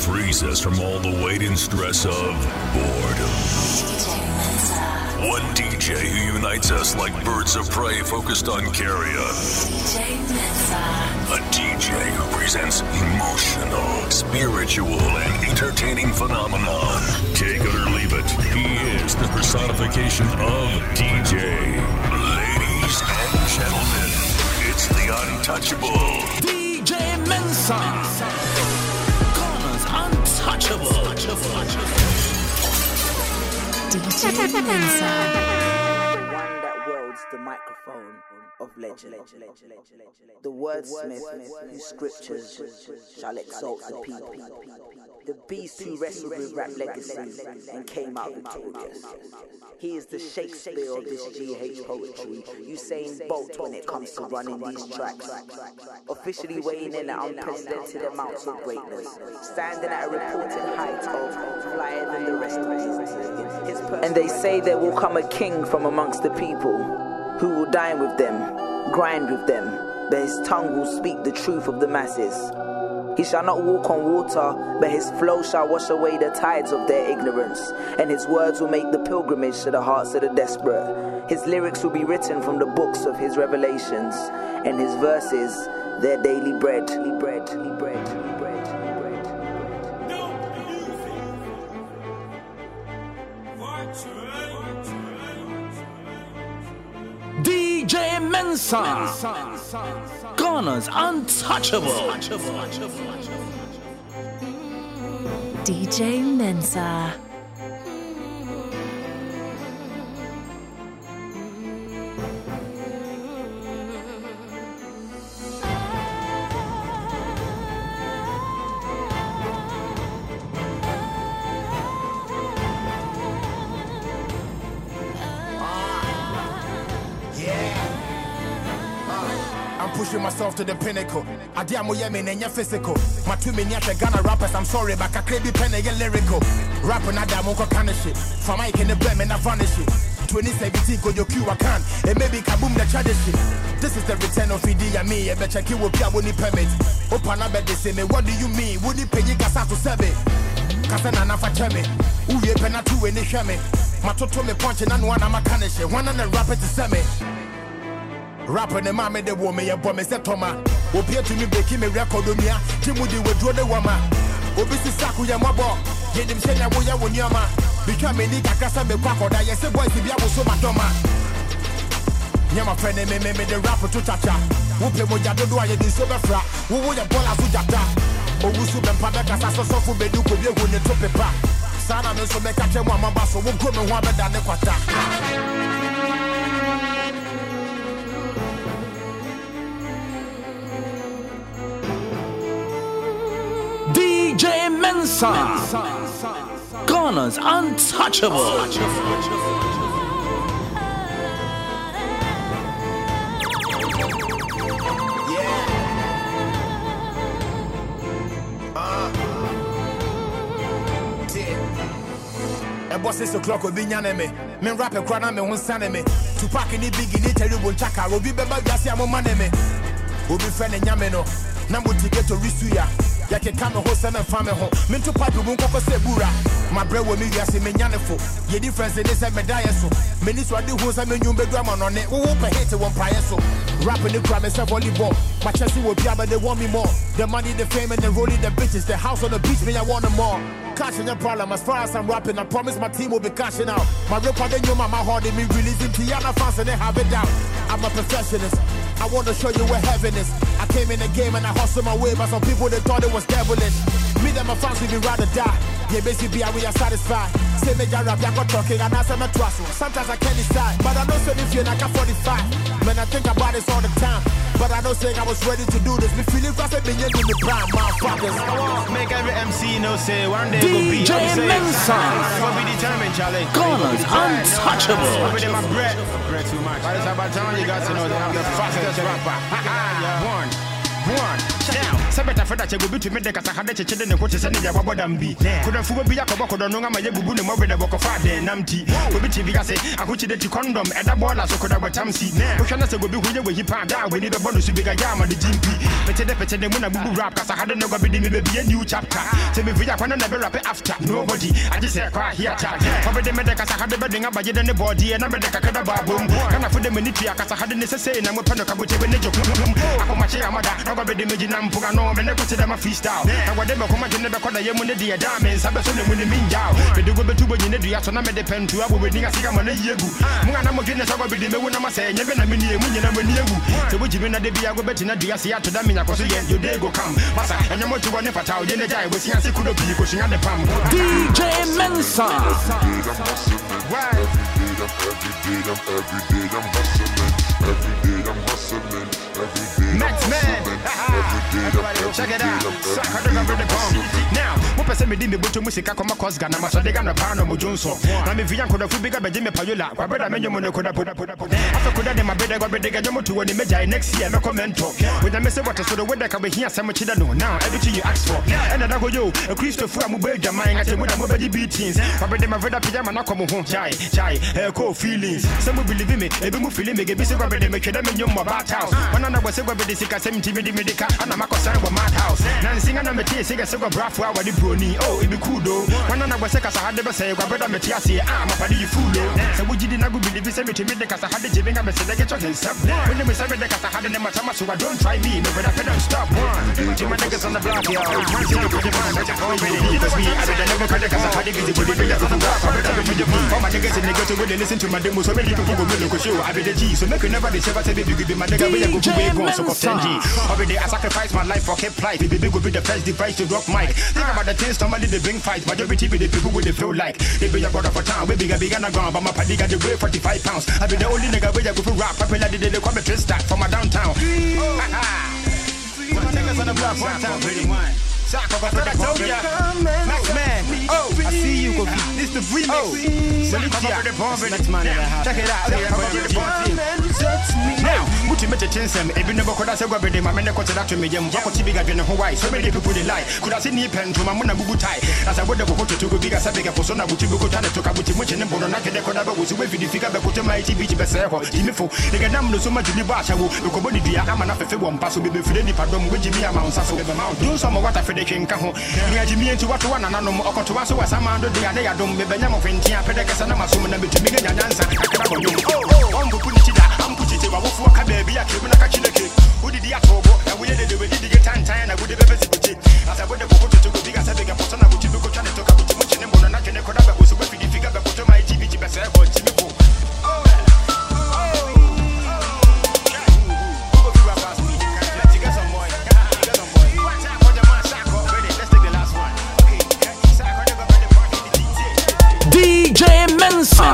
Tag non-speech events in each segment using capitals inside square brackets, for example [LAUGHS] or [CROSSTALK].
frees us from all the weight and stress of boredom. One DJ who unites us like birds of prey focused on carrion. A DJ who presents emotional, spiritual, and entertaining phenomenon. Take it or leave it. He is the personification of DJ. Ladies and gentlemen, it's the untouchable. DJ Mensa. Untouchable. DJ Mensa. one of legend. The wordsmith whose scriptures shall exalt the people. The beast who wrestled with rap legacy and came out victorious. He is the Shakespeare of this GH poetry, Usain Bolt when it comes to running these tracks. Officially weighing in at unprecedented amounts of greatness, standing at a reported height of flyer than the rest of us. And they say there will come a king from amongst the people who will dine with them, grind with them, but his tongue will speak the truth of the masses. He shall not walk on water, but his flow shall wash away the tides of their ignorance, and his words will make the pilgrimage to the hearts of the desperate. His lyrics will be written from the books of his revelations, and his verses their daily bread. Daily bread. Daily bread. DJ Mensa. Ghana's untouchable. DJ Mensa. Myself to the pinnacle. Adia mo yemi nenya physical. My two at Ghana rappers, I'm sorry, but I can't be pen again lyrical. Rapping kind of shit. From Mike in the blame and I vanish it. 2017 go your I can. It may be kaboom the shit. This is the return of Idi and me. I bet you will be a winning permit. Open up the same. What do you mean? Would you pay you gas to seven? Kasa na nafa cheme. Uye pena tu we ni sheme. Matoto me punch and one I'm a kanishe. One and a rapper to semi. Rapper ne mame de wo me ye bo me se toma. Obi atumi beki me record onua. Timu di we duro de wama. Obi si saku ye mobo. Ye dim se na wo ya wo. Bitwa me ni kakasa me kwa koda ye se boys bi awoso madoma. Nyama friend me me me the rapper to chacha. Wo pe mo ja dodo aye di so be fra. Wo wo ye bola so jata. Owu su be mpa be kasa so so fu be du ko bi ehu ne to pepa. Sana me so me ka che mo amaba so wo go me ho abeda ne kwata. DJ Mensa. Ghana's untouchable. ɛbɔ uh. six o'clock obi nyane me me rap kora na me ho nsane me tupac ne big ne terrible nchaka obi bɛba wiase a moma ne me obi fɛ ne nyame no na mo tiketo risu ya yɛkeka me ho sɛ memfa me ho. Mento pipe mu nkɔkɔ sɛ bura mabrɛ wɔ me wiase menyane fo. Yɛ difference ne sɛ medaeɛ so. M'ani so ade hu sɛ menwum bɛdu ama nɔne wowo pɛ hete wɔ mpaeɛ so. Rap ne kura me sɛ volleyball. Makyɛ se wɔ bia but they want me more. The money the fame and the rolling the bitches. The house on the beach me I want them more. Cash ain't a problem as far as I'm rapping. I promise my team will be cashing out. My record in my heart, holding me releasing Tiana fans and they have it down. I'm a perfectionist. I want to show you where heaven is. I came in the game and I hustled my way, but some people they thought it was devilish. Me and my fans we be rather die. Yeah, basically we are satisfied. Say me rap, I got talking and I say my trust. Sometimes I can't decide, but I know say if you're like a 45. Man, I think about this all the time. But I know saying I was ready to do this. Me feeling fast and being in the prime, motherfuckers. Make every MC know say one day go be. DJ I be say, Mensa. Go be determined, Charlie. Ghana's Over untouchable. there, my bread. Bread too much. But it's about time you got to know they have the fastest rapper. [LAUGHS] One. One. Now, sabeta feda che gobi to me de kasa hade cheche de ne kote se ne ya babo dambi. Koda fugo bi yakobo kodo no ngama ye bubu ne mo bede boko fa de namti. Gobi ti bi ase akuchi de ti condom e da bola so koda batam si. Wo hwa na se gobi huye we hipa da we ni be bono su bi ga ya ma de. Pete de pete de mu na bubu rap kasa hade no gobi de me a new chapter. Se me via kwana na be rap after nobody. I just say kwa here chat. Fa de me de kasa hade be de ngaba ye de ne body na be de kakada babum. Kana fu de me ni tia kasa hade ne se se na mo pano kabote be ne jokum. Akoma che amada na gobi de me jina mpuga no me ne kote de ma freestyle. Na wade me koma jene be koda ye mu ne de da me nsa be so ne mu ne minjao. Me de gobe tubo jine dua so na me de pentu abo we dinga siga ma na yegu. Mu na mo jene so gobi de me wu na ma se nye be na me ni emu nyina ma ni egu. Se bo jime na de bia gobe tina dua se ato da me nya koso ye yo de go kam. Masa enye mo tubo ne fata o jene jai we sia se kudo bi ko shinga de Check it out. The bomb. Now, mo pese me di me buto musika koma cause Ghana ma so de Ghana pa no mo jonso. Na me via koda fu biga beje me payola. Kwa brother me nyomo ne koda poda poda poda. Afa koda de ma bede gwa bede ga nyomo to woni meja next year me commento. With the message what so the weather ka here some chida no. Now everything you ask for. And that go yo, a Christopher mu be jama ngate mu da mo be beatings. Kwa bede ma brother pijama na komo ho. Chai, eh ko feelings. Some will believe me, ebi mu feeling me ge bi se kwa bede me tweda me nyomo bat house. Wana na gwa se gwa bede sika 70 me di medika. Ana makosa wa mad house. Na nsinga na metie siga se gwa brafo a wadi broni. Oh, it be cool though. Wana na gwa se kasa hade be gwa brother metie ase. Ah, padi you fool though. Se wo jidi na go believe me timi de kasa hade jibe nga be de get your hands up. When me say me de kasa hade ne matama so don't try me. Me brother don't stop one. To my niggas on the block. Man, see you put your mind, that's already. Because me, I did never credit kasa hade busy with the billions on the block. I better be your All my niggas in the when they listen to my demo. So many people go me look show. I be the G. So make you never ever say baby give me my nigga. We go to way go so 10 G. Every day I sacrifice my life for keep life. Baby go be the first device to rock mic. Think about the normally they bring fight. Majority be the people with the feel like. They be your brother for town. We bigger bigger na ground. But my paddy got the way 45 pounds. I be the only nigga where you go for rap. Popular they they call me twist stack from my downtown. My niggas on the block one time. Pretty one. Sack of a I told ya. Max man. Oh, I see you, Kofi. This the remix. Oh, Solitia. Next man. Check it out. Now, muti mete tinsem ebi ne bokoda se gwabede ma mene kote dato mejem wako ti biga dwene ho wai so many people dey lie. See ni pento ma muna bubu tai. As I would go to go biga sabe ke foso na buti buko tane to ka buti muche ne bono na kede koda ba wusi we vidi fika be kote mai ti bichi be se ho timi fo de ga nam no so ma juni ba shawo be ko bodi dua ama na fefe wo mpa so be be fide ni padom we jimi ama unsa so be be ma so mo wata fede kenka ho ni ajimi enti wato wana nanom okoto waso wasama ndo de ade ya dom be benya mo fentia pede kesa na maso na betumi ga nyansa akara mo nyum oh on bu puni chida am kuchite wa wofu ka bebi ya kemu na ka chineke udidi atobo na we de de we didi get tan tan na we de bebe sikuti asa we de ko to go biga sabe ga foto na buti buko chane to ka buti muche ne mbono na kene ko da ba so we fidi figa ba koto mai tibi tibe se ko Mensa.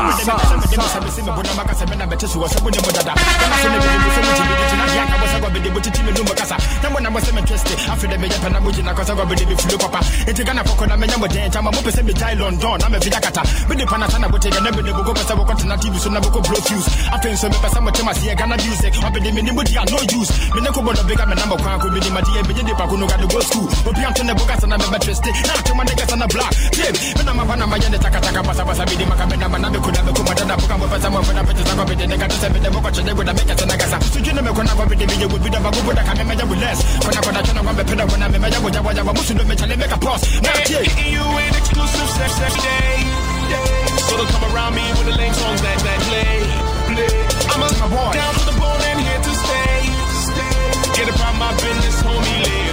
Takataka basa basa bidi makamena mana be kuna be kuma dada buka mo pesa mo fena pete zango be de kata se be de boko chede with a make it na gasa so jina me kuna be de be with ba gubu da kame meja with less kuna kuna chana kwa be peda kuna me meja goja goja musu do me chale make a pause na tie you in exclusive sex every day. So don't come around me with the lame songs that that play. play. I'm going to have a boy. down to the bone and here to stay. Stay. Get about my business, homie. Lay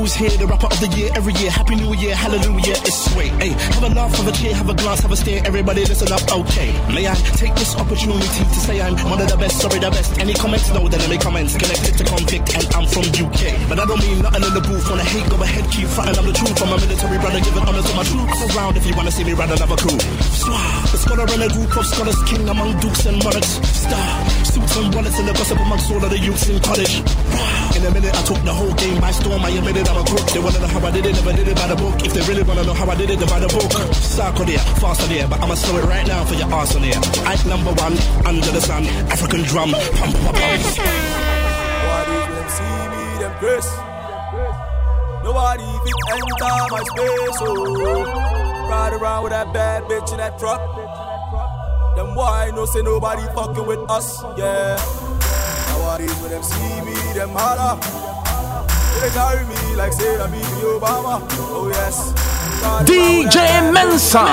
who's here, the rapper of the year, every year. Happy New Year, hallelujah, it's sweet. Hey, have a laugh, have a cheer, have a glass, have a stare. Everybody listen up, okay. May I take this opportunity to say I'm one of the best, sorry, the best. Any comments? No, then any comments. Connected to convict, and I'm from UK. But I don't mean nothing in the booth. Wanna hate, go ahead, keep fighting. I'm the truth. I'm a military brother, giving honor to my troops around. If you wanna see me run another crew. Swah, the scholar in a group of scholars, king among dukes and monarchs. Star, suits and wallets, and the gossip amongst all of the youths in college. Rah, in a minute. I took the whole game by storm. I admitted I'm a crook. They wanna know how I did it, never did it by the book. If they really wanna know how I did it, by the book. Sarko there, faster there, but I'ma slow it right now for your arse on here. Ike number one, under the sun, African drum, pump, pump, pump. Nobody see me, them press. Nobody fit enter my space, oh. Ride around with that bad bitch in that truck. Them why no say nobody fucking with us, yeah. Nobody when them see me, them holler. They carry me like say I be Obama, oh yes. Ride around with DJ Mensa.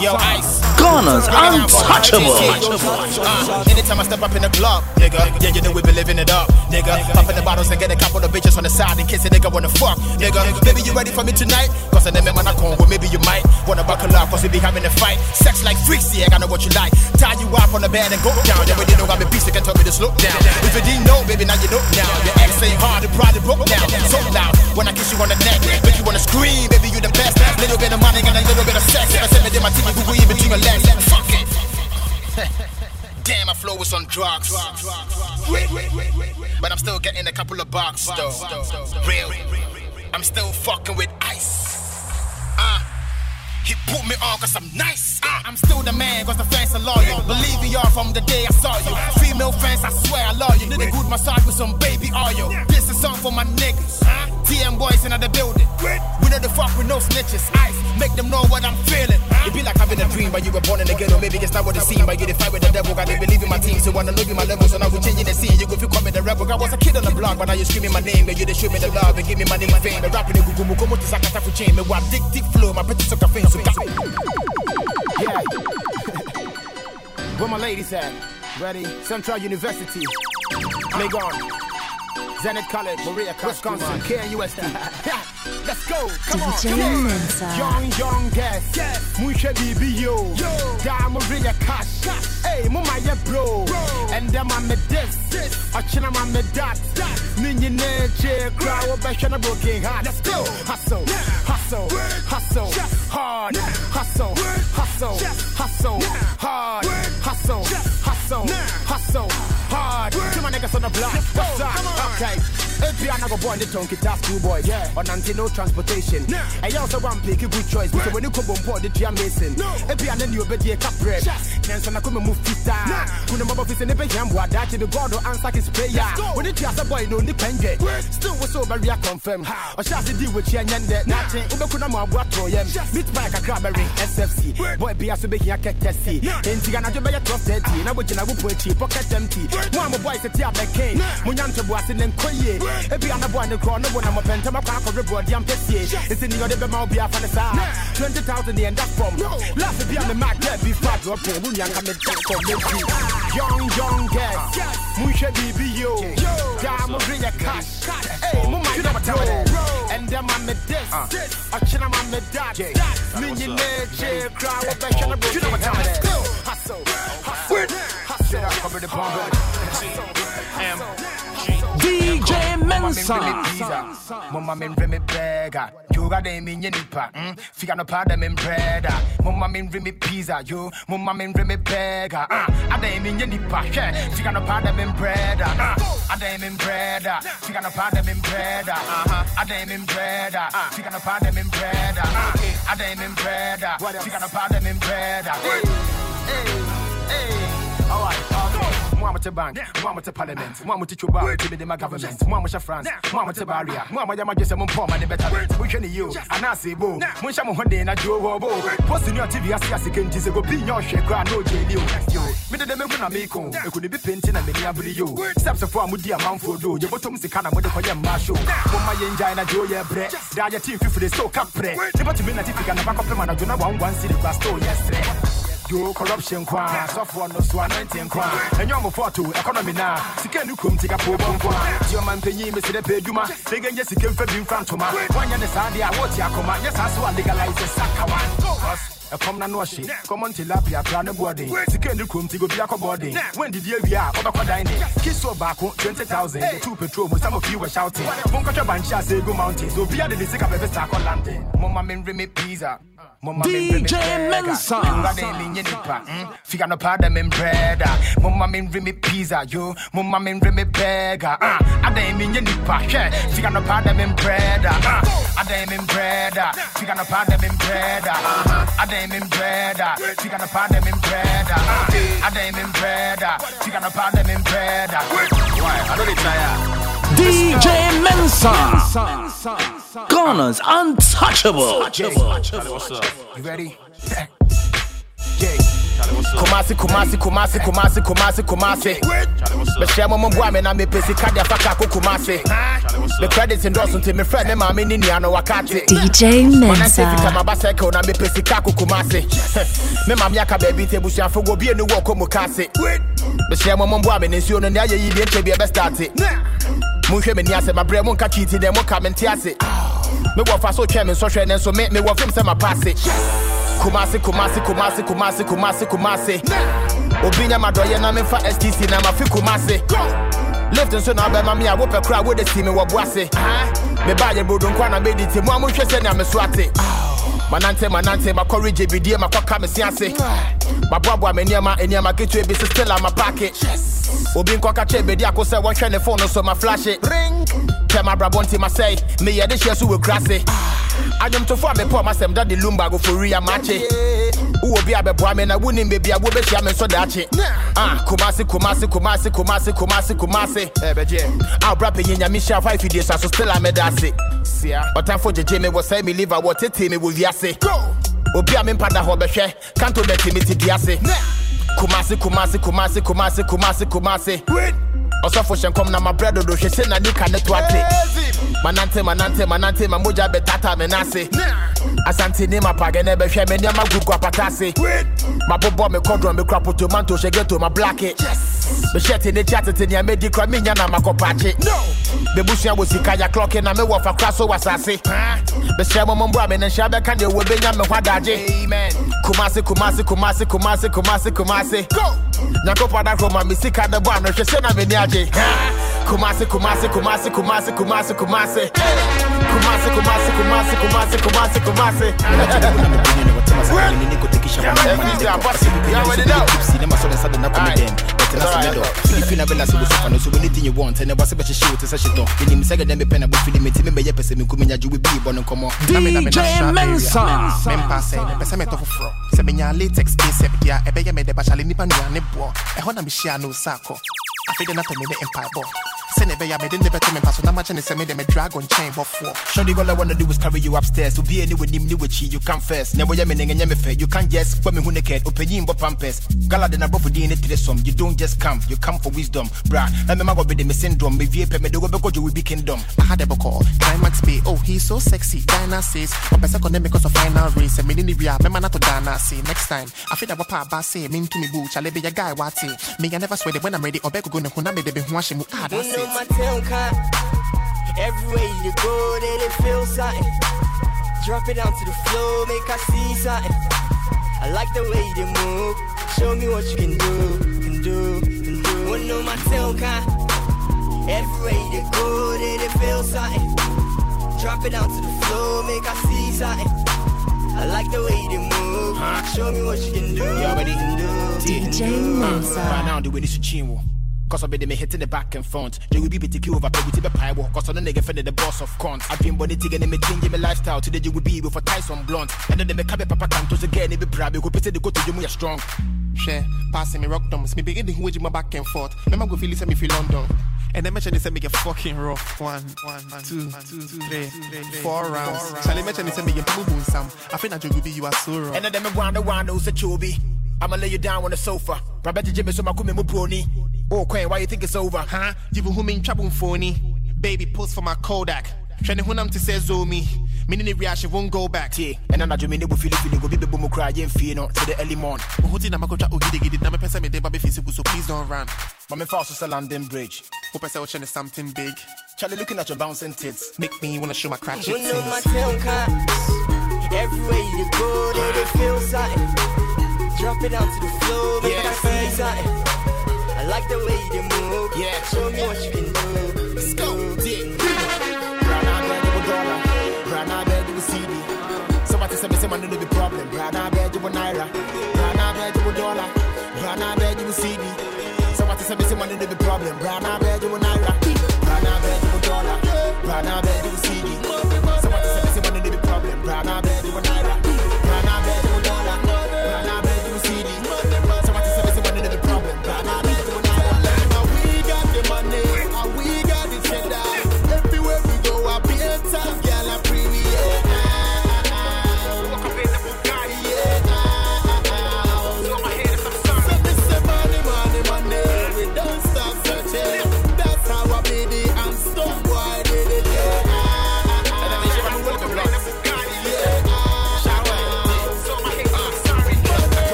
Yo, Ice. Ghana's untouchable. Uh, anytime I step up in the club, nigga, yeah, you know we be living it up, nigga. Popping the bottles and get a couple of bitches on the side in case a nigga wanna fuck, nigga. Baby, you ready for me tonight? Cause I never man I come, well, maybe you might wanna buckle up, cause we be having a fight. Sex like freaks, yeah, I know what you like. Tie you up on the bed and go down. yeah You already know I'm a beast, you can tell me to slow down. If you didn't know, baby, now you know now. Your ex ain't hard, the pride broke down. So loud when I kiss you on the neck, make you wanna scream, baby, you the best. Little bit of money and a little bit of sex. I said me did my TV, Google in between my legs. Fuck it. [LAUGHS] Damn, my flow was on drugs. But I'm still getting a couple of bucks though. Real. I'm still fucking with ice. He put me on cause I'm nice. Uh, I'm still the man cause the fans are loyal. Believe me, y'all from the day I saw you. Female fans, I swear I love you. Need a good massage with some baby oil. This is song for my niggas. TM boys in the building. We know the fuck with no snitches. Ice, make them know what I'm feeling. It be like having a dream, but you were born in the ghetto. Maybe it's not what it seems, but you fight with the devil. Got to believe in my team, so wanna know you my level. So now we changing the scene. You go feel coming the rebel. I was a kid on the block, but now you screaming my name. But you the show me the love and give me my name and fame. The rapping the gugu muko mutu sakata for chain. Me wa dick dick flow, my pretty sucker face. So yeah. [LAUGHS] Where my ladies at? Ready? Central University. Legon. Zenith College, Maria, Wisconsin, KNUST. [LAUGHS] Let's go. Come on, come on. Young, young guest. Musha BB yo. Da Maria Cash. Hey, mama ya bro. And them I'm a this. Achina I'm a that. Ninja nature. Crowd of a broken heart. Let's go. Hustle. Hustle. Hustle. Hard. Hustle. Hustle. Hustle. Hard. Hustle. Hustle. Hustle. Hard. To my niggas on the block. What's up? Okay. API I go born the tongue guitar school boys. Yeah. On anti no transportation. And you also want pick a good choice. Because when you come on board the Tia Mason. API then you obey a cap bread. Cancer na come move fita. Kuna mama fisa ne be yam wa that the god will answer his prayer. When the Tia boy no penge. Still was so very confirm. Or shall the deal with you and yende. Nothing. Ube kuna mo abwa to yem. Meet by a crab ring SFC. Boy be a so be here ketesi. Enti gana jo be ya 1230. Na wajina wo pochi pocket empty. Mo boy se tia be king. Munyanto bo ase ne nkoye. Ebi ana boy ne kro no bo na mo penta ma kwa ko reboard yam pesie. Enti ni ode be obi afa ne sa. 20000 the end from. Last be on the mark there be fat drop. Munya ka me talk for me. Young young guest. Musha bibi yo. Da mo bring a cash. Hey, mo ma you bro. And them I'm a this. Achina I'm a that. Minye nature crowd wo be shana bro. You know what time it is. Hustle. Hustle. Hustle. Cover the bomb. DJ Mensa. Mama min remi bega, you got them in your nipa. Fika no pada min breda. Mama min remi pizza, you. Mama min remi bega. Ah, I dem in your nipa. Fika no pada min breda. Ah, I dem in breda. Fika no pada min breda. I dem in breda. Fika no pada min breda. I dem in breda. Fika no pada min breda. Hey, hey, hey. All right, okay. Mama to bank, mama to parliament, mama to Chuba, to be my government, mama to France, mama to Barrier, mama Yama just a mum poor man better. We can you, and I say boo, Munsham one day, and I Joe Wobo. Posting your TV as can just go be your shake, grand no jail. Yo, me the Demon Miko, it could be painting and many abri you. Steps of one with the amount for do, your bottom the of mother for your marshal. Mama Yenja and Joe, yeah, bread, Daya team for the so cup bread. Never to be and a back of the man, I do not want one city store yesterday. Yo, corruption kwa software no so anointing kwa. Enyo mo photo economy na. Sika nu kum tika po bon kwa. Yo man penyi me se de peduma de genye sika mfa bi mfa ntoma wanya ne sa de a woti akoma nye sa so a legalize saka wan ɛkɔm na no ɔhye kɔmmɔ ntilapia pra ne boɔden sika ne kurom ti go bia kɔbɔden wendidi awia a ɔbɛkɔ dan ne kiso baako 20000 two petrol mu some of you were shouting. Monkɔhwɛ bankye a sɛ gu mountains obia de ne sika bɛbɛ sa akɔ london momma menre me pizza DJ Mensa. Fika no pada min breda Mumma min rimi pizza yo. Mumma min rimi burger uh, Ade min ye nipa yeah. Fika no pada min breda uh, Ade min breda Fika no pada min breda uh, Ade min breda Fika no pada min breda uh, Ade min breda Fika no pada min breda Why? I don't tire DJ Mensa. Ghana's untouchable. Charlie, what's up? You ready? Kumasi, Kumasi, Kumasi, Kumasi, Kumasi, Kumasi. Me share my mumbo me na me pesi kadi afaka Kumasi. Me credits endorse until me friend me mami ni ano wakati. DJ Mensa. Mana se fika mabasa ke na me pesi kako Kumasi. [LAUGHS] Me mami aka baby te busi afo bi enu wo mukasi. Me share my mumbo me ni si ono ni aye yi di ente bi ebe starti. Munhwe me ni ase mabre mo nka cheat dem mo ka me ntiase. Me wo so twɛ me nsɔhwɛ ne me me wo fem sɛ ma. Kumasi, Kumasi, Kumasi, Kumasi, Kumasi, Kumasi. Obinya madoye na mefa STC na ma fi Kumasi. Lift nso na abɛ mi a wopɛ kura wo de si mi wɔ buase. Me ba yɛ bodo nkwa na bɛ di ti mu a mo sɛ ni me so ate manante manante makɔre gye bidie makɔka me se ase maboaboa me nneɛma nneɛma ketewa bi se still ama paake obi nkɔka kyɛ bedi ako sɛ wɔhwɛ ne no so maflashe kyɛ ah. mabrabɔ nti masɛe meyɛ de hyɛ so wɔ kura se adwomtofo a mepɔ masɛm da de lumba agofori amakye who will be a baby? I wouldn't be a woman. I'm so that it. Ah, Kumasi, Kumasi, Kumasi, Kumasi, Kumasi, Kumasi. Eh, I'll wrap it in your mission five days. So still I'm a dassy. See, but I'm for the Jimmy was saying me leave. I want it to me with Yassi. Go. Obi a me mpa da hɔ bɛhwɛ kanto bɛtumi ti di kumase kumase kumase kumase kumase kumase ɔsɔfo hyɛ nkɔm na mabrɛ dodo hwɛ sɛ na nika ne to ate manante manante manante ma mogya bɛtata me nase asante ne mapagɛ ne bɛhwɛ me nneɛma gugu apata ase mabobɔ me kɔdrɔn me kura potomanto hyɛ geto ma blake mehyɛ te ne kyi atete nea mɛdi kora menya na makɔpaakye bɛbusua wɔ sika ya klɔke na mewɔ fa kora so wɔ asase bɛhyɛ mo momboa me ne nhyia bɛka deɛ wɔbɛnya me hɔ adagye kumase kumase kumase kumase kumase kumase say go. Nyakopa da Roma mi sika da ba no hwese na me Kumasi, Kumasi, Kumasi, Kumasi, Kumasi, Kumasi. Kumasi, Kumasi, Kumasi, Kumasi, Kumasi, Kumasi. kumase kumase. Where? Yeah, I'm busy. Yeah, what it out. See them as soon as I do not come with them ten as a medal. If you never last with someone, so anything you want, and I was a better shoot to such a dog. In him, second, then pen about feeling me, Timmy, by Epsom, Kumina, you will be born and come on. DJ Mensa, Mempa said, Pesament of Fro, Sabina latex, Sepia, Ebea made the Bachalinipan, Nebo, a Honamishi, no Sako. I figured nothing in the empire ball. Send it, I made in the betterment pass. When I'm trying to send me them a dragon chain before. Surely all I wanna do is carry you upstairs. To be any with him, with you, you come first. Never yaming and fair. You can't just put me who naked, open in but pampers. Gala than a brother in it to the sum. You don't just come, you come for wisdom. Bruh, I remember what be the syndrome. Me VP, me do go because you will be kingdom. I had a call. Climax Bay, oh, he's so sexy. Dina says, but best I condemn because of final race. I mean, in the real, remember not to Dana say. Next time, I feel that what Papa say, mean to me, boo, shall be a guy, what say? Me, I never swear that when I'm ready, or Beko go to Huname, they be Huashimu, ah, that's it it my town kind. Everywhere you go, they, they feel something. Drop it down to the floor, make I see something. I like the way you move. Show me what you can do, can do, can do. You know my town kind. Everywhere you go, they, they feel something. Drop it down to the floor, make I see something. I like the way you move. Show me what you can do. You already can do. DJ Right Mensa. now, the way this is chinwo. Cause I be me hitting the back and front. They will be BTQ over pay with the pie walk. Cause I know nigga friend the boss of cons. I dream body taking and me change my lifestyle. Today you will be with a Tyson blunt. And then they make a papa cantos again. It be proud. You go pity the go to you, more strong. hwɛ passing me rock doms me begin the who my back and forth mɛma go feel sɛ me feel London and then mention say me get fucking rough one one two two three four rounds Charlie mention say me get boo boo some I think that you be you are so wrong And then them wonder wonder who's a chobi. I'ma lay you down on the sofa. Rabbi Jimmy so my kumi mu pony. Oh, Quay, why you think it's over, huh? Jibu humin chabun phony. Baby, post for my Kodak. Trying Shani hunam to say zomi. Meaning the reaction won't go back. Yeah, and I'm not doing it with Philip. You go be the boom cry and fear not to the early morn. Uhuti namakocha ugidi gidi na me pesa me deba be physical, so please don't run. Mami fast is a landing bridge. Hope I sell is something big. Charlie, looking at your bouncing tits, make me wanna show my crack shit. You know my tail cops. Everywhere you go, they, feel something. Drop it onto the floor, make yeah, I feel something like the way you move. Yeah, show me what you can do. Let's go. Bed dollar. Bed say me say man, no be problem. Brother, bed you naira. Brother, bed you dollar. Brother, bed you a CD. Somebody say me say man, no be problem. Brother,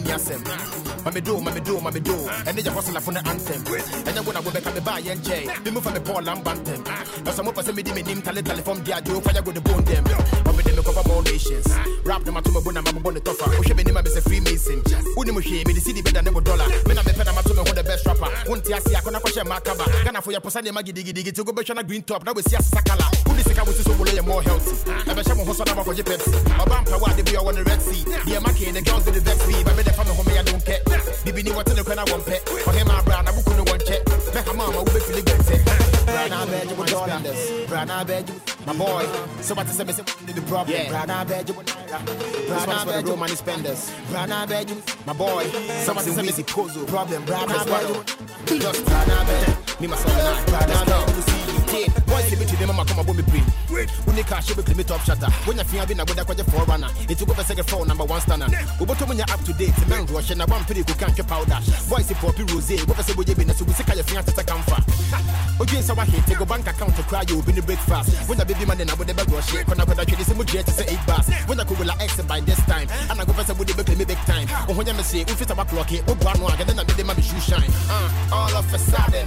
design with the Mami do, mami do, mami do. And then you hustle for the anthem. And then when I go back, I buy and J. They move from the Paul and Bantam. Now some of us me dim nim tele tele from dia do fire go the bone them. Mami them cover more nations. Rap them to my bone, I'm bone the tougher. O shebe nima be say Freemason. Uni mo hwe me the city better than dollar. Me na me pena ma to me who the best rapper. Won't ya see akona kwahye makaba. Gana for your posa ne magi digi digi to go be na green top. Na we see asakala. Uni sika we so bolo more healthy. Na be shamo hoso na ma koje Pepsi. Obampa wa de be on the Red Sea. The Maki the girls with the vex me. But me the family home I don't care. Bibi ni what corner one pet. For him my brand, I book no one check. Me ha mama we be feeling good. Brand I beg you with dollar. Brand I beg you, my boy. Somebody say me say the problem. Yeah. Brand I beg you with Brand I beg you money spenders. I beg you, my boy. Somebody say me say Kozo problem. Brand I beg you. Just brand I beg you. Me myself and I. Brand I beg you. See you kid. Boy, see me to them, mama come up with me brain. When they cash, you be me top shutter. When you feel being a good aqua forerunner, it took a second phone number one stunner. Uboto when you're up to date, man rush and I want pretty good can't powder. Boy, see poppy rose, what I say, you be in a super your finger to come for? Ojen sawa hit, take a bank account to cry, you'll be the breakfast. When the baby man and I would never rush it, when I would actually say, Mujer to say eight bars. When I could will exit by this time, and I go for some would be me big time. Or when you say, if it's a clock, it, oh, one one, and then I made them shoe shine. Uh, all of a sudden,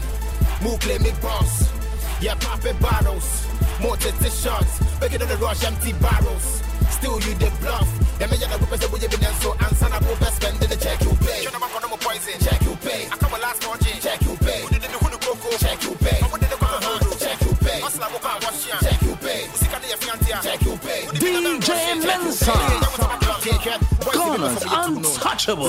move play me boss. Yeah, popping bottles, more shots, make it on the rush, empty barrels. Still you the bluff. Them me yellow whippers that we been done so answer na go best spend in the check you pay. Shut up on no poison, check you pay. I come last margin, check you pay. Who did the who coco, check you pay. Who did the coco, check you pay. Hustle go car wash check you pay. Sika de fiantia, check you pay. DJ Mensa. Ghana's untouchable.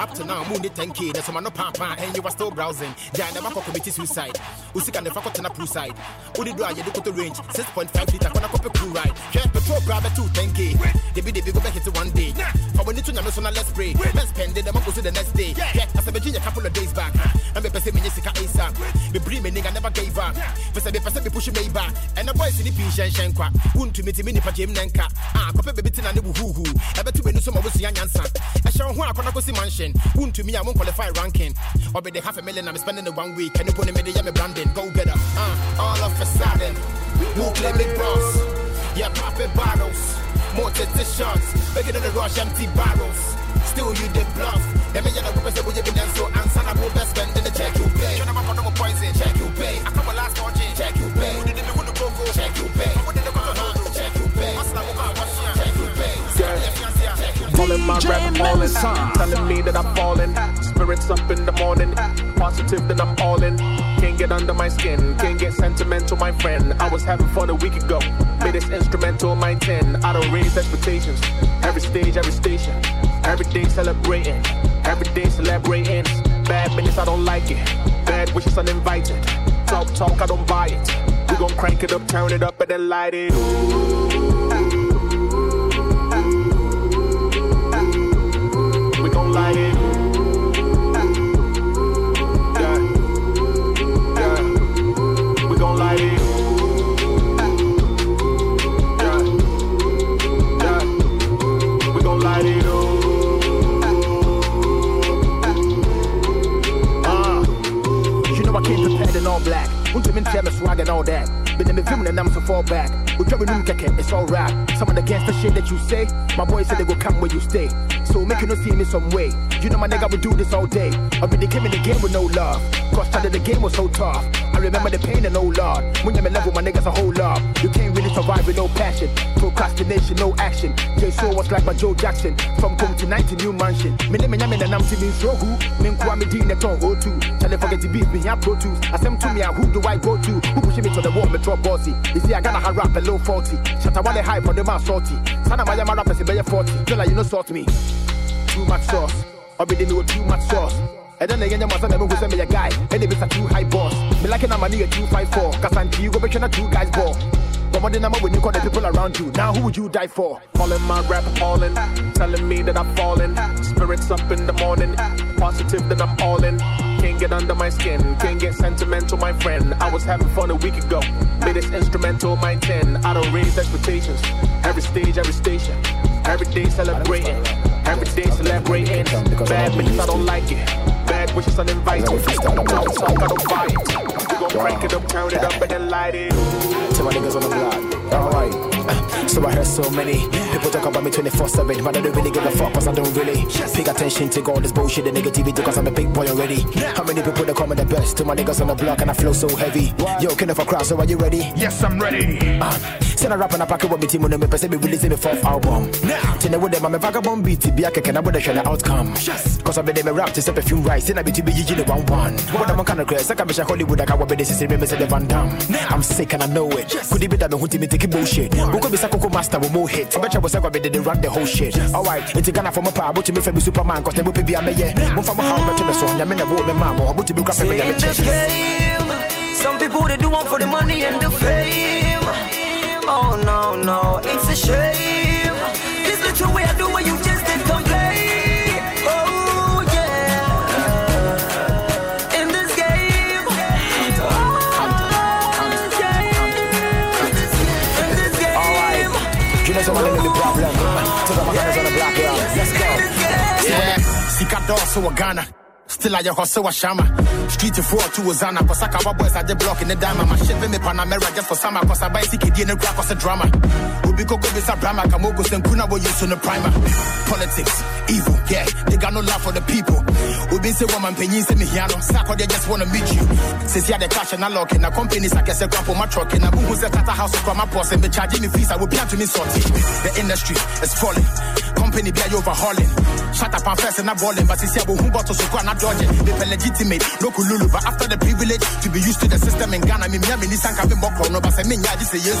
Up to now, moon 10k. That's why no papa, and you are still browsing. Yeah, never committee suicide. Usika never got on a pool side. Who did you look at the range? 6.5 liter, when I copy crew ride. Yeah, petrol grab it to 10k. They be the big go back it one day. But when you turn your let's pray. Let's spend it, I'm go to the next day. Yeah, as a Virginia couple of days back. I'm a person, Jessica ASAP. Me bring me nigga never gave up. First, I be person, me push me back. And the boys in the piece and shankwa. Wouldn't to meet me, Nipa Jim Nanka. Ah, copy baby tin and the woo I bet us young answer. I shall want to go see mansion. Wouldn't to me, I won't qualify ranking. The half a million I'm spending the one week. And you put me the yummy branding. Go get up. Uh, all of a sudden, move like big boss. Yeah, popping bottles. More shots. Make it in the rush, empty barrels. Still you the bluff. That we have been done so answer na go best spend in the check you Calling my rap falling, telling me that I'm falling. Spirits up in the morning, positive that I'm all in. Can't get under my skin, can't get sentimental, my friend. I was having fun a week ago, made this instrumental my 10. I don't raise expectations, every stage, every station, every day celebrating, every day celebrating. Bad minutes, I don't like it, bad wishes uninvited. Talk, talk, I don't buy it. We gon' crank it up, turn it up, and then light it. We light. Yeah. Yeah. We gon' light it. Uh. All black. Me swag and all that? Then the film and I'm to fall back. We new keke, it's alright. Some of the gangster shit that you say, my boys said they go come where you stay. So make you no see me some way. You know my nigga would do this all day. I really came in the game with no love. Cause started the game was so tough. I remember the pain and no lord. When you're level, my niggas a whole lot. You can't really survive with no passion. Procrastination, no action. J so was like my Joe Jackson. From home to night to new mansion. Me name and I'm me so who. Me kwa me din neton go to. Tell them forget to beat me, I pro tools. I send to me, uh, who do I go to? Who push me to the wall, me drop bossy. You see, I gotta have rap a low 40. Shut up, I high for the man salty. Sana my yama rappers, be 40. Tell her you know sort me. too much sauce. Or be with too much sauce. And then again, send me a guy. And if it's a too high boss. Like a money a 254. Cause I'm you go two guys ball. But when you call the people around you? Now who would you die for? My rap all in, telling me that I'm falling. Spirits up in the morning, positive that I'm all in. Can't get under my skin, can't get sentimental, my friend. I was having fun a week ago, made this instrumental my 10. I don't raise expectations, every stage, every station, every day celebrating, every day celebrating. Bad bitches, I don't like it. Bad wishes uninvited. Talk, talk, I don't. We gon' crank it up, turn it up, and then light it. To my niggas on the block. Alright. [LAUGHS] So I heard so many people talk about me 24 7, but I don't really give a fuck cause I don't really pay attention to all this bullshit and negativity cause I'm a big boy already. How many people that call me the best? To my niggas on the block and I flow so heavy. Yo, king of a crowd, so are you ready? Yes, I'm ready. Uh, send a rap and a pack with me team on the me say me releasing my fourth album. Now, tell with them I'm a vagabond beat, be a kick and I would have the outcome. Cause I've been there, me rap to set perfume rice, and I be to be GG the one one. What I'm kind of crazy, I can be Hollywood, I can be this is me say the Van Damme. I'm sick and I know it. Could it be that me hunting me taking bullshit? Who could be Sakoko master with more hits? I bet you was like, they run the whole shit. Alright, it's gonna from a power, but to me, for Superman, cause they will be a mayor. One from a home, but to the song, I'm in a woman, mama, but to be grabbing me. In this game, some people they do one for the money and the fame. Oh no, no, it's a shame. This little way I do what you just did complain. Oh yeah. In this game. All right. You know someone in the problem. Out my hands on the block, yeah. Let's go. Yeah, Sika Dosso wa Ghana. Still at your hustle, Shama. Street to four to Zana. Kosaka, our boys at the block in the diamond. My ship in the Panamera just for summer. Cause I buy CKD in the crack, cause a drama. Ubi Koko Bisa Brahma, Kamogos and Kuna were used in the primer. Politics, evil, yeah. They got no love for the people. Ubi say woman penny say me hiano. Sako, they just wanna meet you. Since you had the cash and I lock in a company, I guess a crap on my truck. And a boom who's a tata house from my boss and be charging me fees. I will be to me salty. The industry is falling. Company be overhauling. Shut up and first and I'm balling. But since you have a bottle, so I'm not dodging. They feel legitimate, no kululu. But after the privilege to be used to the system in Ghana, me, me, Nissan can be more chrono. But me, yeah, this is yes.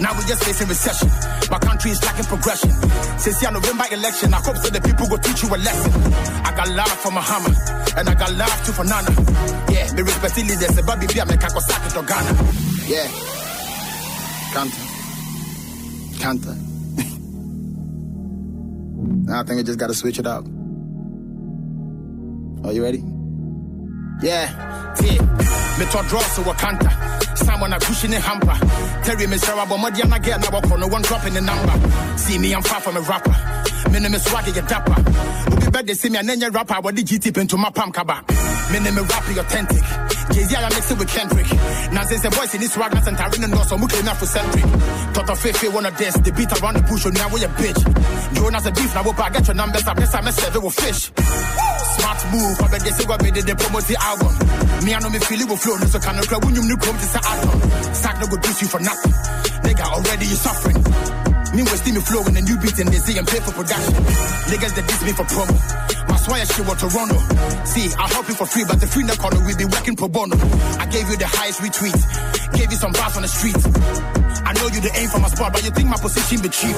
Now we just facing recession. My country is lacking progression. Since the November election, I hope that the people go teach you a lesson. I got love for Mahama, and I got love too for Nana. Yeah, me respect leaders, the baby, be a make to Ghana. Yeah. Kanta. Kanta. [LAUGHS] I think I just gotta switch it up. Are you ready? Yeah, yeah. Me to draw so Wakanta. Someone a pushing a hamper. Terry me Sarah, but Modiana again, I walk on no one dropping the number. See me, I'm far from a rapper. Me is Swaggy, a dapper. Ubi bed they see me and then you rapper, what did you tip into my palm kaba? Me name is rapping authentic. Jay-Z, I mix it with Kendrick. Now since the voice in this swag, and Tarina no so muke enough for centric. Thought Toto Fefe wanna dance, the beat around the bush, oh, now we a bitch. Jonas a beef, now we'll get your numbers up, this time I said it will fish. Smart move, I bet they say what made it, they promote the album. Me, I know me feel it will flow, so can I cry when you new come to say atom. Sack no go do you for nothing. Nigga, already you suffering. Me was steamy flowing and you beating they say and pay for production. Niggas that diss me for promo. My swire shit was Toronto. See, I help you for free, but the free no corner we be working pro bono. I gave you the highest retweet, gave you some bars on the street. I know you the aim for my spot, but you think my position be cheap.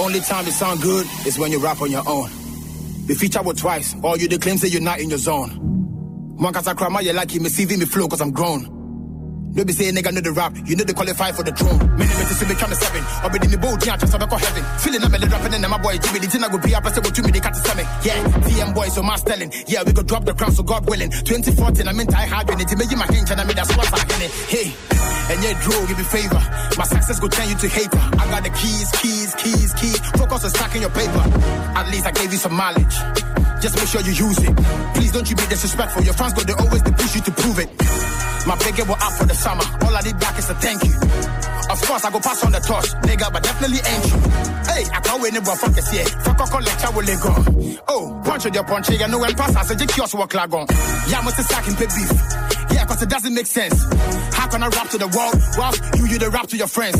Only time it sound good is when you rap on your own. Be featured with twice, or you the claim say you're not in your zone. One cause I cry my you like me CV me flow cause I'm grown. No be say nigga know the rap, you know they qualify for the throne. Many men see me come seven, or be in the boat, yeah, just have a heaven. Feeling I'm a rapping and my boy Jimmy, the thing I go be up, I say what to me, they cut to me. Yeah, VM boys, so my stelling. Yeah, we go drop the crown, so God willing. 2014, I'm in tie hard, and it's me, my hinge, and I made that swap in it. Hey, and yeah, Drew, give me favor. My success go turn you to hater. I got the keys, keys, keys, keys. Focus on stacking your paper. At least I gave you some mileage. Just make sure you use it. Please don't you be disrespectful. Your fans go, they always push you to prove it. My big will up for the summer. All I need back is a thank you. Of course, I go pass on the torch, nigga, but definitely ain't you. Hey, I can't win it, but fuck this year. Fuck a lecture will go. Oh, punch your punch, you know when pass, I said, you kiosk work lag on. Yeah, must sack and pay beef. Yeah, cause it doesn't make sense. How can I rap to the world whilst you, you the rap to your friends?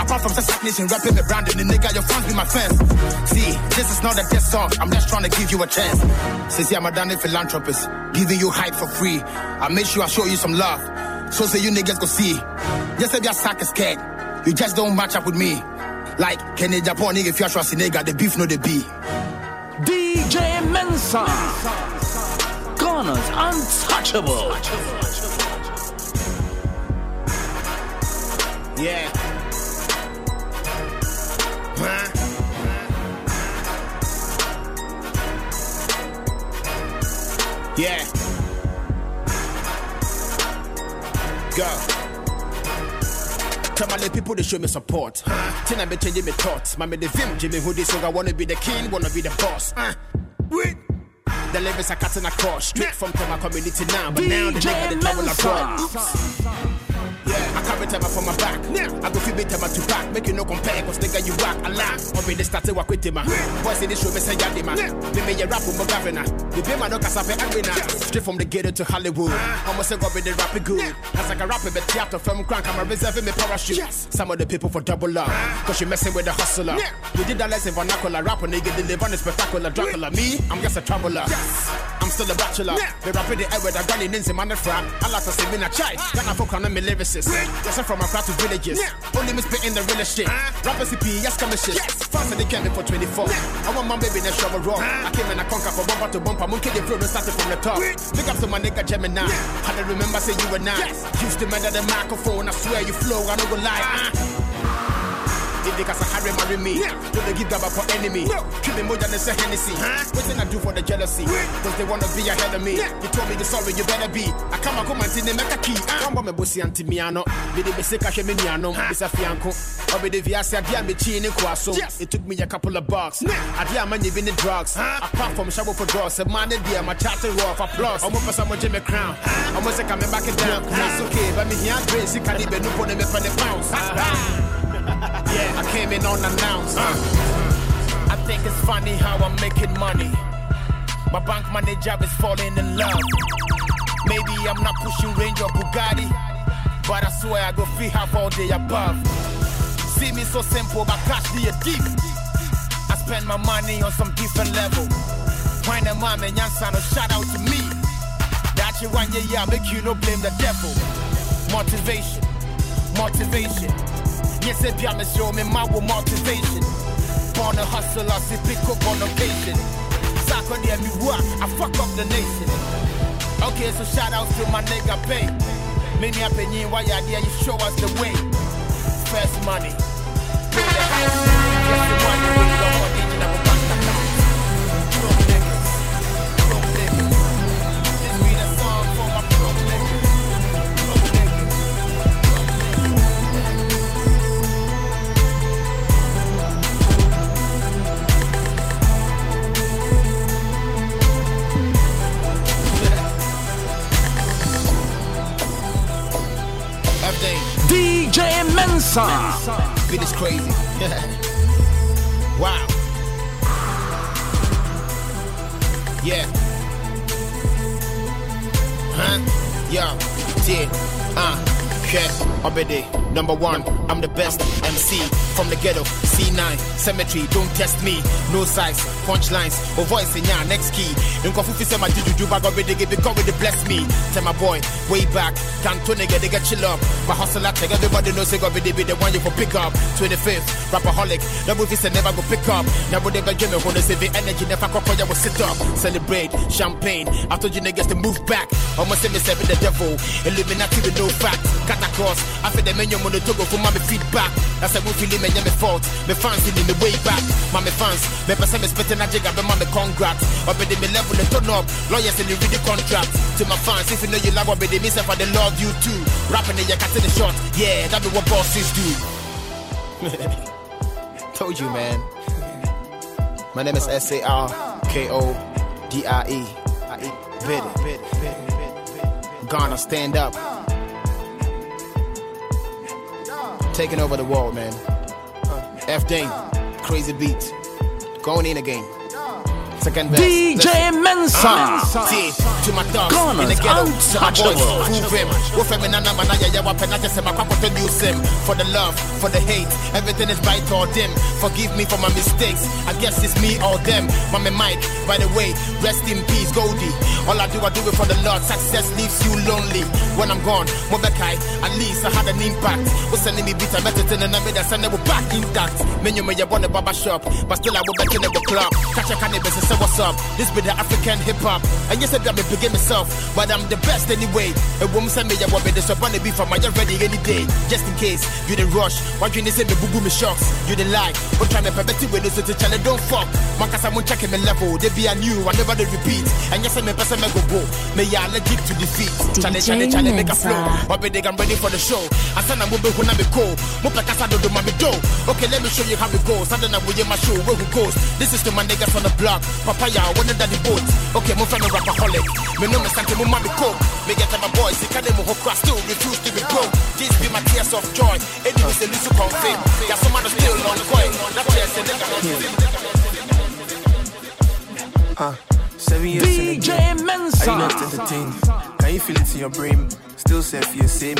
Apart from Sasak Nation rapping the brand and the nigga, your fans be my fans. See, this is not a diss song, I'm just trying to give you a chance. Since yeah, I'm a damn philanthropist, giving you hype for free. I make sure I show you some love. So say you niggas go see. Just say your sack is scared. You just don't match up with me. Like Kenny Japan nigga if you're nigga, the beef no the be. DJ Mensa. Ghana's untouchable. Yeah. Huh? Yeah. Go. Tell my little people to show me support. Uh, Tina be changing my thoughts. My the vim, Jimmy who this song. I wanna be the king, wanna be the boss. Uh, wait. The lyrics are cutting across straight from my community now, but now the nigga they travel abroad. Yeah, I carry time from my back. I go feel better to back. Make you no compare, cause nigga you rock a lot. Already started work with him. Ah. Boys in this show, me say yadima. Me me a rap with my governor. The be my no casape arena. Straight from the ghetto to Hollywood. Uh-huh. Almost say go with the rap good. As like a rapper, but theater from crank, I'm a reserving me parachute. Some of the people for double up. Uh-huh. Cause you messing with the hustler. We did that lesson vernacular. Rapper nigga deliver the spectacular Dracula. Me, I'm just a traveler. I'm still a bachelor. The rapper the air with a granny ninja man the frap. I like to see me in a chai. Got folk on me lyricist. Yes, I'm from a crowd to villages. Only me spitting the real shit. Rappers CP, yes, come shit. Faster they came me for 24. I want my baby in a shower raw. I came and I conquer from bumper to bumper. Monkey the flow started from the top. Big up to my nigga Gemini. I don't remember say you were not. Used to murder the microphone. I swear you flow. I don't go lie. Uh. If they cause a Harry marry me, yeah. don't they give gaba for enemy? No. Kill me more than a Hennessy. What did I do for the jealousy? Cause they wanna be ahead of me. You told me the sorry, you better be. I come and come and see them make a key. Uh. Come on, me bossy anti miano. Be the basic cash me niano. It's a fianco. Or be the Viasia, dear me chin in Quasso. It took me a couple of bucks. I dear man, you been the drugs. Apart from shower for drugs, a man, dear, my charter off applause. I'm for someone Jimmy Crown. I'm gonna say coming back and down. That's okay, but me here, Grace, you can't even put them in for the pounds. Yeah, I came in unannounced. Uh, I think it's funny how I'm making money. My bank manager is falling in love. Maybe I'm not pushing Range or Bugatti, but I swear I go free half all day above. See me so simple, but cash me a deep. I spend my money on some different level. Find a mom and Yansan, shout out to me. That you want, yeah, yeah, make you no blame the devil. Motivation, motivation. Yes, if y'all show me my motivation. Born a hustler, see pick up on occasion. Soccer there, me work, I fuck up the nation. Okay, so shout out to my nigga Pay. Many up in why you there, you show us the way. First money. Build a house. DJ Mensa. Beat is crazy. [LAUGHS] wow. Yeah. Huh? Yeah. Yeah. Uh. Yeah. Obede. Number one. I'm the best MC from the ghetto. C9. Cemetery. Don't test me. No size. Punchlines. Or voice in ya. Next key. In Kofufi say my juju bag already give it with the bless me. Tell my boy. Way back. Can't nigga they get chill up. My hustle I take everybody knows they got be the one you for pick up. 25th. Rapaholic. Double this and never go pick up. Never they got Jimmy when they save the energy. Never cock you will sit up. Celebrate. Champagne. I told you niggas to move back. Almost say me seven the devil. Illuminati with no fact. Cut across. I feel the menu when the togo for my feedback. That's a movie limit, yeah, me fault. Me fans in the way back. Mommy fans. Me person me spitting a jigger, but mommy congrats. Already me level and turn up. Lawyers and you read the contract. To my fans, if you know you love already, me say for the love you too. Rapping it, you cut the shot. Yeah, that be what bosses do. [LAUGHS] Told you, man. My name is S A R K O D I E. Ghana, stand up. Taking over the world, man. F Dane, crazy beat. Going in again. Second best. DJ Mensa. Ah, see, to my Ghana's in the ghetto. To my boys, untouchable. him. Wo femi na na mana ya ya wa pena just say my papa to use him. For the love, for the hate, everything is right or dim. Forgive me for my mistakes. I guess it's me or them. Mama Mike, by the way, rest in peace, Goldie. All I do, I do it for the Lord. Success leaves you lonely. When I'm gone, Mobekai, at least I had an impact. Was sending me beats, I met it in the I send it back intact. Menu me ya want a barber shop, but still I will back in the club. Catch a cannabis what's up. This be the African hip hop. And yes, I be begin myself, but I'm the best anyway. A woman send me a woman, this up on the beef, I'm ready any day. Just in case you the rush, why you say me boo boo me shocks? You the lie, but trying to permit it with this to channel don't fuck. Man, cause I'm checking my level, they be a new, I never they repeat. And yes, I pass a mega go. May ya allergic to defeat. Challenge, challenge, challenge, make a flow. Be they, I'm ready for the show. I said I'm moving when I'm cool. Mupa casa do do mami do. Okay, let me show you how it goes. I don't know where my show, where who goes. This is to my niggas on the block. Papaya, one of the boat. Okay, move from the rapaholic. Me know me sanke mo mami coke. Me get my boys, they can't move across, still refuse to be broke. These be my tears of joy. Enemies, they lose to confirm. Yeah, some man still on coin. That tears, they nigga Uh, seven years in the DJ. Mensa. Are you not entertained? Can you feel it in your brain? Still say feel the same.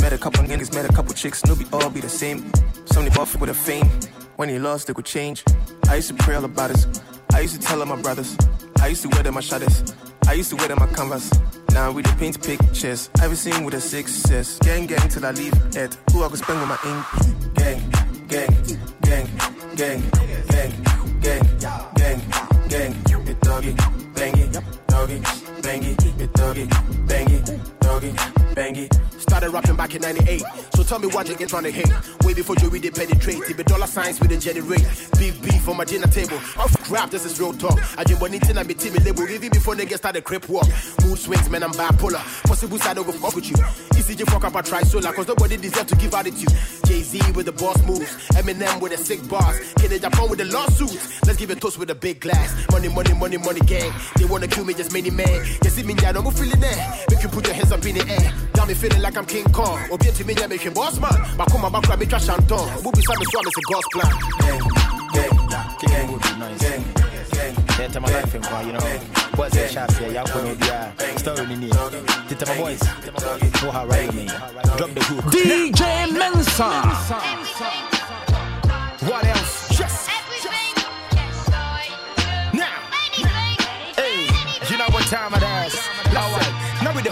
Met a couple niggas, met a couple chicks, no be all be the same. Some they buff with a fame. When he lost, they could change. I used to pray all about us. I used to tell all my brothers. I used to wear them my shadows. I used to wear them my canvas. Now we the paint pictures. I've seen with a success. Gang, gang till I leave it. Who I could spend with my ink? Gang, gang, gang, gang, gang, gang, gang, gang. It doggy, bangy, doggy, bangy, it doggy, bangy, doggy, bangy. Started rapping back in 98. So tell me what you get trying to hate. Way before Joey did penetrate. It be dollar signs with the generate. Beef beef on my dinner table. Oh, Off crap, this is real talk. I just want anything I be team label. Even before they niggas started crip walk. Mood swings, man, I'm bipolar. Possible side over fuck with you. ECG fuck up, I try solar. Cause nobody deserve to give attitude. Jay Z with the boss moves. Eminem with the sick bars. Kid Japan with the lawsuits. Let's give a toast with a big glass. Money, money, money, money gang. They wanna kill me, just many man. You see me, now, I'm feeling there. Make you put your hands up in the air. Got me feeling like I'm King Kong. Obi to me, make him boss man. But come on, back, grab me trash and ton. We'll be some swam, it's a God's plan. Gang, gang, gang, gang. That's my life, and you know. What's that shot here? Y'all gonna be story in here. Tita my boys, know how right me. Drop the hook. DJ Mensa. What else? Yes. Now, hey, you know what time it is?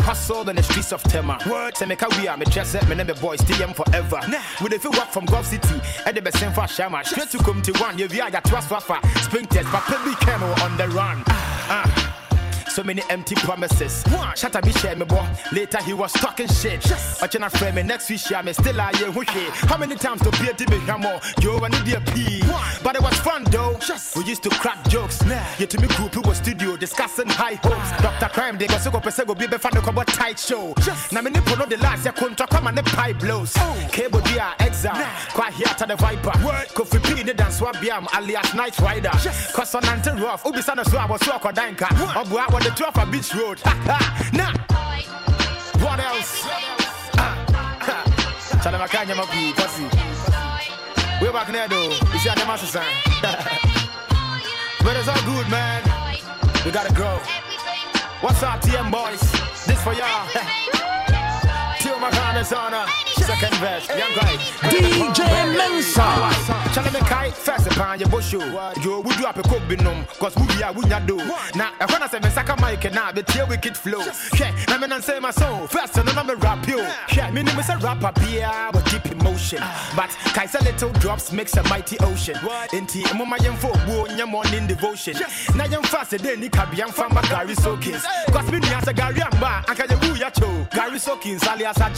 Alright, now with the hustle in the streets of Tema. Word, say me we are me just set me name the boys DM forever. With if you walk from Gulf City, at the best for Shama, straight to come to one. You via your trust spring test, but baby camo on the run. Ah. So many empty promises. Shut up, share me, boy. Later he was talking shit. Watching a frame me next week, share me still I hear who How many times to be a DB hammer? Yo, I need a P. But it was fun though. We used to crack jokes. Yeah, to me group who was studio discussing high hopes. Dr. Crime, they go so go pese go be be fan about tight show. Now me nipple no the last ya contra come and the pipe blows. Cable dia exile. Quite here to the viper. Kofi P the dance wabiam alias Night Rider. Cause on anti rough. Ubi sana so I was so kodanka. Obu I the 12 a beach road. Nah. What else? Chala makanya mapi kasi. We're back there though. You see the master sign. But it's all good, man. We gotta grow. What's up, TM boys? This for y'all. [LAUGHS] Till my kindness honor. Second verse, young guy. DJ Mensa. Chale me kai first upon your bush Yo, we do up a coke binum, cause we are we not do. Now, I wanna say me saka mic now, the tear wicked flow. Yeah, I mean, I say my song first, and I'm a rap you. Yeah, me name is a rapper, beer with deep emotion. But ah. Kaisa little drops makes a mighty ocean. Inti, mama young folk, wo, your morning devotion. Now, young fast, then ni kabi, I'm from Gary Sokins. Cause me, ni as a Gary Amba, and can you ya cho. Gary Sokins, alias a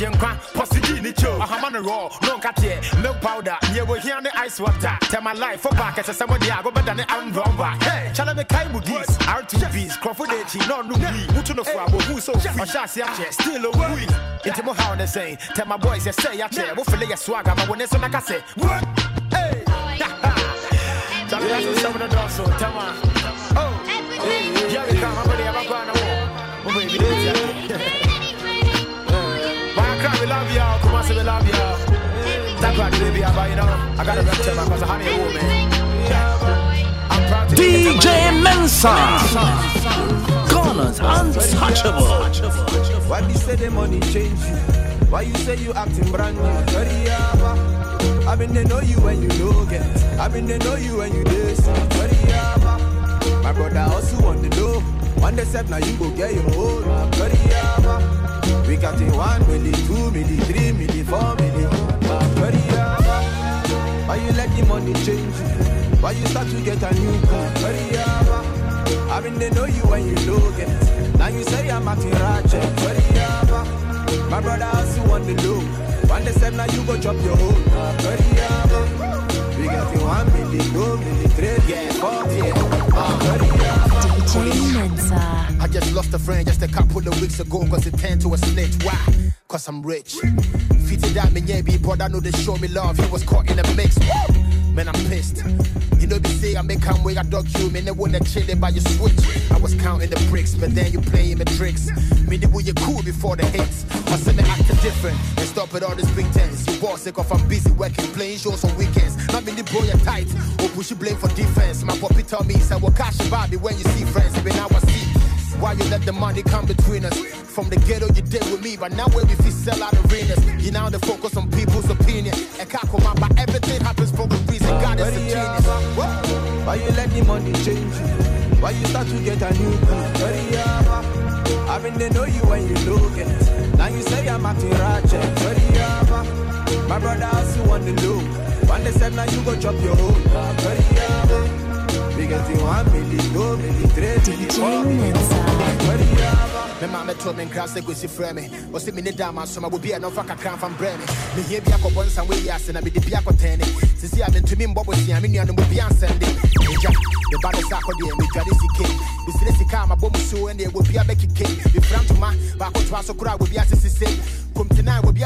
Jenkwan, Posiji cho. A hamana raw, no katie, milk powder, yeah, we here on the ice water. Tell my life for back as a somebody I go better than I'm wrong back. Hey, chala me kai mugis, R2Bs, Crawford H, no no me, mutu no fwa, but who so free? I shall see a chair, still a we. Into my how they say, tell my boys, they say I chair, we'll fill your swagger, but when it's on like I say, what? Hey, chala that's what's up in the door, so tell my, oh, yeah, we come, I'm ready, I'm going to war. Oh, baby, this [LAUGHS] Why cry, we love y'all, come on, say we love y'all. That part, baby, but you know, I gotta rep them because I honey a woman. To DJ Mensa. Ghana's untouchable. Why you say the money change you? Why you say you acting brand new? Dirty yaba. I they know you when you know get. I been they know you when you yaba. My brother also want to know. One day step now you go get your own. We got the one milli, two three four. Why you let the money change you? Why you start to get a new car? Yaba. I mean, they know you when you look it. Now you say I'm acting ratchet. But yeah, my brother also want the low. One day said now you go drop your. But yeah, we get you one milli, two milli, three, four. Uh, but. Mensa. I just lost a friend just a couple of weeks ago cause it turned to a snitch. Why? Cause I'm rich. Fitted that me, yeah, be brother know they show me love. He was caught in a mix. Woo! Man, I'm pissed. You know, they say I make come way, I dog you, man, they wanna chill it by your switch. I was counting the bricks, but then you playing the tricks. Me, the way you cool before the hits. I said me acting different and stop with all this big tens. You boss sick off, I'm busy working, playing shows on weekends. Not me, the boy, you tight. Or push you blame for defense. My puppy told me, said, well, cash body when you see friends. Even now I see. Why you let the money come between us? From the ghetto you did with me, but now where we feel sell out arenas. You now the focus on people's opinion. And out, but everything happens for a reason. Ah, God is a genius. What? Why you let the money change you? Why you start to get a new crew? I mean, they know you when you look at it. Now you say I'm acting ratchet. My brother also want the low. One day said now you go drop your hoe. We get you one milli, two milli, three milli, four milli. But yeah, Me mama told me nkra sɛ gosi frɛ me ɔsɛ mene da ma so ma bobi a na ɔmfa kakra mfa mbrɛ me mehia bi akɔbɔ nsa wei ase na mede bi akɔtɛne sisi a mentumi mbɔ bosia me nuanom obi ansɛnde megya meba ne sɛ akɔdeɛ medwade sike mesire sika a mabɔ mu so ɛne ɛwɔ bi abɛkeke mefira ntoma baakotoa so koraa wɔbi ase sesei komtena wɔbi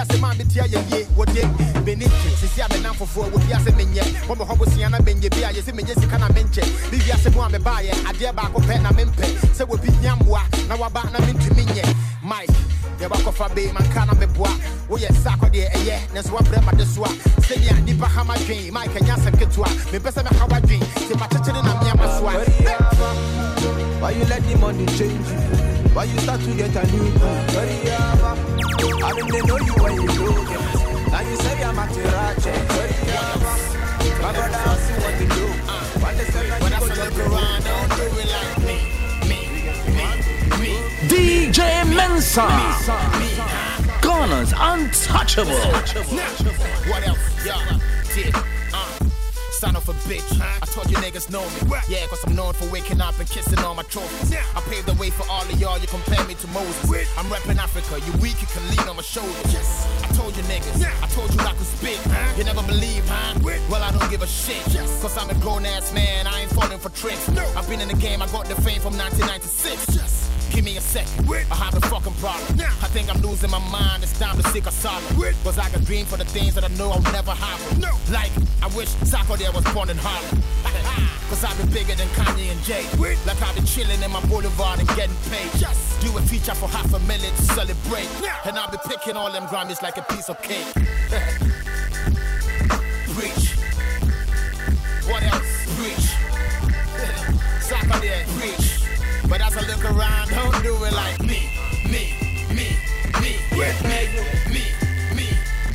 nkye sisi a menam na bi a sika na a na na na mike na meboa so a dwen mike asɛm na so a um, Why you let the money change you? Why you start to get a new yeah, I mean, they know you when you look it. Now you say I'm acting ratchet. But yeah, my brother also want to do. One day said now you go your hoe. don't do it like me. DJ Mensa. Ghana's untouchable. What else? Yeah, yeah. Uh, son of a bitch. I told you niggas know me. Yeah, cause I'm known for waking up and kissing all my trophies. I paved the way for all of y'all, you compare me to Moses. I'm repping Africa, you weak, you can lean on my shoulders. I told you niggas, I told you I could spit. You never believe, huh? Well, I don't give a shit. Cause I'm a grown ass man, I ain't falling for tricks. I've been in the game, I got the fame from 1996. Give me a second, I uh, have a fucking problem. I think I'm losing my mind, it's time to seek a solid. Cause I can dream for the things that I know I'll never happen. Like, I wish Sarkodie was born in Harlem. [LAUGHS] Cause I've been bigger than Kanye and Jay. Like I've been chilling in my boulevard and getting paid. Just do a feature for half a million to celebrate. And I'll be picking all them Grammys like a piece of cake. [LAUGHS] But as I look around, don't do it like me, me, me, me, me, me, me,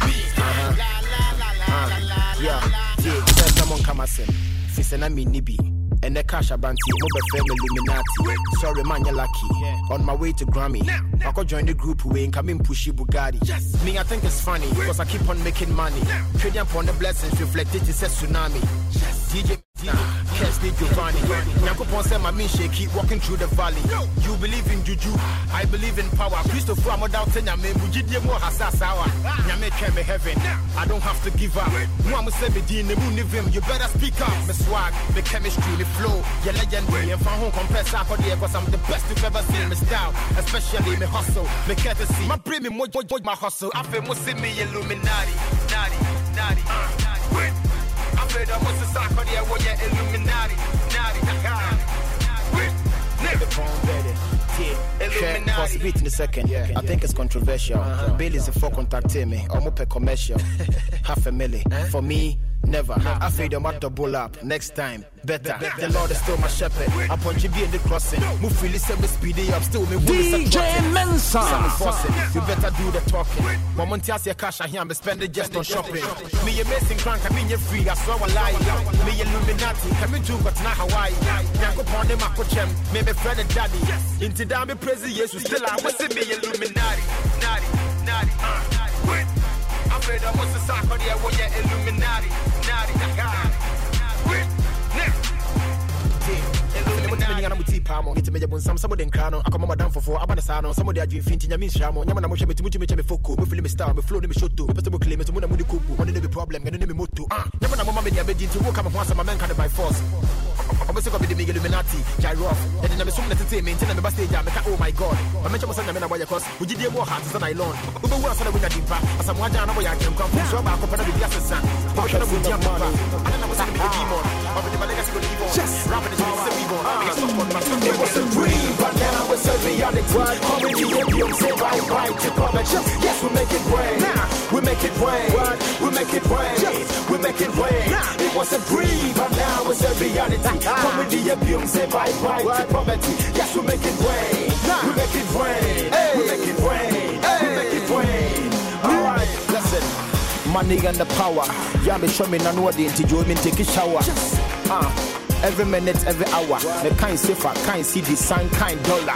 me. Uh-huh. La la la la la uh-huh. la Yeah, la. yeah, sɛ sɛ monka m'asɛm fi sɛ na menni bi ɛnɛ cash abanti mobɛfrɛ me illuminati. Sorry manyɛ lucky. On my way to grammy akɔ join the group wei nka mempushi bugatti. Yes. me i think it's funny because i keep on making money. Trading upon the blessings reflected it says tsunami. Yes. dj Kesley Giovanni. Nyankopon said my min keep walking through the valley. You believe in juju, I believe in power. Christopher I'm down to Nyame, Bujidie mo hasasawa. Nyame came me heaven. I don't have to give up. Mwamu said me din the moon. You better speak up. Me swag, me chemistry, me flow. Your legendary. And fan home compare Sarkodie cause I'm the best you've ever seen. Me style, especially me hustle, me courtesy. My brain me mo mo mo my hustle. I feel mo see me Illuminati, naughty, naughty, naughty. Ah. I'm fed up with the you're Illuminati, naughty, Illuminati. Beat in a second. I think it's controversial. Uh-huh. Bailey's a for contact me. I'm up a commercial. [LAUGHS] Half a milli. For me, never. I feel them at double up. Next time, better. The Lord is still my shepherd. I punch you in the crossing. Move freely, send me speedy up. Still me willing DJ Mensa. Forcing. You better do the talking. Moment you your cash, I hear me spend it just on shopping. Me a amazing crank, I mean you free. I saw a lie. Me Illuminati, come into but not Hawaii. Yanko upon them, I coach him. Maybe friend and daddy. Into down be praise Jesus. Still I was in me Illuminati. Naughty, naughty, naughty. Uh, I'm afraid I was a soccer there when you're Illuminati. Naughty, naughty. Ya na muti pa mo nti me sam some de nkra no akoma madam fofo aba ne sa no some de adwen finti nyame nhira mo nyama na mo hwe metumi tumi me foko me feel me star me flow me me pese mo claim me mo na mo di kobu mo be problem ngene ne me moto ah nyama na mo ma me dia be di nti wo ka me ho asama men ka de by force I'm sick of the big Illuminati, gyro. And then I'm so entertainment, and I'm a stage, I'm oh my god. I mentioned my son, I'm in a boy, cause we did more hearts than I learned. Who the world, I'm going to as I'm watching, I'm going to come from so back up and be the assassin. How should I be the papa? And then I was saying, the demon. I'm the legacy of the evil. Just rapping is the. It was a dream, but now it's a reality. Comedy and Beyonce, right, right, to comment. Yes, we make it rain. We make it rain. We make it rain. We make it rain. It was a dream, but now it's a reality. Comedy and Beyonce, right, right, to poverty. Yes, we make it rain. We make it rain. We make it rain. We make it rain. All right, listen. Money and the power. Yeah, me show me none what the me take a shower. Ah. Every minute, every hour, the kind safer, kind see the sign, kind dollar.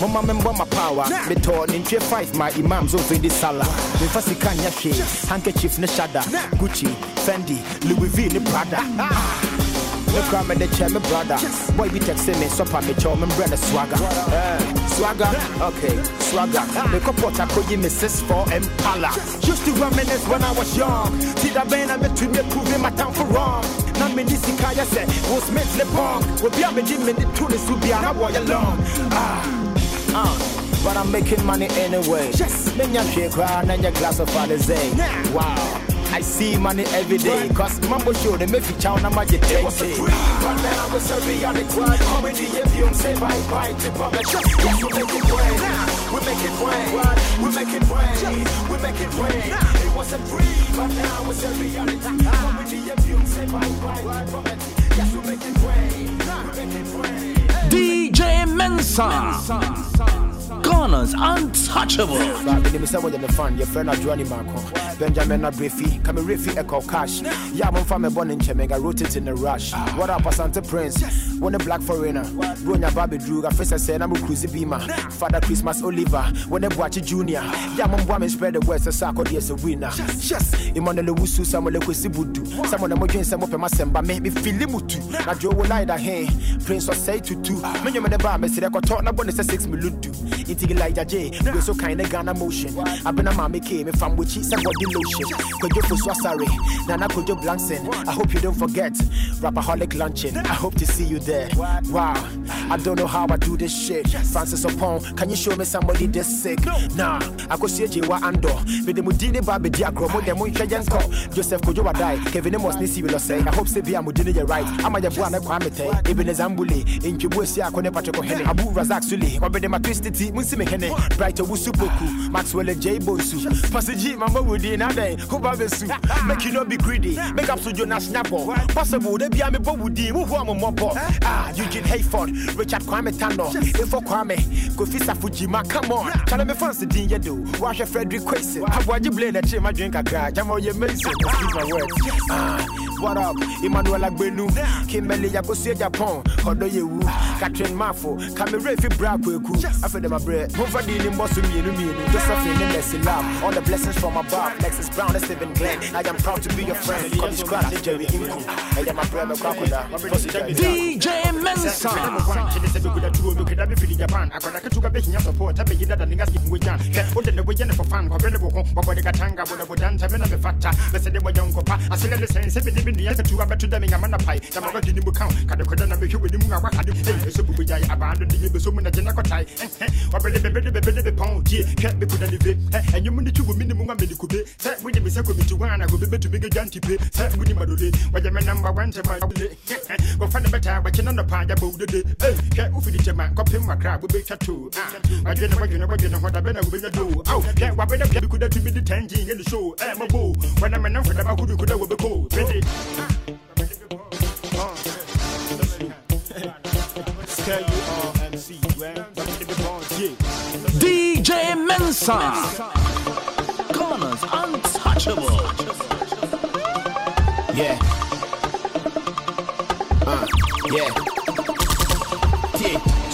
Mama member my power. Me torn in five my imams over the sala. Me fasi kanya she, handkerchief ne shada, Gucci, Fendi, Louis V ne Prada. Look [LAUGHS] at me, the chair, my brother. Boy, be texting me, so me chow, my brother swagger. Eh, swagger, okay, swagger. Me kopot a koyi me sis for Impala. Used to reminisce when I was young. See that man, I met to me proving my time for wrong. Me ni sika ya se, was Smith le pong. We be a me di me ni tuni su be a boy along. Ah. Uh, but I'm making money anyway. Yes. Then you shake around and your glass of Alizé. Wow. I see money every day. Cause Mambo show they make you chow na magic. It was a dream, but now it's a reality. Comedy if you say bye bye to public. Yes, we make it rain. We make it rain. We make it rain. We make it rain. It was a dream, but now it's a reality. Comedy if you say bye bye to public. Yes, we make it rain. We make it rain. DJ Mensa. Ghana's untouchable. Right, me say what you fan, your friend Adwani Marco. Benjamin Abrefi, come Refi Echo Cash. Yeah, from a born in Chemega, rooted in a rush. What up, Asante Prince? When a black foreigner, Bronya Baby Drew, I said I'm a cruise beamer. Father Christmas Oliver, when a watch junior. Yeah, I'm woman spread the west, a sack yes a winner. Yes, Emmanuel Wusu, Samuel Kwesibudu. Someone I'm going some in my semba, make me feel limutu. Now Joe will lie that hey, Prince was say to two. Many of the bar, Mr. Kotor, not one is a six miludu. It's Elijah J, we so kind of Ghana motion. I've been a mommy came from which is a body Nana? I hope you don't forget. Rapaholic luncheon. I hope to see you there. Wow, I don't know how I do this shit. Francis Opon, can you show me somebody this sick? Nah, I could see Jiwa Ando. With the Mudini Babi Diagro, the Muncha Yanko. Joseph Kojo die. Kevin Amos Nisi will say. I hope Sebia Mudini, you're right. I'm a Yabuana Kwamete, even as Ambuli, in Kibusia, Kone Patrick Henry, Abu Razak Suli, or Bedema Twisted Tea, Musime Hene, Brighter Wusupoku, Maxwell J Bosu, Passage, Mama Woody, and Ade, Kubabesu, make you not be greedy, make up to Jonas Snapo, possible, they be a Bobudi, who am a mopo. Ah, Eugene Hayford, Richard Kwame Tano, Info Kwame, Kofisa Fujima, come on, tell me fancy Dean Yadu, wash a Frederick Quason, how would you blame that my drink a crack, I'm all your mason, excuse my words. Ah, what up, Emmanuel Agbenu, Kimberly Yabosia Japan, Hodo Yewu, Catherine Mafo, Camera Fi Brakweku, I feel my bread, move for dealing boss to me, to me, Josephine and Messi Love, all the blessings from above, Lexus Brown and Stephen Glenn, I am proud to be your friend, Cody Scratch, Jerry Inku, I am my brother Crocodile, DJ Mensa. Number one to my go find a better, but you're not a pie about the day. Hey, can't move the man, copy my crab, we bet too. I didn't know what you know what you know what I better will do. Oh, can't what better be could have been the ten in the show. I'm a boo. When I'm for the who could have go. DJ Mensa. Corners untouchable. Yeah. Uh, yeah.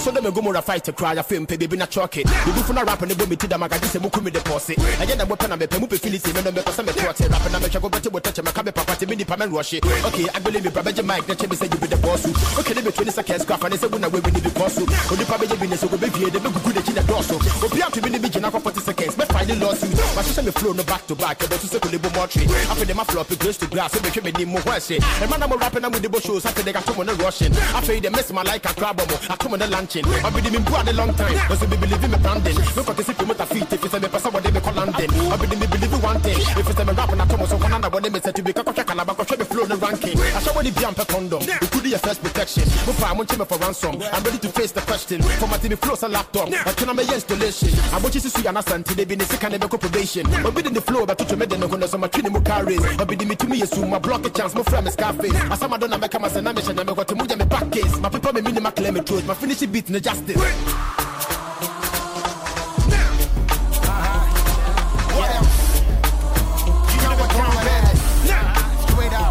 Yeah. so dem go more fight to cry a film baby na chalk it the boof na rap ne bo me ti da maga dise mu kumi deposit ɛyɛ na weapon na me pe mu pe feelings me no me me trot rap na me chako bete bo touch me ka me papa te me ni pa me rush it. okay agbele me brother mic na che me say you be the boss okay dey be 20 seconds craft and say we na we we ni because odi pa be je bi ne so go be vie de be chi na doso obi am to be bi gina for 40 seconds me find the lawsuit. But she me flow no back to back but to say more tree? After them a flop it grace to grass me hwe me ni mo hwese e man am rapping am with the bo shows after they got to no rushing. After they miss my like a crab mo atomo na lunching I be the me bua the long time. Because be believe in me branding. No got to see me ta feet. If you say me person what they me call landing. I be the me believe in one thing. If you say me rapping atomo so kana na what they me say to be kakwa kalaba ko me flow the ranking. I show the pe condom. It could be your first protection. Pa mo chime for ransom? I'm ready to face the question. For my team flow a laptop I can my installation. I want you to see an asante they be the sick and they go probation. But be in the flow but to me then no so my training mo carries. I be the me to me so my block a chance mo friend me scarface as I'm done make my sana me shana me got to move me back case my people me minima claim me truth. My finish beat no justice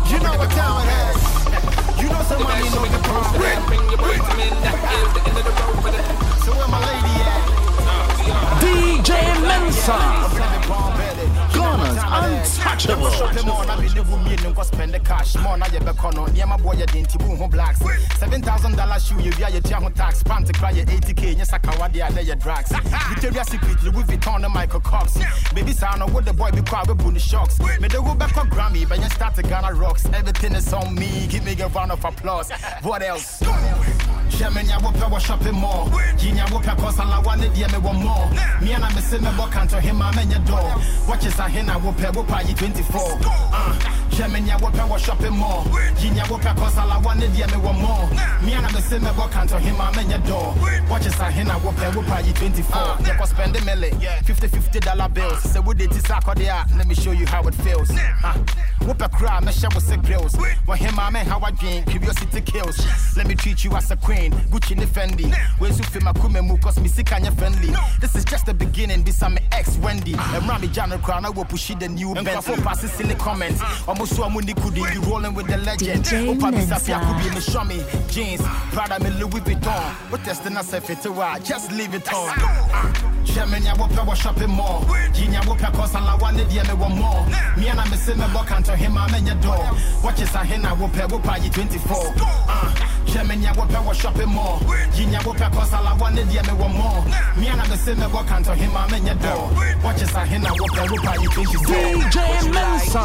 You know what time it is. You know somebody know the problem. So where my lady at? DJ Mensa. Untouchable. spend the cash. More now you be kono near my boy you didn't boom home blacks. Seven thousand dollars shoe you via your tiaho tax. Pan to cry your 80k yes I can what they are your drugs [LAUGHS] Victoria's Secret Louis Vuitton and Michael Cox. Baby son what the boy be quiet with bunny shocks. Me the go back on Grammy but you start to Ghana rocks. Everything is on me. Give me a round of applause. [LAUGHS] What else Shemenya wope wa shopping mall Jinya kosa la wane die me one more. Me and I me se me bo kanto him a menya door. Watch is a hina wope wopa yi 24 uh, Shemenya wope wa shopping mall Jinya kosa la wane die me one more. Me and I me se me bo kanto him a menya door. Watch is a hina wope wopa yi 24 Yeah, go spend a milli 50 50 dollar bills. Say we did this? There Let me show you how it feels. Uh, Wope cry me share with sick grills. When him a man how I drink. Curiosity kills. Let me treat you as a queen Gucci ni Fendi. Where's you feel my kume mu Cause me sick and friendly. This is just the beginning This I'm ex Wendy And Rami Jano crown I will push the new Benz. For passes silly comments. Almost so I'm kudi You rolling with the legend. DJ Opa bisa Mensa. pia kubi me show me Jeans. Prada me Louis Vuitton. What testing us if it's a ride Just leave it on. Shemenya wope wa shopping mall Jinya wope kosa la wane die me one more. Me and I me se me bo kanto him a menya door. Watch is a hina wope wopa yi 24 uh, Shemenya wope wa shopping mall Jinya wope kosa la wane die me one more Me and I me se me bo kanto him a menya door Watch is a hina wope wopa yi 24 DJ Mensa.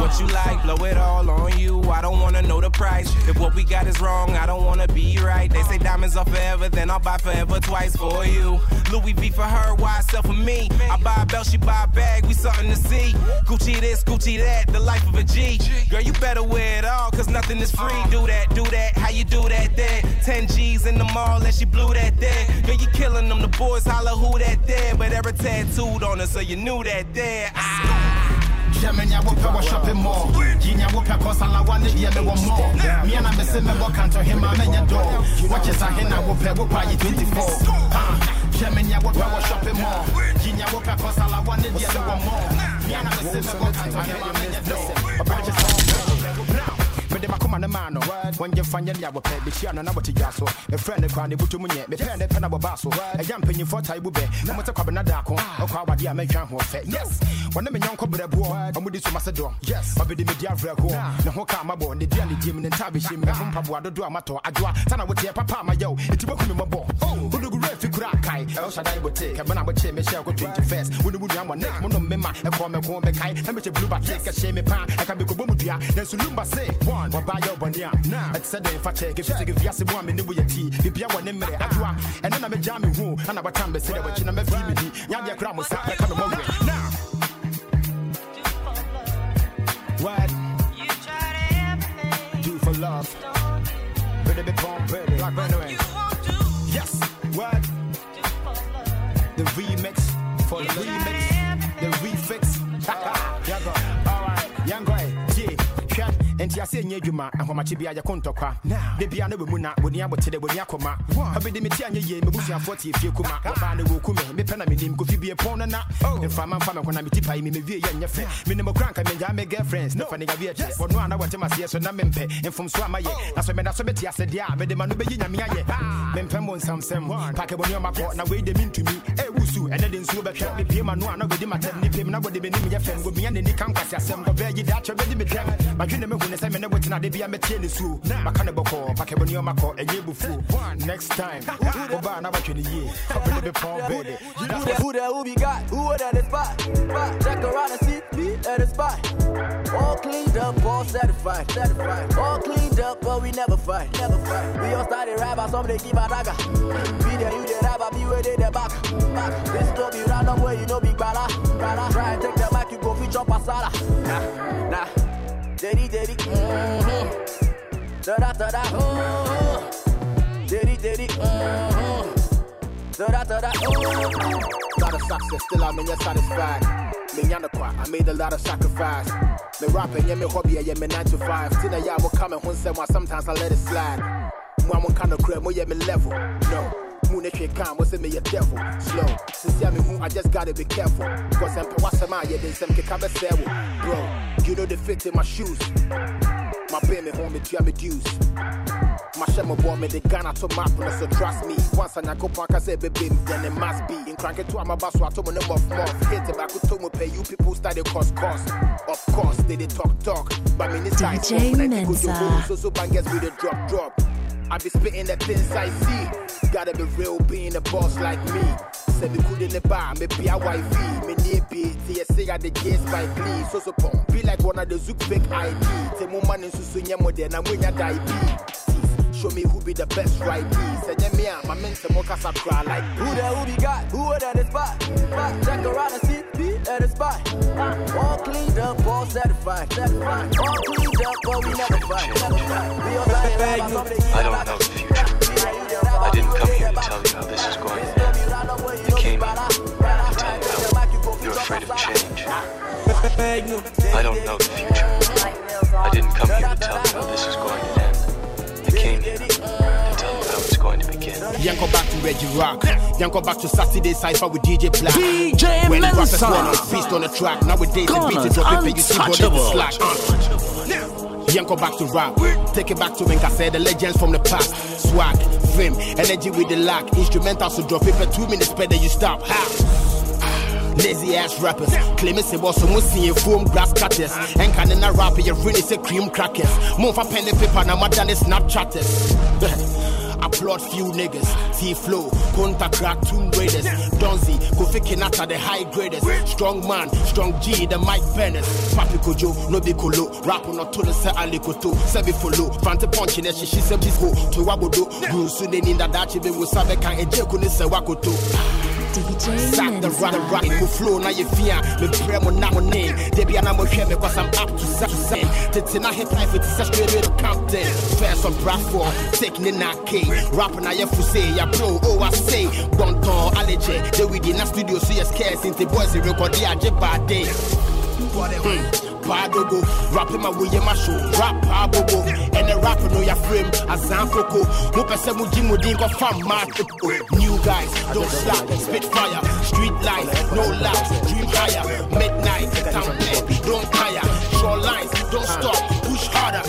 What you like, blow it all on you. I don't wanna know the price. If what we got is wrong, I don't wanna be right. They say diamonds are forever, then I'll buy forever twice for you. Louis V for her, why sell for me? I buy a belt, she buy a bag, we something to see. Gucci this, Gucci that, the life of a G. Girl, you better wear it all, cause nothing is free. Do that, do that, how you do that there? 10 G's in the mall and she blew that there. Girl, you killing them, the boys holler who that there. But every tattooed on her, so you knew that there. Ah. Shemenya wope wa shopping mall Jinya wope kosa la wane die me one more. Me and I me se me bo kanto him a menya door. Watch is a hina wope wopa yi 24 uh, Shemenya wope wa shopping mall Jinya wope kosa la wane die me one more. Me and I me se me bo kanto him a menya door mede makoma ne ma no wɔngye mfa nyɛ nea wɔpɛ bɛhyia no na wɔte dwa so. Ɛfrɛ ne kora ne botom nyɛ mepɛ ne pɛ na wɔba so. Ɛgya mpanyimfoɔ tae bu bɛ na mote kwabena daako ɔkɔ awade a mɛtwa ho fɛ yes. Wɔne me nyɔnkɔ berɛboɔ ɔmode so mase dɔ yes. Ɔbɛde medi awerɛhoɔ ne ho ka mabɔ ne dua ne dim ne nta bɛhyim mɛfo mpaboa dodo a matɔ adwoa sana woteɛ papa a mayɛw ɛti bɛku me mmɔbɔ wodogurɛ fi kora akae ɛwohyɛdae bote kɛbɛna bokyee mehyɛ kɔ 21st wone wo nua mɔ nek monom me ma. Ɛkɔ me ko bɛkae na mehyɛ blue batik ɛhyɛ me paa ɛka mekɔbɔ mu dua nanso lumba se one wɔba yɛ ɔbɔne a ɛte sɛ dɛn fa kyɛ kɛfisɛ kɛfiase mu a mene wo yɛ tii bibia wɔ ne mmerɛ adwoa ɛno na megyaa me hu ana watam bɛsɛ dɛ wakyi na mafii me di nyadeɛ kora mo sa ɛka me mɔwerɛ na What? Do for love. Ɛnti ase ɛnyɛ adwuma ahomakye bia yɛko ntɔkwa da bia na bɛmu na bɔni abɔkyerɛ bɔni akɔma abɛde mete anyɛ yie mabusuafoɔ tie fie kuma. Wɔbaa ne wɔku me mepɛ na menim kofi bie pɔn no na. Mframa mfa me ho na meti pae me mewie yɛ nyɛ fɛ menim kora nka megyaa me girlfriends. Na fa ne gabi akyɛ wɔno a na wɔte maseɛ so na mempɛ mfomso ama yɛ na so meda so bɛte ase deɛ a mede ma no bɛyi nyame ayɛ mempɛ mo nsamsɛm pake bɔne ɔmakɔ na wei de mentumi ɛwu su ɛnɛ de nsuo bɛhwɛ mepie ma no a na wɔdi matam ne pem na wɔde m'anim yɛ fɛm wɔmia n'ani ka nkwase asɛm gɔbɛɛ yi dakyɛ bɛdi me dɛm madwene mehu ne sɛ me ne wotena de bia mɛtie ne suo maka ne bɔkɔɔ pake bɔne ɔmakɔ ɛnyɛ bufuo next time wobaa na watwe ne yie ɔbɛne bɛpɔn bɛɛde Who the who we got? Who at the spot? Check around and see me at the spot. All cleaned up, all certified, certified. All cleaned up, but we never fight, never fight. We all started rap, but some they keep a dagger. Be there, you the rap, be where they the back. back. This don't be random way, Da da da mm-hmm. Daddy, daddy, mm-hmm. Da da da da, mm-hmm. lot of success, still I'm in your satisfied. Me nyana kwa, I made a lot of sacrifice. Me rapping, yeah, me hobby, yeah, me 9 to 5. Tina, yeah, I'm coming home, say, sometimes I let it slide. Mwa kind of crib, yeah, me level. No. Moon if you can, what's me a devil? Slow. Since me who I just gotta be careful. Cause I'm my yeah, then some kick Bro, you know the fit in my shoes. My baby home, me try me dues. My shame boy me the Ghana to map so trust me. Once I go park I say baby then it must be. In crank it to my boss so I told me no of month. Hit it back to me pay you people started cost cost. Of course they they talk talk. But me DJ Mensa. so so bangers with a drop drop. I be spitting the things I see. Gotta be real being a boss like me. Say me good in the bar, me wifey. Me need be TSA at the gates by glee. So so pong, be like one of the Zook fake ID. Te mo man in susu nyemo de na mwenya die Show me who be the best right Say yeah, me ah, my men say mo kasa cry like Who the who we got? Who at the spot? spot? Check around and see me at the spot. All cleaned up, all certified, certified. All cleaned up, but we never fight, never fight. We all started rap, but some I don't know the future. I didn't come here to tell you how this is going to end. I came here to tell you how you're afraid of change. I don't know the future. I didn't come here to tell you how this is going to end. I came here to tell you how it's going to begin. Yanko back to Reggie Rock. Yanko back to Saturday Cypher with DJ Black. DJ when the rappers Mensa. run on feast on the track. Nowadays the beat is dropping, pay you see body Untouchable. is slack. Yanko back to rap. Take it back to when I said the legends from the past. Swag, fame, energy with the lack. Instrumentals to drop it for two minutes, better you stop. Ha. Lazy ass rappers, claiming say boss someone seeing foam grass cutters. And can in a rap, you really say cream crackers. Move for pen and paper, now my is Snapchatters. [LAUGHS] Applaud few niggas, T Flow, Contact Crack, Tomb Raiders, Donzi, Kofi Kinata, the high graders, Strong Man, Strong G, the Mike Bennett, Papi Kojo, no be kolo, rap on a tuna se alikoto, sebi follow, Fante Punch in a shishi se disco, to Wabodo, Bruce in the Dachi, be with Sabekan, and Jekuni se Wakoto. DJ Sack the run and rock it, go flow, now you fear. Me pray mo na mo name. They be an amo share me cause I'm up to seven. Titina hip life, it's a straight way to count them. First on Bradford, taking in a K. Rapping I have to say, ya blow, oh I say. Bonton, allergy. They we in a studio, so you scared since the boys they record the aje bad day. Padogo, rapping my way in show, rap pabogo, and the rapper know your frame, as Zampoko, no person mu jimu dingo fam mark. New guys, don't slack, spit fire, street life, no lies, dream higher, midnight, town play, don't tire, short lines, don't stop, push harder.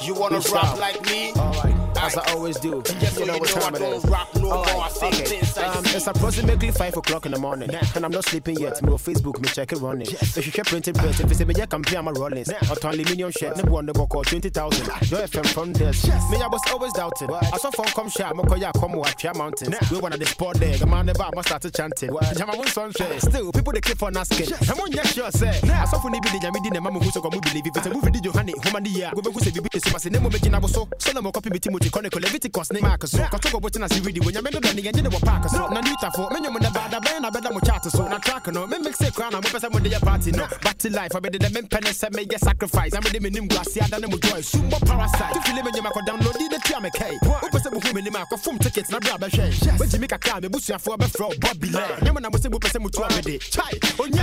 You wanna rap like me? As I always do. Just so You know what time I it is. rap no Alright, more, I say okay. Um, it's approximately 5 o'clock in the morning. And I'm not sleeping yet. Me on Facebook, me check it running. If you check printed print, if you say me, yeah, compare I'm a rollings. Turn aluminium shirt, me one the book or 20,000. Your FM from this. Me, I was always doubting. I saw phone come shot, Moko ya come watch your mountains. We one of the sport there. The man the bar must start to chanting. Jama one sunshine. Still, people they keep on asking. I'm on your sure, say. I saw for Nibi, the Yamidi, the Mama who's going to believe if it's a movie, did you honey, who man the year. Go back to say, Bibi, so I say, Nemo making a so. So no more copy me Timothy. Chronicle Leviticus ne Marcus. So Koto go botina si ready when you mendo dani enje ne wo park so na nita for menyo mo na bada ben na beda mo chat so na track no it crown na mo pesa mo de party no. Batty life I be the men se me get sacrifice. I'm the nim glass ya dan mo joy. Sumbo parasite. To feel me nyama ko download the tia me kai wo pesa mo hu me ni ma ko fum tickets na bra ba hwe we jimi kakra me busuafo be fro Bobby Le nyama na mo se mo pesa mo tu amede chai onye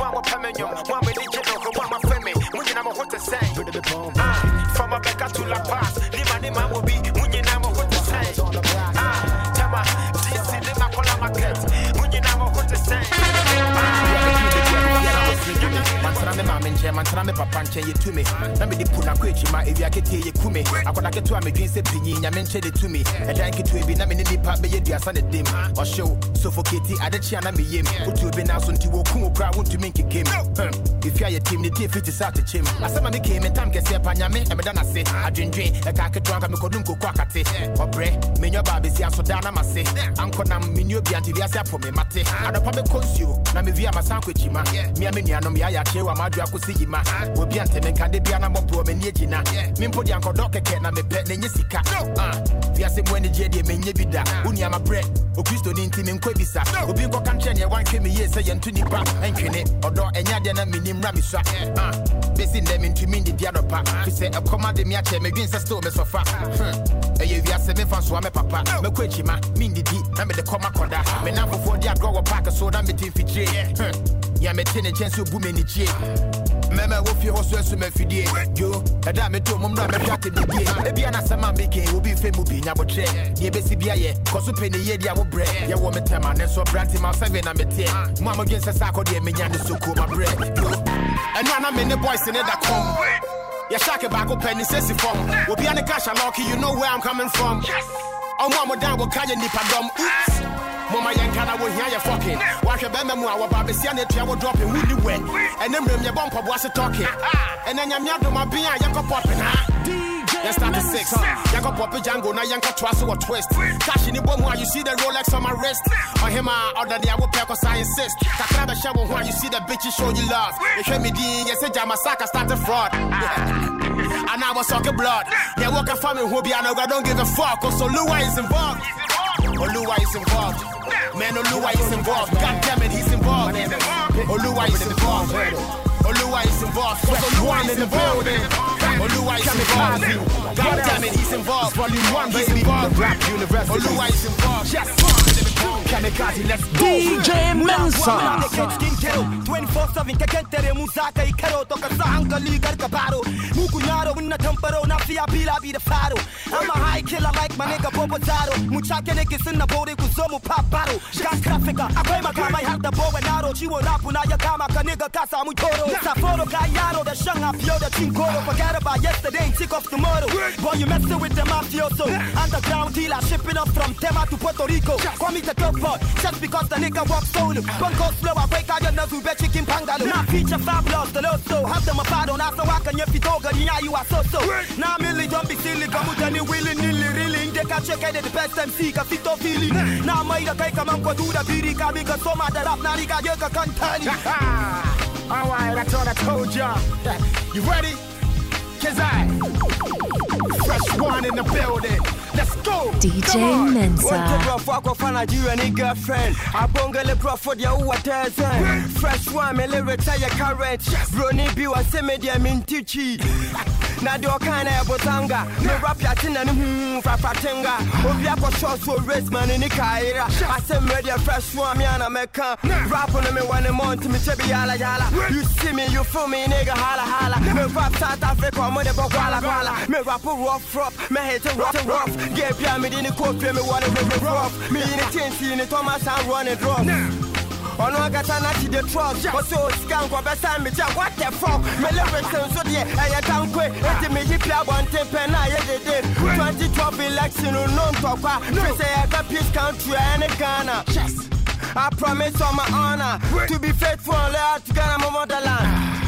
wa mo pamenyo wa me di jeno ko wa ma feme mo nyina mo hote say. Ah, from Rebecca to La Paz. Ma mo nkyɛn mantana me. Papa nkyɛn yɛ tumi na mede pu nako akyima ewia keteɛ yɛ kume akɔda ketewa medwen sɛ pinyi nyame nkyɛ de tumi ɛdan ketewa bi na mene nipa bɛyɛ duasa ne dem ɔhyew sofoketi adekyea na meyam wotu obi na nti wɔku wo koraa wontumi nkekam ɛfia yɛ tim ne tie fiti sɛ atekyem asɛm a mekee me ntam kɛseɛ pa nyame ɛmeda nase adwendwen ɛka ketewa nka mekɔdum koko akate ɔbrɛ menyɛ baa bɛsi aso daa na mase ankɔnam menni obi ante wiase apo me mate adɔpa bɛkɔ nsuo na mewie amasan akɔ akyima mea me nuanom yɛayɛ akyerɛ wɔ amadwo akɔsi yi ma obi anteme nkade bia na mmɔboɔ m'ani agyina mempo de ankɔdɔ kɛkɛ na mepɛ na ɛnyɛ sika Ah, wiase mu anigyeɛ deɛ menyɛ bi da. Wo nuama berɛ okristoni nti menkɔ bisa obi nkɔka nkyerɛ neɛ wanhwɛ me yie sɛ yɛnto nipa ɛntwene ɔdɔ ɛnyɛ adeɛ na mennim mmra me sua Ah, bɛsi nnɛ mentumi ndidi adɔpa fi sɛ ɛkɔma de me akyɛ medwen sɛ still mesɔfa Hmm, ɛyɛ wiase memfa nsoa me papa. Mɛkɔ akyima mendidi na mede kɔma kɔda me nam fofoɔ de adorɔ wɔ park so na mete mfikyire Hmm, ya mete ne nkyɛn sɛ obu m'anikyie mɛmɛ wo fie hɔ so asu mafidie yo ɛda meto mom no a mɛhwɛ atɛdidie ebia na asɛm a meke obi mfɛ mu bi nyabotrɛ deɛ ɛbɛsi bia yɛ kɔ so pɛ ne yie de a wobrɛ yɛwɔ me tɛma ne nso brante ma sɛve na meteɛ mo a modwen sɛ sɛ akɔdeɛ menya ne soko mabrɛ yo ɛno a na me ne boys ne da kɔm yɛhyɛke baako pɛ ne sɛsi fam. Obia ne cash alɔke you know where i'm coming from. Ɔmo a modan wo ka yɛ nipadɔm oops mama yɛnka na wohia yɛ fɔkin wahwɛ bɛma mu a wɔba bɛsia ne atua wo drɔpe wonni wɛ ɛne mmerɛm yɛbɔ mpɔboa se tɔke ɛnɛ nyame adom aben a yɛnkɔ pɔpe na Let's start at six. Yanko Poppy Django, now Yanko Twasso or twist. Cash in the bomb while you see the Rolex on my wrist. Or him, I order the Awo Peko, I insist. Kakraba shower while you see the bitches show you love. If you me D, yes, Jamasaka started fraud. [LAUGHS] And I was talking blood. Yeah, walk a family who be, I know I don't give a fuck. Cause Also, Lua is involved. Olua is involved. Man, Olua is involved. God damn it, he's involved. Olua is involved. Olua is involved. Cause Olua is involved. Olua is involved. God damn it, he's involved. Volume one, he's involved. Rap University. Olua is involved. Yes. Kamikaze, let's go. DJ Mensa. 24/7 kakentere musaka ikaro to ka hankali gar ka baro. Muku yaro na tamparo na fiya bila bi da faro. I'm a high killer like my nigga Bobo Zaro mu chake ne kisin na bore ku zo mu pop baro. Ga traffica akwai makamai har da bowe naro ciwo rapu na ya kama ka nigga ka samu toro saforo ka yaro da shan afiyo da cin koro forget about yesterday tick off tomorrow. Boy you messing with the mafioso. Underground dealer shipping up from Tema to Puerto Rico. Call me the dope boy just because the nigga walk solo. Bunko slow I break out your nose with chicken pangalo. Now feature fabulous the loso have them a pardon now so I can you fit over yeah you are so so now milli don't be silly come with any willy nilly really. They can check out the best MC ka fit fili now mai da kai kaman ko du da biri ka mi ka so ma da rap na riga ye ka kantani Alright, that's all I told ya. [LAUGHS] You ready? Cause I fresh one in the building. Let's go. DJ Mensa. Wote bro wako fa ni girlfriend? Abongele for dia Fresh one me le retire current Bro ni bi wa se me Na do kana ya botanga Me [LAUGHS] rap ya tina ni fa fatenga Obi akọ short so race man ni kaira I say me dia fresh one me ana meka Rap on me one month me chebi yala yala You see me you feel me nigga hala hala Me rap South Africa mo de kwala kwala Me rap rough rough. Me hate it rough rough. Get pia me ni ko pia me wanna rip rough Me in the tent see ni Thomas and running rough. Ɔno ankasa na ti de trɔs ɔsɛ osika nkɔbɛsa megya what the fuck? Me lyrics nso deɛ ɛyɛ tankwe enti meyi pia abɔnten pɛ na ayɛ dede 2012 election no. Ntɔkwa fi sɛ yɛka peace country ɛne ghana. I promise on my honor. To be faithful and loyal to Ghana, my motherland.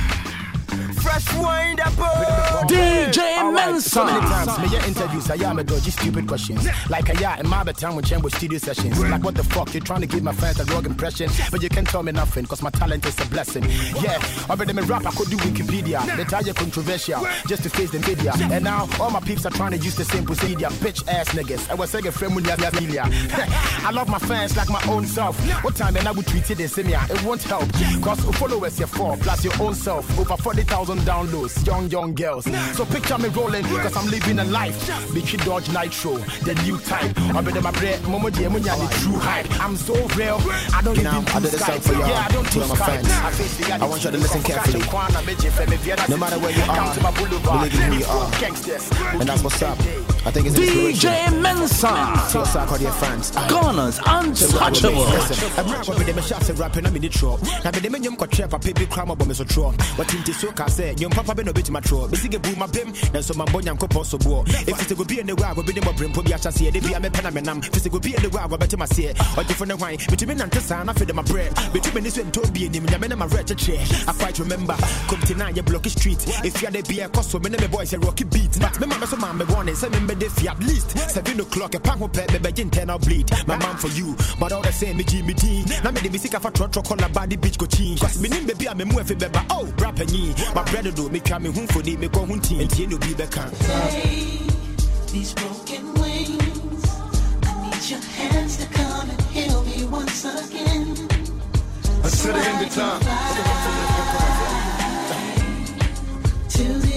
Fresh wind up. DJ Alright, So many Mensa. times, me yeah interviews, I am a dodgy stupid questions. Like I yeah, in my time with Chamber studio sessions. Like what the fuck, you trying to give my fans a wrong impression, but you can't tell me nothing, cause my talent is a blessing. Yeah, already me rap, I could do Wikipedia. The tire controversial, just to face the media. And now all my peeps are trying to use the same procedure. Bitch ass niggas. I was saying friend with familia. I love my fans like my own self. What time and I would treat it in similar, it won't help. Cause followers you four plus your own self. Over 40,000 downloads, young, young girls. So picture me rolling, cause I'm living a life. Bitchy Dodge Nitro, the new type. I bet my bread, Momo Diamunya, the true hype. I'm so real, I don't You even know, do I did this song for y'all, Yeah, I don't do Skype. I face the I want you to listen carefully. No matter where you are, believe in who you are. And that's what's up. I think it's. DJ Mensa. To us, our dear fans. Ghana's untouchable. ɛberɛ bɛde mehyɛ ase rap na mene trɔ na mede me nnwom kɔtrɛ papa bi kora mabɔ me so so ka sɛ nnwom papa bɛ na obɛtumi atrɔ bɛsi bu mabem nanso mambɔ nyankopɔn so boɔ ɛfiri sɛ gobi ne wɔ a gobɛde mmɔbrɛmpo bi ahyɛseɛ de bia mɛpɛ na menam firi sɛ gobi ne wɔ a gɔbɛte maseɛ ɔgyefo ne hwan metumi nante saa na afei de mabrɛ bɛtumi ne so ɛntɔ bi anim nyame ne mawerɛ kyekyerɛ I quite remember na yɛ blocky street. Ɛfiade bia ɛkɔ so me ne me boys rocky beat. But mema me so me sɛ membɛde fi at least 7 o'clock ɛpa ho pɛ bɛbɛgye internal bleed my man for you but all the same me gye me din na mede me sika fa trɔtrɔ kɔla body beach kɔkyin cause menim baabi a oh, me mu afi bɛba oh bra panyin mabrɛ dodo metwa me ho mfoni mekɔ ho ntin ntie ne obi bɛka These broken wings. I need your hands to come and heal me once again. Until the end of time. To the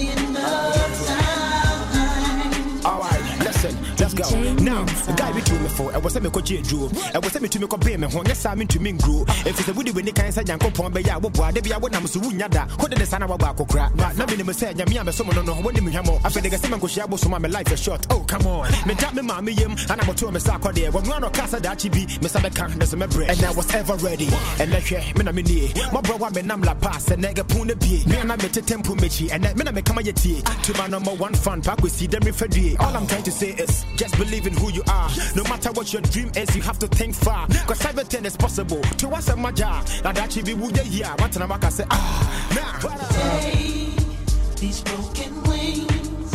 let's go. Now, the guy be to me for, I was a me ko jeju. I was a me to me be me ho, yes I mean to me grow. If it's a woody when they can say yanko pon be ya wo boa, de bia wo nam so wunya da. Ko de sana wa ba kokra. Na na me say nyame am so no no, wo ni me. Afi de gase man ko shia bo so ma me life is short. Oh, come on. Me da me ma me yem, and I'm to me sa ko de. Wo no no kasa da chi bi, me sa be kan, na so me bre. And I was ever ready. And let hwe, me na me nie. My bro wa me nam la pass, and nigga pun bi. Me na me te tempo mechi, and me na me kama yeti. To my number one fan, back we see them refer All I'm trying to say is just believe in who you are. No matter what your dream is, you have to think far. Cause everything is possible. To us, a maja. Now that you be would you hear? What am I say? Ah, now. These broken wings.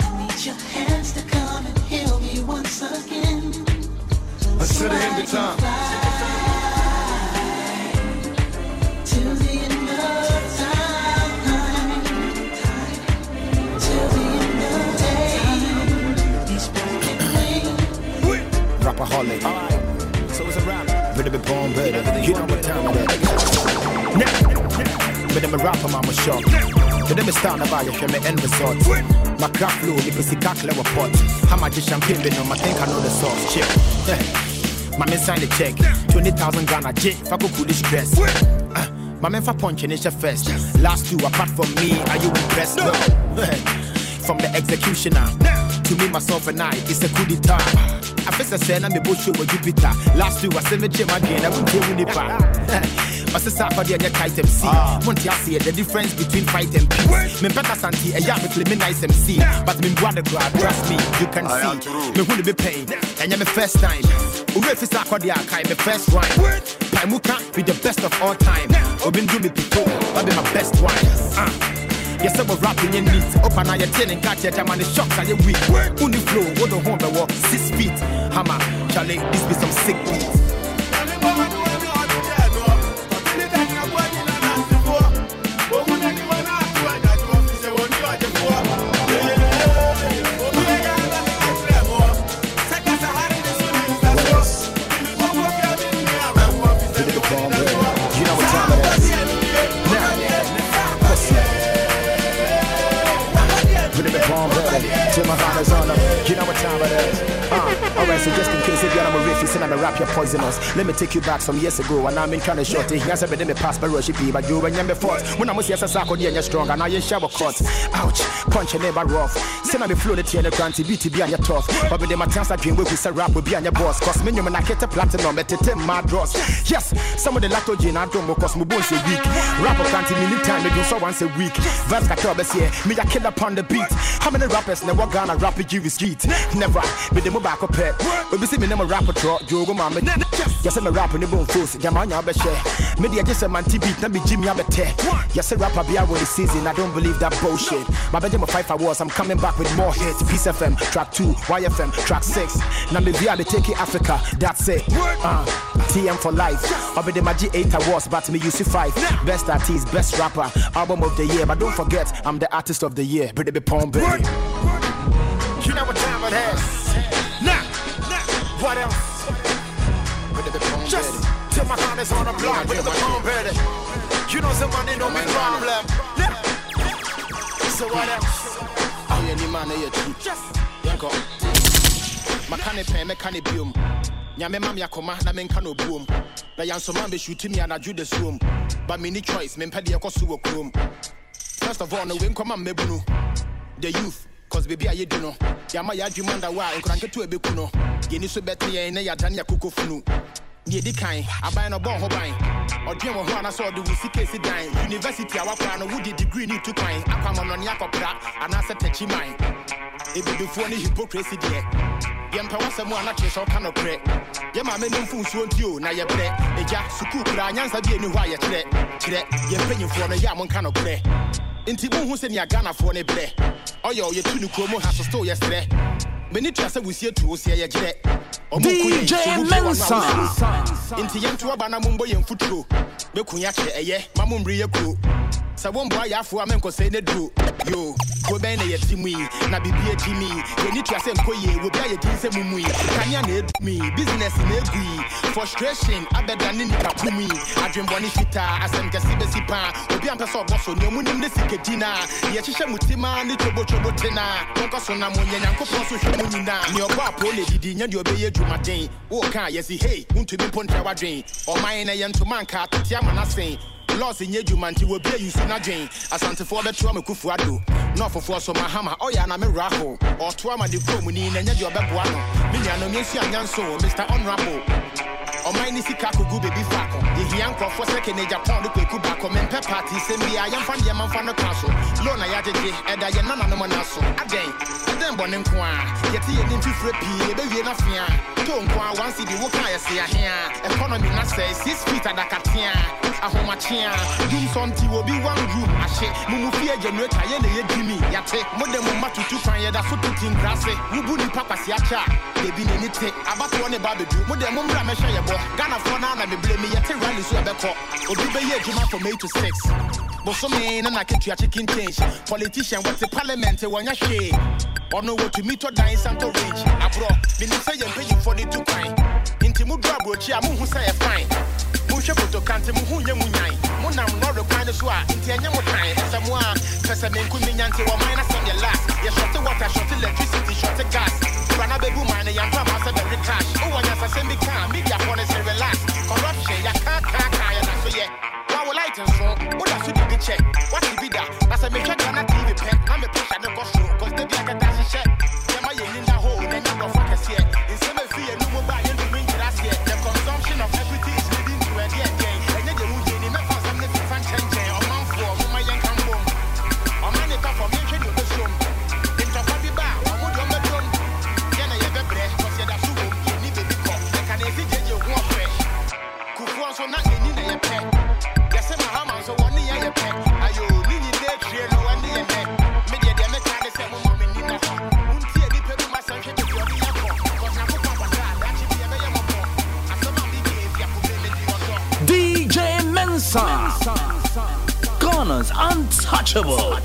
I need your hands to come and heal me once again. Until the end of time. To wings. Rapaholic. Alright. So it's a rap. Better be born better. You know what time it is. Now, better me rap, I'm a shock. Better me start about you, show me end result. My craft flow, you can see cackle our pot. How much is champagne, but no, I think I know the sauce. Chip. [LAUGHS] My man signed the check. 20,000 Ghana, J. Fako coolish dress. Uh, my man for punching is your first. Last two, apart from me, are you impressed? No. [LAUGHS] from the executioner to me, myself, and I, it's a coup d'etat. I first I said, I'm a bush with Jupiter. Last two, I said, me my again, I won't tell you the [LAUGHS] My sister, for the other kite MC. Monty, I see the difference between fight and peace. Me better santi, a yam with me nice MC. But me brother, grad, trust me, you can see. Me who be pain, and you're my first time. Ure fi sa kɔ de aka my first rhyme. Paimuka be the best of all time. Obin do me pito, I be my best wine. Uh. Yes, I was rapping in neat. Open eye, ten and catch. I'm on the shocks. I weak. On the flow, what the home, walk six feet. Hammer, Charlie, this be some sick beats. You know uh, Alright, so just in case if you're a riff, you I'm a rap, you're poisonous. Let me take you back some years ago, and I'm in trying to short it. Yes, I've been past by Rushy P, but you when you're fought. When I'm yes, I saw and you're strong, and now you're shower cut. Ouch, punch your neighbor rough. Send me floated here in the granty, BTB and your tough. But with my chance I dream with a rap will be on your boss. Cause me, I get a platinum, it take my dross. Yes, some of the lactogen I don't cause my bones a week. Rapper can't me time, they do so once a week. Vance got troubles here, me I kill upon the beat. How many rappers never gonna rap with you street? Never, me the back up pet. Be see me rap a tro jogo ma me Yes me rap ne bon force jama nya be share. Me dey just a man beat na me Jimmy abete Yes rapper be out with the season I don't believe that bullshit. My bedroom of five awards I'm coming back with more hits. Peace FM track 2 YFM track 6 Now me via me take it Africa that's it. Uh, TM for life. I be the Magic 8 awards but me use 5 Best artist best rapper album of the year but don't forget I'm the artist of the year. Pretty be Palm baby. You know what time it is. What else? Just till my hand is on the block with the palm ready. You know somebody know me problem. Yeah. So what else? Oh, yeah, ni man, yeah, true. Yanko. Makane pen, mekane biom. nyame ma me akoma na menka no buom na yɛnsoma bɛhwuti me anadwo da suom ba menni choice mempɛ deɛ ɛkɔ so wɔ kurom first of all no wei nkɔma mmabunu the youth cause baby a yɛdi no? Yɛama yɛadwuma nda wo a nkora nketewa bɛku no yɛni so bɛte yɛn na yɛadane akokɔ funu deɛ di kan aban no. Bɔɔ ho ban ɔdwen wɔ ho ana sɛ ɔde wo sika si dan university a wakora no wode degree ne tu kwan akwamanɔne akɔkora anaasɛ takyi man ebibifoɔ ne hypocrisy deɛ yɛmpɛ w'asɛm a na kyerɛ sɛ ɔka nokorɛ yɛ maame no mfo nsuo nti o na yɛbrɛ agya sukuu koraa nyansa bi ani hɔ a yɛkyerɛ kyerɛ yɛmpanyimfoɔ no yɛ a monka nti mohu sɛnea ghanafoɔ ne berɛ ɔyɛ ɔ yɛtu no kurom ha so still yɛserɛ m'ani tua sɛ wosie tu wo seɛ yɛgyerɛ DJ Mensa. nti yɛnto aba na mombɔ yɛn mfoturo bɛku yɛ akyerɛ ɛyɛ ma mommere yɛ kuro sɛ womboa yɛafoɔ a menkɔsɛe ne duro yo kuro bɛn na yɛte mu yi na biribi akyi mi. Yɛni tua sɛ nkɔ yie wobi a yɛdin sɛ mumu yi kanea na ɛdu mi business na ɛgu yi frustration abɛda ne nipa kum yi adwembɔne fitaa asɛm kɛse bɛsi paa obi ampɛ sɛ ɔbɔ so nea munim ne sikadi no a yɛhyehyɛ mu timaa ne twobotobo te no a monkɔ so na monyɛ nyankopɔn so hwɛ mu nyinaa nea ɔbɔ apoo le didi nya deɛ ɔbɛyɛ adwumaden woka a yɛsi hei wontumi mpo ntrɛ w'adwen ɔman na yɛ ntoma nka tete ama no asen lɔs nyɛ adwuma nti wɔbi ayusu no adwen asantefoɔ bɛtoa me kufu ado na ɔfofoɔ so mahama ɔyɛ ana me wura ho ɔtoa ma de kurom na ɛnyɛ deɛ ɔbɛboa no me nuanom yɛnsu anya nso mr honorable. Ɔman ne sika kogu bebi faako yɛhia nkurɔfoɔ sɛ kene japan no kwaku baakɔ mempɛ party sɛm bia yɛmfa ndeɛma mfa no ka so lo na yɛagyegye ɛda yɛ nananom no so adɛn ɛdɛn bɔne nko a yɛte yɛni mfifirɛ pii yɛbɛwie no afea to nko a wansi de wo ka yɛse ahea economy na sɛ six feet adakatea ahomakyea dum sɔnti wɔ bi one room ahye mumu fie generator yɛ na yɛdi mi yɛte mode mo ma tutu kwan yɛda so tuti nkra se wobu nipa kwase akyɛ a debi n'ani te abatoɔ ne ba bɛdu mode mo mmra mɛhwɛ yɛ bɔ ghanafoɔ no ana bebree mi yɛte rally so ɛbɛkɔ obi bɛyɛ adwuma from 8 to 6 bosome na naketua chicken change. Politician wɔte parliament wɔnyɛ hwee ɔno wɔtumi tɔ dan santo range aborɔ menim sɛ yɛ mpanyimfoɔ de tu kwan nti modu aborɔkyi a mohu sɛ yɛ fine. Monhwɛ fotokante mohu nyɛ mu monam lɔre kwan no so a nti ɛnyɛ mo tan ɛsɛ mo a pɛ sɛ menku menya nti wɔman na sɛm yɛ las yɛhɔte water shɔte electricity shɔte gas. Kura na bɛbu man no yɛnto ama sɛ bɛre cash. Wowɔ nyasasɛm bi ka a mediafoɔ no woda so didi kyɛ wate bi da na sɛ mehwɛ ghana tv pɛ na mepɛ hyɛ ne kɔ soro cause da bi akɛta hyehyɛ yɛma yɛni nda hɔ na nya nkurɔfoɔ kɛseɛ nsɛm afi yɛ no mu ba yɛntumi nkyerɛ aseɛ the consumption of everything is leading to ɛdeɛ ɛdɛn ɛnyɛ deɛ wo yɛni mɛfa nsɛm ne fifa nkyɛnkyɛn ɔmanfoɔ moma yɛnka mbom ɔman ne tɔfɔ menhwɛ deɛ ɔbɛsom ntɔkwa bi ba a ɔmo deɛ ɔmbɛdom yɛna yɛbɛbrɛ cause yɛda so wom yɛni baabi kɔ yɛka na ɛsi gyegye ho ɔfrɛ kufuɔ nso na yɛni na yɛpɛ untouchable. Aha,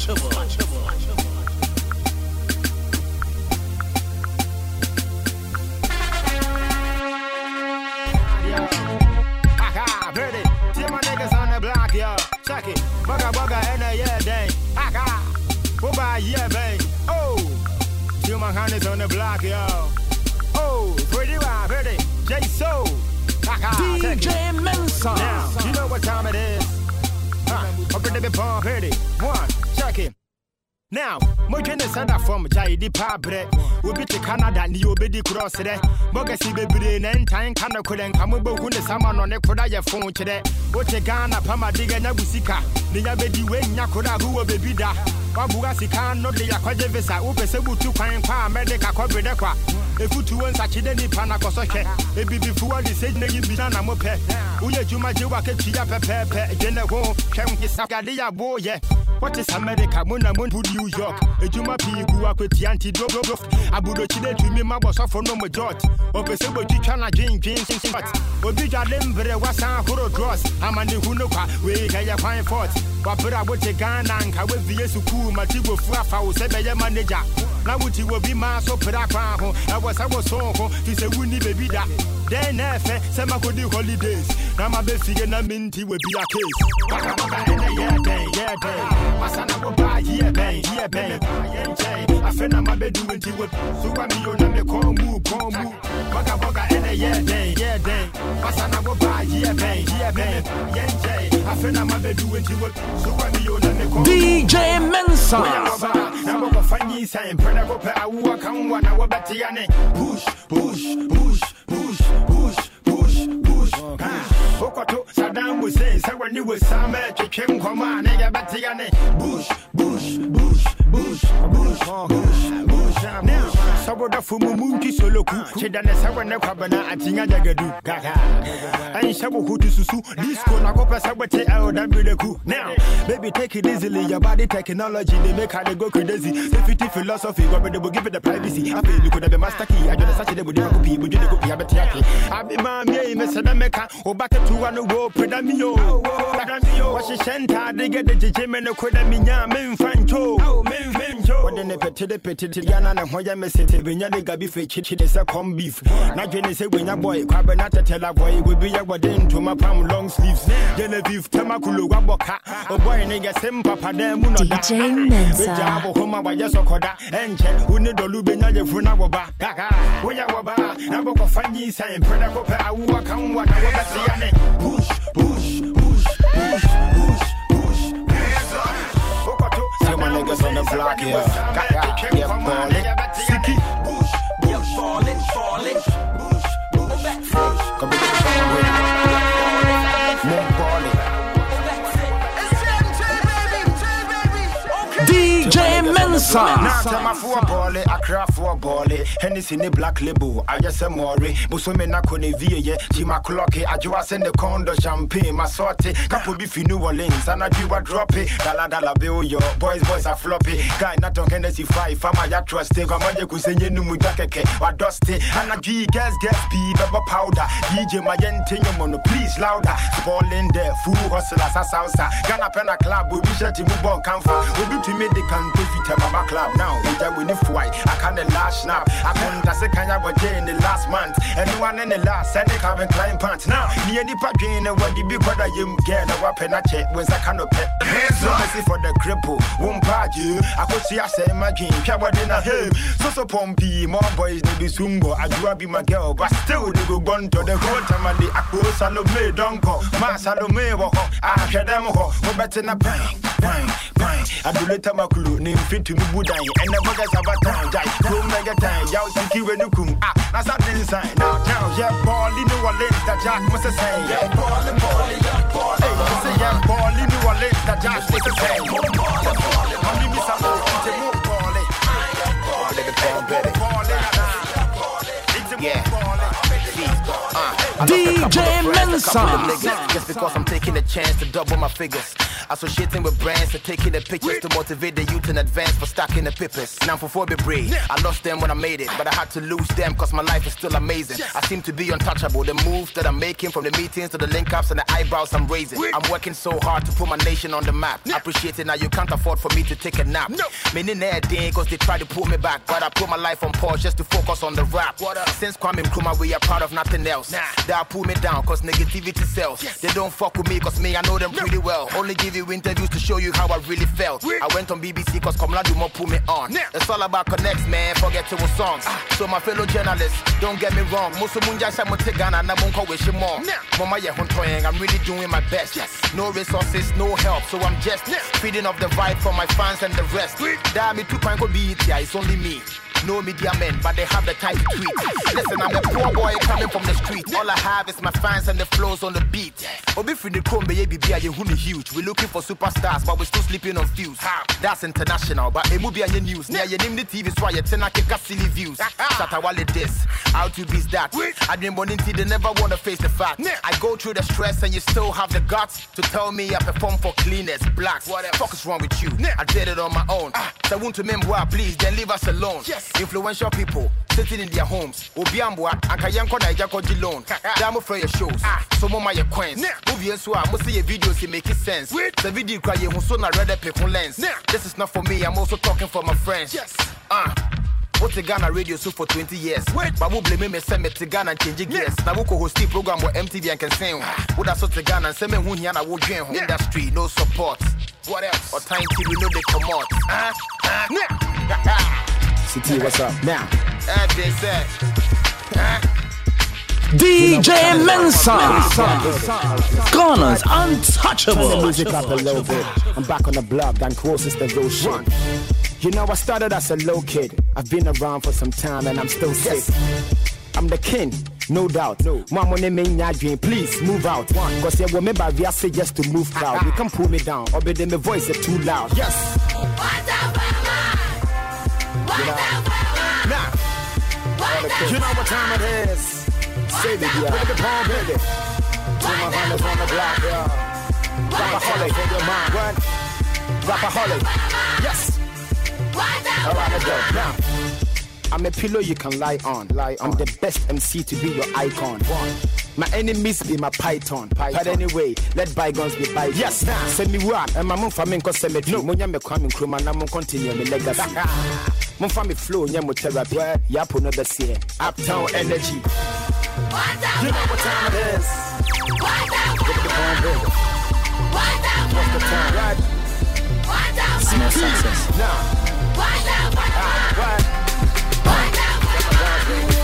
sada fam gyae di pa brɛ obi te canada ne obɛdi cross dɛ bɔgasi bebree na ntan ka no korɛ nka mobɛhu ne sama no ne koda yɛ fo kyerɛ wote ghana pama de nya busika ne nya bɛdi wenya koda ho wɔ bɛbi da wabua sika no de yakɔgye visa. Wopɛ sɛ butu kwan kwa a mɛde kakɔbrede kwa ɛfutuo nsakyede nipa na kɔsɔhwɛ ebibifoɔ de sɛ gyina yi bi na mopɛ woyɛ adwuma gye wakatua pɛpɛɛpɛ dwene ho hwɛ nkesagade yɛ aboyɛ What is America? Mona Moon to New York. A Juma P. Guakweti anti dog. Abudochide to me, my boss of no majot. Opesebo Chichana Jane James in Simbat. Obija Lembre was a horo dross. I'm an Hunoka, we can find fort. Wapura wote Ghana and Kawe Viesuku, Matigo Flafa, Sebaya manager. Now would you be mass of Peraquaho? I was I was so to say, Winnie baby that. Then, Efe, eh, Sama could do holidays. Now my best figure, na minty will be a case. Baka baka, yeah, day, yeah, day. Masana go buy, yeah, bang, yeah, bang. I feel I'm a bed doing to it. So I mean, you're move, call move. Baka baka, and yeah, day, yeah, day. Masana go buy, yeah, bang, yeah, bang. I feel I'm a bed doing to it. So I mean, you're not call DJ Mensa. Now go find you saying, Prada go pay a one hour, but push, push, push, push, push, push, push. Okoto Saddam Hussein sɛ w'ani wɔ saa mɛ twetwe nkɔmɔ a ne yɛbɛte ya ne bush bush bush bush bush bush bush sɛ wodafo mu mu nti soloku kyeda ne sɛ wɔ ne kwabana atinya jagadu kaka. Ɛnhyɛ wo ho to susu disco na kɔpɛ sɛ wote ɛwodabireku now baby take it easily your body technology they make her they go crazy. Safety philosophy but they will give it the privacy. I feel you could have master key I just such a would never copy would you copy I bet yaki I be my me me say meka o back to one wo preda mi yo. Preda mi yo. Wa she shenta de get the jeje me no koda mi nya me mfancho me mfancho what the pete de yana na hoya me sete benya de gabi fe chichi de say beef. Na dwene say benya boy kwabe na tetela boy we be ya wode to my palm long sleeves. Genevieve temakulo wa boka. O boy ne get sem papa de mu no da. DJ Mensa. Beja abo homa wa yeso koda. Enche uni dolu benya je funa wo ba. Kaka wo ya wo ba. Na boko fanyi say preda ko pe awu kan wa na wo ba se ya ne. Push push push push push push. Okoto See my niggas on the block here. Kaka, yeah, ballin'. Siki push push falling, falling. Mensa. Now tell my four ball eh, I cry for ball eh. Hennessy ni black label, I just eh. a more. Busumi na kone vie, Jima clocky, I just send the condo champagne, my sortie, couple beef in New Orleans, and I do what drop it. Dala dala bill yo, boys boys are floppy. Guy not on Hennessy five, fama ya trust it, come on you could say you know jakeke, or dusty, and I G gas gas speed, rubber powder, DJ my yenting mono, please louder. Ball in there, fool hustlers, a salsa, Ghana Pena Club, we be shutting move on comfort, we do to me the can go fit Baba Club now, we just win if white, I can't the last snap, I couldn't say can you but in the last month, anyone in the last, and they Calvin Klein pants. Now, me and the pain and what the big brother you get a weapon I check a kind of pet. Hands up, see for the cripple, won't you, I could see I say my game, Cabot in a him, so so pumpy, more boys they do sungo, I do be my girl, but still they go gone to the whole time of the Akko Salome, Donko, Ma Salome, I hear them go better na bang, I do let my crew name fit to me Budai, and the buggers have a time, Jai, go mega time, Yao Tiki when you come, ah, that's not the design, now, now, yeah, ball in New Orleans, that Jack must say, yeah, ball and ball, yeah, ball, hey, I say, yeah, ball in New Orleans, that Jack must say, ball, ball, ball, I'm in Miss Amo, it's a move, ball, ball, let ball, ball, it's ball, uh, DJ Mensa. Just because I'm taking a chance to double my figures. Associating with brands and taking the pictures to motivate the youth in advance for stacking the pippers. Now for four breed. I lost them when I made it, but I had to lose them cause my life is still amazing. I seem to be untouchable. The moves that I'm making from the meetings to the link ups and the eyebrows I'm raising. I'm working so hard to put my nation on the map. Appreciate it now you can't afford for me to take a nap. Meaning that day cause they try to pull me back, but I put my life on pause just to focus on the rap. Since Kwame Nkrumah we are proud of nothing else. That pull me down cause negativity sells. They don't fuck with me cause me I know them pretty well. Only give you interviews to show you how I really felt. I went on BBC cause Komla Dumor put me on. It's all about connects man, forget your songs. So my fellow journalists, don't get me wrong. Musu munja sa mote Ghana na munko wish you more. Mama ye huntoying, I'm really doing my best. Yes. No resources, no help, so I'm just feeding off the vibe for my fans and the rest. Damn me two go beat, yeah, it's only me. No media men, but they have the time to tweet. Listen, I'm a poor boy coming from the street. All I have is my fans and the flows on the beat. Oh, Obi free the chrome, baby, be a huni huge. We're looking for superstars, but we're still sleeping on fuse. That's international, but a movie and your news. Near your name the TV, so you ten kick silly views. Shatta Wale this, how to beat that. I didn't want into they never wanna face the fact. I go through the stress and you still have the guts to tell me I perform for cleaners, blacks. What the fuck is wrong with you? I did it on my own. Ah. So want to memoir, please, then leave us alone. Influential people sitting in their homes. Obiambwa, Ankayanko Naijako Loan. Damo for your shows. Ah. So of your coins. Movie and so I must see your videos, it make it sense. The video cry you so na read a lens. This is not for me, I'm also talking for my friends. Yes. Uh. What's a Ghana radio so for 20 years? Wait, but who blame me send me to Ghana and change gears. Now who host the program with MTV and can sing. Ah. What that's what the Ghana and send me who here na wo dream industry, no support. What else? Or time till we know they come out. Huh? Huh? City, what's up? Now. As they said. Huh? DJ Mensa, Ghana's Turn the untouchable. music up a little bit. I'm back on the block, Dan closest to those shit. You know, I started as a low kid. I've been around for some time and I'm still sick. I'm the king, no doubt. No. Mama name me dream, please move out. Cause you remember we say just to move crowd. You can pull me down, or be my voice is too loud. Yes. Now, you know what time it is. Say it, yeah. Put the palm, baby. Put my hands on the block, yeah. Rapaholic, in your mind. What? Rapaholic. Yes. Alright, let's go. Now. I'm a pillow you can lie on. Lie on. I'm the best MC to be your icon. My enemies be my python. But anyway, let bygones be bygones. Yes, send me what? And my mum for me cause cemetery. No, Munya me kwame nkrumah na mo continue me legacy. Mum for me flow, nya mo therapy. Yapo no the see. Uptown energy. You know what time it is. Get the phone, baby. What's the time, right? Small success. Now. Ah, what? Thank you.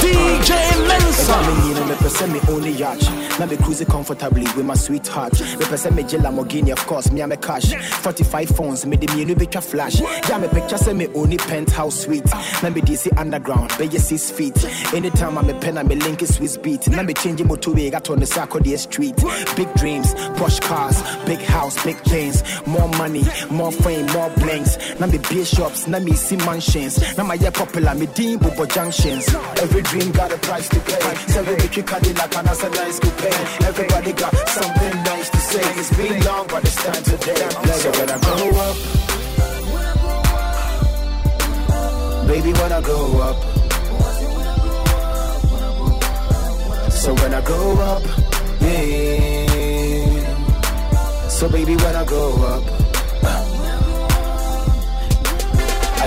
DJ Mensa. Me person me only yacht. Now me cruising comfortably with my sweetheart. Me person me Jill Lamborghini, of course, me am a cash. 45 phones, me the me new picture flash. Yeah, me picture say me only penthouse suite. Now me DC underground, you six feet. Anytime I'm a pen, I'm a link is Swiss beat. Now me changing motorway, got on the the street. Big dreams, posh cars, big house, big things. More money, more fame, more blinks. Now me bishops, now me see mansions. Now my popular, me dean bobo junctions. Every dream got a price to pay. Seven victory Cadillac and that's a nice coupe. Everybody got something nice to say. It's been long, but it's time today. So when I grow up, baby, when I grow up. So when I grow up, yeah. So baby, when I grow up,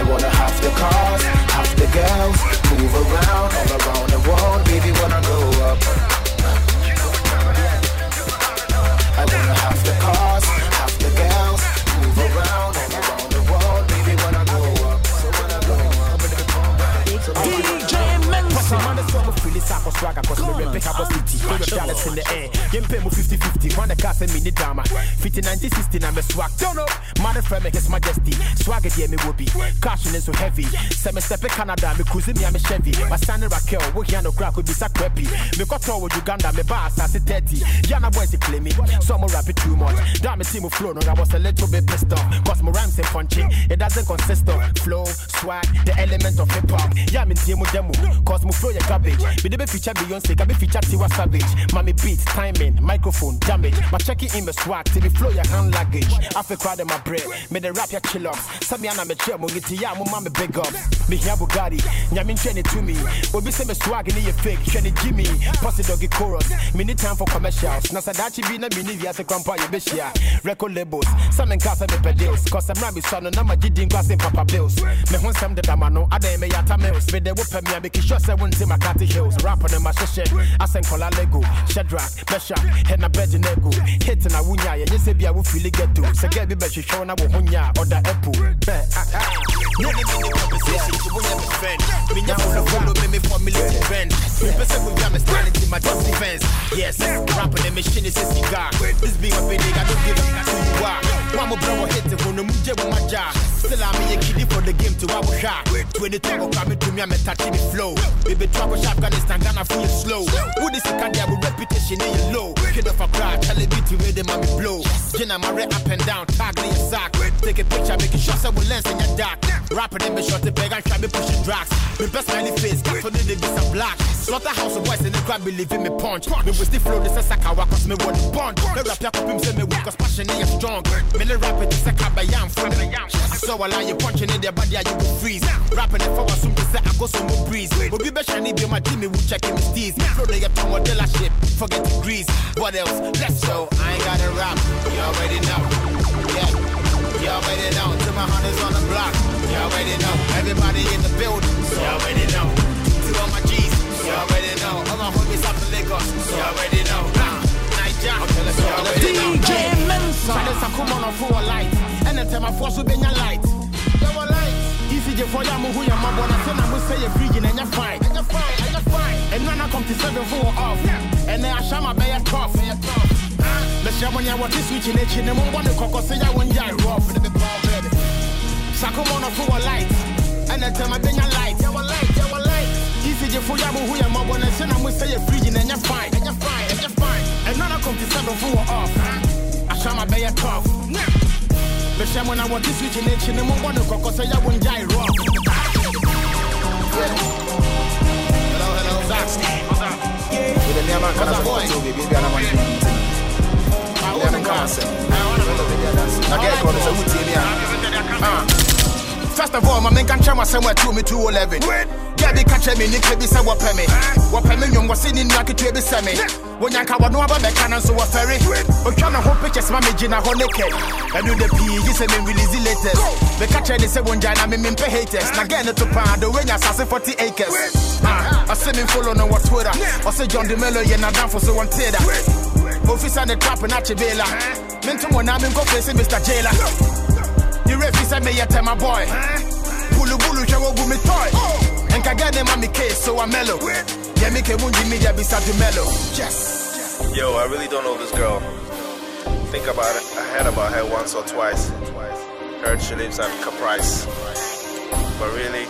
wanna have the cars, have the girls, move around, all around the world, baby, I grow up. I wanna have the cars, Philly Sako Swagger, cause me rep Pekabo City. Throw your dollars in the air. You pay me 50 50. One the cast and mini drama. 50 90 60, I'm a swag. Don't know. Mother from His Majesty. Swagger, dear me will be. Caution is so heavy. Seven step in Canada, me cruising me, I'm a Chevy. My son Raquel, we here no crack, would be so crappy. Me got with Uganda, me I said 30. Yana boys, they claim me. Some rap it too much. Damn, me team of flow, no, I was a little bit pissed off. Cause my rhymes ain't punchy. It doesn't consist of flow, swag, the element of hip hop. Yeah, me team with demo. Cause my flow, your garbage. Me debe feature Beyonce, gabe feature Tiwa Savage. Mommy beats, timing, microphone, damage. My check in my swag, me flow your hand luggage. I feel crowd in my bread. Me the rap your chill ups. Sabi ana me chill, mo giti ya mo mama big ups. Me here Bugatti, nyamin training to me. Obi say me swag in your fake, training Jimmy. Pussy doggy chorus. Me need time for commercials. Na sadachi bi na me need ya se kwampa ye be share. Record labels, some in casa me pedals. Cause I'm rabbi son na ma gidi ngwa papa bills. Me hun sam de damano, ade me yata mills. Me oh, de whoop me, I make sure say won't see my catty hills. Rapping in my shit, I send kola lego. Shadrach, Meshach, head na bed nego. Hit na wunya, ye say be I will feel it get to. So get be be show na wo hunya or the apple. Be, ah, ah. Nigga in the conversation, you have a bend. Me nya follow follow me me formulate the bend. Me person with me standing to my just defense. Yes, rapping the machine is a cigar. This be my big I don't give a who you are. More blow hit the one mu je with my jaw. Still I'm a kiddie for the game to our shot. When the trouble coming to me, I'm touching the flow. Baby trouble Afghanistan, Ghana feel slow. Who this can have a reputation in your low. Kid off a crowd, tell it to me the mommy blow. Jenna Murray up and down, tag in your sack. Take a picture, make it shots with lens in your dark. Rapping in me short the bag and try me pushing drugs. Me best smiley face, got for the some black. Slaughterhouse of boys in the crowd believe in me punch. Me with the flow, this is a kawa, cause me want the bond. Me rap ya him say me weak, cause passion is strong. Me le rap it, this a kabayam from So I you punching in their body, I you will freeze. Rapping it for a soon to say I go some breeze. But be better, need be my team, me will check in the steez. Flow they get tongue de la forget the grease. What else? Let's go. I ain't gotta rap, you already know. Yeah, you already know. To my hunters on the block, you already know. Everybody in the building, you already know. To all my G's, you already know. All my homies up in Lagos, you already know. Nah, Niger, you already know. DJ Mensa. Try this, I come on for a light. And then tell my force will be your light. You a light. Easy for yamu who ya my boy. I say I'm say you're free and you're fine. And you're fine, and you're fine. And when I come to seven four off. And then I shall my bay tough. The shaman ya what is switching it in the moon. One the cocoa say I won't die rough. So I come on for a light. And then tell my be your light. You a light, you a light. Easy for yamu who boy. I say I'm say you're free and you're fine. And you're fine, and you're fine. And when I come to seven four off. I shall my bay tough. The shaman I want to switch in the moon. One the cocoa say I won't die rough. Of I'm a a. A. First of all, my man can try my somewhere to me 211. Yeah, be catch me, Nick, be say what me. What me, young was in Yaki to be semi. When can't know about the cannon, so what ferry. But trying to hold pictures, my Gina Honeke. I do the P, you say me release the latest. The catcher, they say one Jana, me pay haters. It to pound, the way say 40 acres. I say me follow no what Twitter. I say John DeMello, you're not down for so one tailor. Officer, the trap and at Chibela. Mental one, I'm in go facing Mr. Jailer. The referee said me yet my boy. Bulu bulu chewo bu me toy. And ka get them on me case so I'm mellow. Yeah, me ke munji media be start to mellow. Yes. Yo, I really don't know this girl. Think about it. I heard about her once or twice. Heard she lives at Caprice. But really,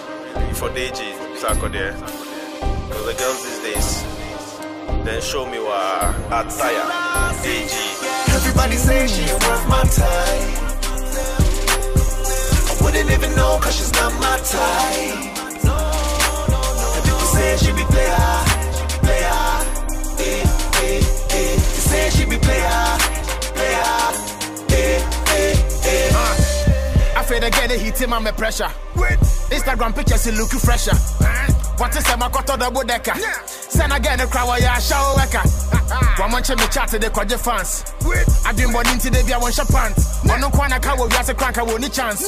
for Deji, Sako there. Because the girls these days, then show me what Ataya, Deji. Everybody say she worth my time. I wouldn't even know cause she's not my type. And people say she be player, player, eh, eh, eh. They say she be player, player, eh. I feel again the heat in my pressure. Wait. Instagram pictures you look fresher. What is my of the bodeka? Send again a crowd while you show weka. [LAUGHS] One month me chat to the kwaje fans. I been born into the beer one shop pants. One no kwana ka wo wiase kranka wo ni chance.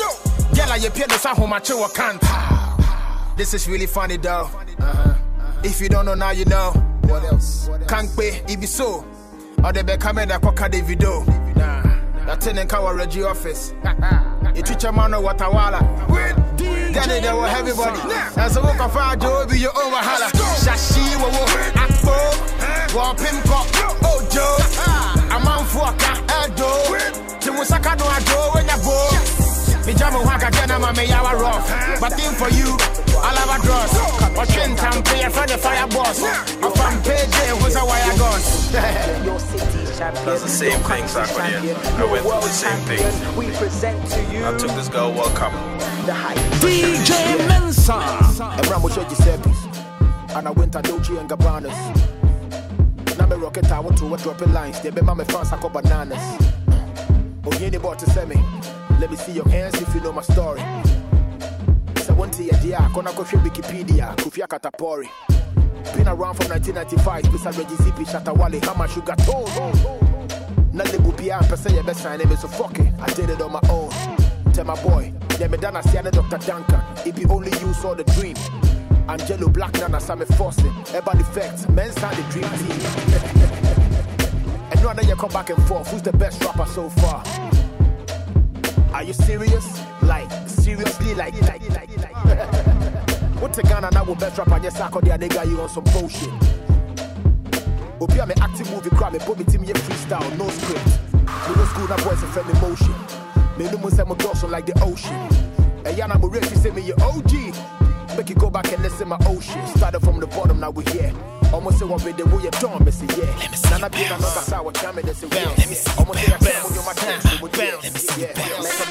Girl, you pay the sa home at you can't. [SIGHS] This is really funny though. If you don't know now, you know. What else? Can't pay, it be so. Or they be that coca the video. That in our regi office. [LAUGHS] You teach a man what a walla. Get it there with everybody. As a walk of our job, be your own wahala. Shashi, wo wo, akpo, wa pimko, ojo. A man for a car, edo. Timusaka no ajo, when you go. Me jam waka jana ma me yawa rough. But in for you, I love a dross. Or chin tam pay for the fire boss. Or from PJ, who's a wire guns. That's the same thing, Sarkodie. I went through the same thing. We present to you I took this girl World Cup. the hype. DJ Mensa. And Rambo Shaggy Giuseppe's. And I went to Dolce and Gabbana's. Now me rocket tower to a dropping lines. They be my fans, I call bananas. Oh, you ain't about to send me. Let me see your hands if you know my story. So one to your dear, Kona Kofi Wikipedia, Kufia Katapori. Been around from 1995, Bisa Reggie Zippy, Shatta Wale, Hama Sugar Toll. Na lebu pia pese ye be ampersand, you're best sign me so fuck it. I did it on my own. Tell my boy, yeah me done I see Dr. Duncan. It be only you saw the dream. Angelo Black Nana Sammy Forcing. Ebon effect, men's had the dream team. and now that you come back and forth, who's the best rapper so far? Are you serious? Like, seriously, like, like, like, like. [LAUGHS] What to Ghana, now we'll best rap on your sack or the nigga, you on some bullshit. Obi a me active movie crowd, me put me team yeah freestyle, no script. We no school, that boys a friend emotion. Me no more say my dorsal like the ocean. And yana mo ready say me your OG. Make you go back and listen my ocean. Started from the bottom, now we here. Almost say one video, we you done, me say yeah. Let me see Nana be another sour camera, they say yeah. Let me see Almost say I can't move my chest, so we bounce. Let me see.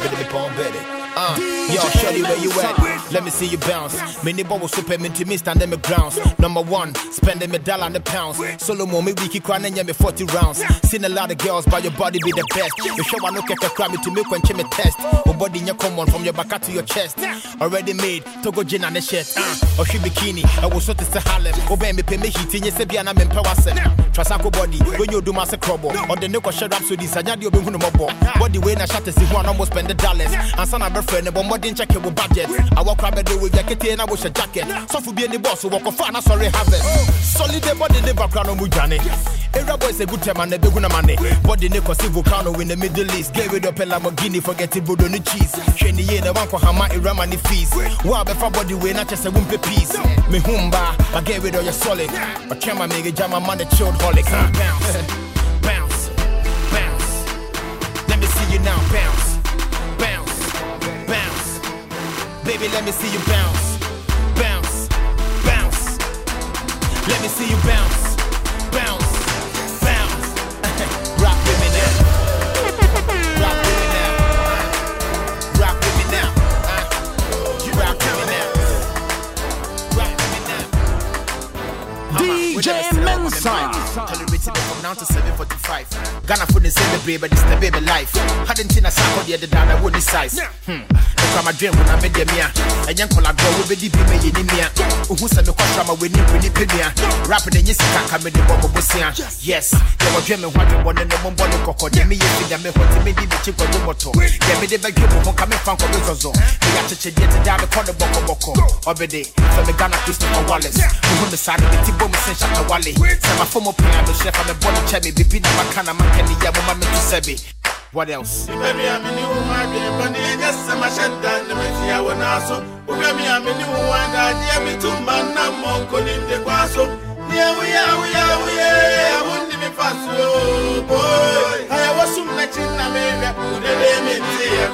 Better be born better. Uh, yo, shorty, where you at? Let me see you bounce. Many bubbles super minty me stand the grounds. Number one, spending me dollar and the pounds. Solo mo me wiki crying and me 40 rounds. Seen a lot of girls, but your body be the best. You show I look at the crowd me to make when me test. Your body in your common from your back to your chest. Already made, Togo gin and the shit. Uh, or she bikini, I was so to Harlem. Obey me pay me heat in your Sebiana men power set. Trasako body, when you do mass crumble. Or the Nico shut up so this I know you'll be Body way na shot is one almost spend the dollars. And son of a friend, but more than check your budget. I walk up do with jacket and I wish a jacket. So for being the boss, walk off and sorry harvest. Solid the body the background of Mujani. Era boy say good time and the big money. Body Nico see volcano in the Middle East. Gave it up a Lamborghini, forget it, on the cheese. Shani ye the one for Hama Iramani fees. Wow, before body not just a wimpy piece. Me humba, I gave it all your solid. But can my make jam my money chilled holic. Huh? Bounce, bounce, bounce. Let me see you now, bounce, bounce, bounce. Baby, let me see you bounce, bounce, bounce. Let me see you bounce, 745. Ghana for the baby, but it's the baby life. Hadn't seen a sack the other down, I wouldn't size. Hmm. Look at my dream when I made them here. A young color girl will be the baby in me. Who said the question I'm winning when you pay me. Rapping in yes, dreaming what you want and no one body coco. They me yes, they me what to me the chip of the motor. They me the bag you won't come in from Kobizo. They got to check the dame call the boko boko. Obede, from the Ghana Christopher Wallace. Who on the side of the Tibo Sensa Wally. Some of former piano chef and the body chemi, Bibi Namakana Makani Yamama to Sebi. What else? Baby, I'm in you, my dear, but yes, I'm a shut down the Messia I saw. Baby, I'm in you, and I dear me to man, I'm monk in the Guaso. Yeah, we are, we are, we are. I wouldn't be fast, else? boy. I was so much in America, who the name is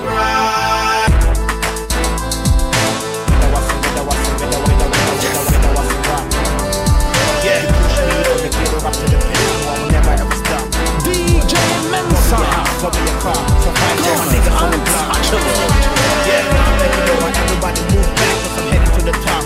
cry. Yeah, Me a car, so find out my nigga on the block. Yeah, now I'm taking over. Everybody move back, cause I'm heading to the top.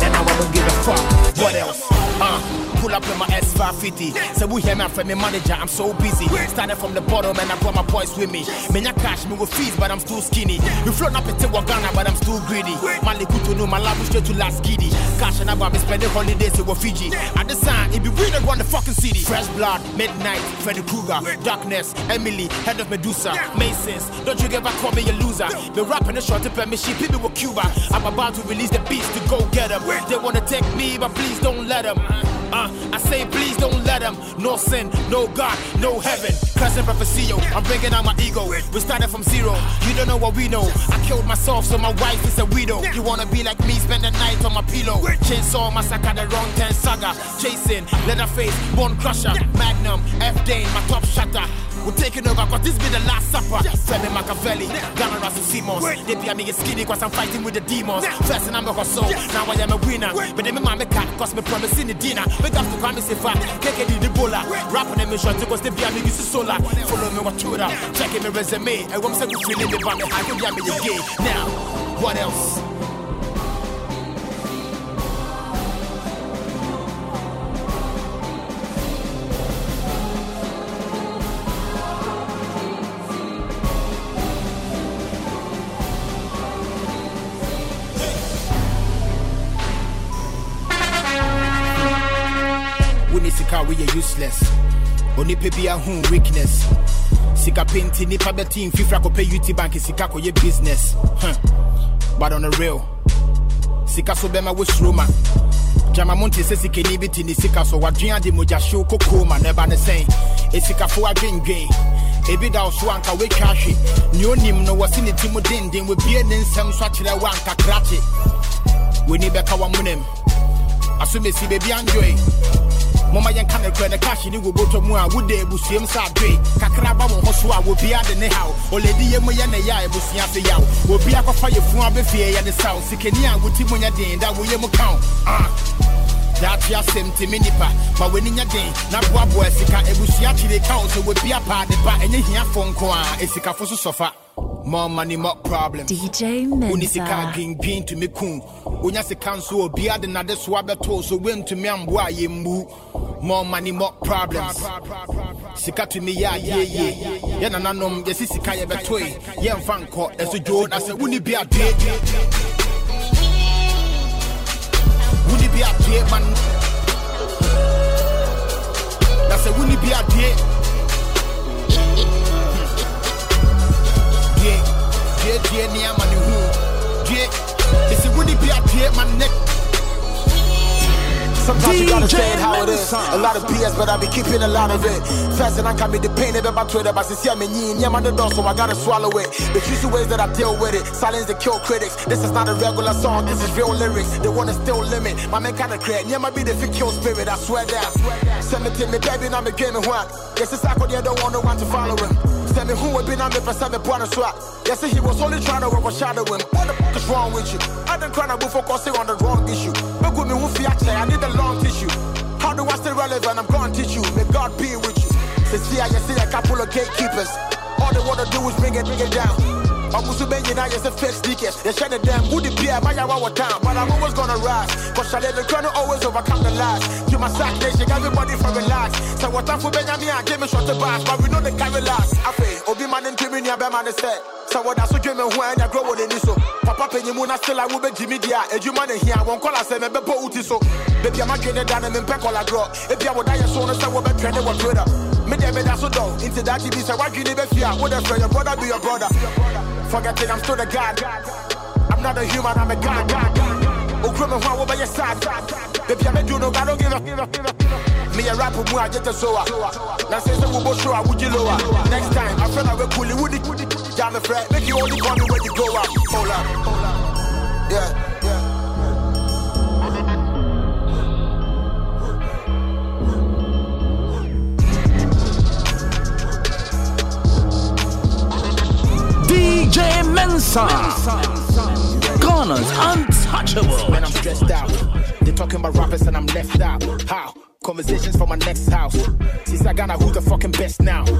And now I don't give a fuck. What else? Uh, pull up in my S550. So we hear me from my manager, I'm so busy. Started from the bottom and I brought my boys with me. Menya cash, me with fees, but I'm still skinny. We float up into Ghana, but I'm still greedy. Mali kutu no, my love is straight to last giddy. Cash and I me spending holidays in Fiji. At the sign, it be we that run the fucking city. Fresh blood, midnight, Freddy Krueger, darkness, Emily, head of Medusa, Masons. Don't you ever call me a loser. Be rapping the short tip me, she people with Cuba. I'm about to release the beast to go get them. They wanna take me, but please don't let them. Uh, I say please don't let them. No sin, no God, no heaven. Cousin Profecio, I'm bringing out my ego. We started from zero. You don't know what we know. I killed myself, so my wife is a widow. You wanna be like me, spend the night on my pillow. Chainsaw massacre, the wrong 10 saga. Chasing, Leatherface, Bone Crusher, Magnum, F Dane, my top shutter. We're taking over, cause this be the last supper. Femi Machiavelli, Ghana Russell Simmons. They be a me skinny, cause I'm fighting with the demons. First and I'm a hustle, now I am a winner. But then my mama cat, cause me promising the dinner. Big up to come say fat, keke di the bola. Rapping them in short, cause they be a me use solar. Follow me what Twitter, checking my resume. I want to say feeling the band, I can be a me gay. Now, what else? Sika we are useless. Onipa bi ahu weakness. Sika penti nipa beti mfifra ko pay UT bank sika ko ye business. Huh. But on the real, sika so bema we shroma. Jama monte se sika ni biti ni sika so wadwea de moja show koko ma neba ne sen. E sika fo adwendwen. Ebi da so anka we twahwe. Ni onim no wose ne timo denden we bie ne nsem so akyerɛ wanka krache. w'ani bɛka wa munem asomesi baabi anjoe mama yɛnka no kura ne kahye ne wobɔtɔ mu a wode abusuam sɛ adoe kakra ba wo ho so a wobia de ne haw ɔlɛdi yɛ mu yɛ ne yɛ a abusua se yaw obi akɔfa yɛfu abɛfie yɛ ne saw sikani a woti mu nyɛ den da woyɛ mu kaw Ah. daate asɛm te me nipa. Ma w'ani nyɛ den na boaboa sika abusua kyere ka wo sɛ wɔbia paa de ba ɛnyɛ hiafo nko a. Ɛsikafo so sɔfa More money, more problems. DJ Uni sika Mensa. green bean to me kun. Unya se kanso obi ade na de swab to so wem to me amboa ye mbu. More money, more problems. Sika to me ya ye ye. Ye na nanom ye si sika ye betoy. Ye mfa nko eso jo na se uni bi ade. Uni bi ade man. Na se uni bi ade. Die, die, ni ama ni hu. Die, esi wuni bi adie ma neck. Sometimes you gotta say it how it is. A lot of BS, but I be keeping a lot of it. Fast and I can be the pain of my Twitter, but since I'm in yeah, man, the door, so I gotta swallow it. The usual ways that I deal with it. Silence the kill critics. This is not a regular song, this is real lyrics. They wanna still limit. My man kinda create, yeah, might be the fit kill spirit, I swear that. Send me to me, baby, now me game me one. Yes, it's like what I don't want no one to follow him. Send me who would be now me for seven point of swap. Yes, he was only trying to overshadow him. What the fuck is wrong with you? I done crying about focusing on the wrong issue. But with me, who fear I need the long tissue. How do I stay relevant? I'm gonna teach you. May God be with you. Since here, you see a couple of gatekeepers. All they wanna do is bring it, bring it down. I'm also being now, yes, a fake sneakers. They it down. Who the beer, my our town. But I'm always gonna rise. Cause I let the crown always overcome the lies. To my sack, they shake everybody from relax. So what time for Benjamin, I gave me short the bars. But we know the carry last. I feel, Obi man and Jimmy, near man is said. So what that's what dream and when I grow with it. So, Papa Penny Moon, I still I will be Jimmy Dia. And you man here, I won't call us a member Uti. So, baby, I'm getting down and in Pecola draw. If you would die, so I will be trending with Twitter. Me dem me da so down into that TV say why you need be fear what if your brother be your brother forget it I'm still the God I'm not a human I'm a God Oh crime who will be your side? Baby I do no I don't give a give a give a me a rap mu a get a soa. Na say say we both show a you lower. Next time I friend I pull you would it jam the fret make you only call me when you go up. Hold up. Yeah DJ Mensa. Ghana's untouchable. Man, I'm stressed out. they're talking about rappers and I'm left out. How? Conversations for my next house. Since I Ghana, who the fucking best now? [CLEARS THROAT]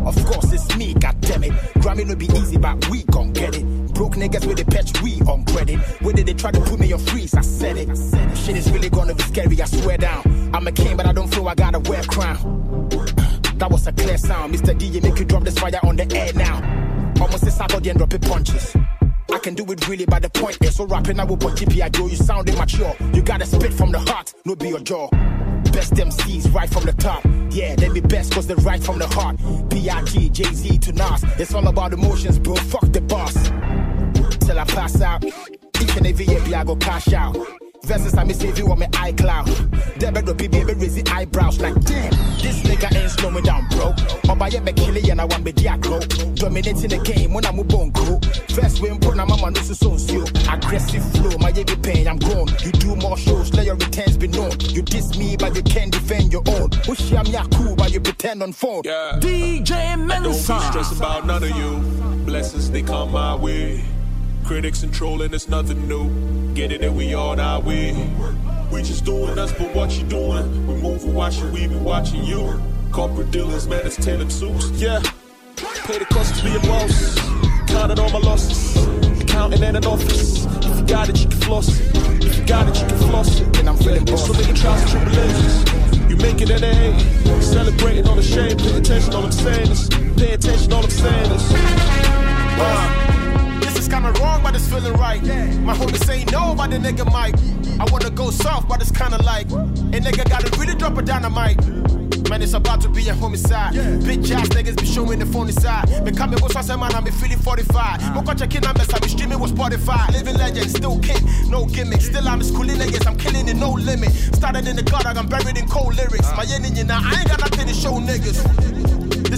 Of course, it's me, goddammit. Grammy no be easy, but we gon' get it. Broke niggas with the patch, we on credit. Did they try to put me on freeze? I said it. Shit is really gonna be scary, I swear down. I'm a king, but I don't feel I gotta wear a crown. [CLEARS THROAT] That was a clear sound. Mr. DJ, make you drop this fire on the air now. Almost a sack and drop it punches. I can do it really, but the point is so rapping I will put GPI You sound immature. You gotta spit from the heart, no be your jaw. Best MCs right from the top. Yeah, they be best cause they right from the heart. B.I.G., Jay-Z to Nas. It's all about emotions, bro. Fuck the boss. Till I pass out. Each and every year, I go cash out. Versus I save you on my iCloud. There better be baby raise the eyebrows like damn. This nigga ain't slowing down, bro. Me kill it and I want me diacro. Dominating the game when I'm a bone crew. First win put na mama no so so Aggressive flow, my every pain, I'm gone. You do more shows, let your returns be known. You diss me, but you can't defend your own. Push am ya cool, but you pretend on phone. Yeah. DJ Don't be stressed about none of you. Blessings they come my way. Critics and trolling, it's nothing new. Get it and we all our way. We just doing us, but what you doing? We moving, why should we be watching you? Corporate dealers, man, it's tailored suits. Yeah. Pay the cost to be a boss. Counting all my losses. Accounting in an office. If you got it, you can floss it. If you got it, you can floss it. And I'm feeling There's so many trials and tribulations. You make it the A. Celebrating all the shame. Pay attention, all I'm saying is. Pay attention, all I'm saying is. Uh, this is kinda wrong, but it's feeling right. My homies say no, but the nigga might. I wanna go soft, but it's kinda like a nigga gotta really drop a dynamite. Man, it's about to be a homicide. Yeah. Bitch ass niggas be showing the phony side. Me come with some man, I'm feeling 45. Ah. Mo watch a kid, I'm be streaming with Spotify. Living legend, still king, no gimmick. Still I'm schooling niggas, I'm killing it, no limit. Started in the gutter, I'm buried in cold lyrics. Ah. My enemy now, I ain't got nothing to show niggas.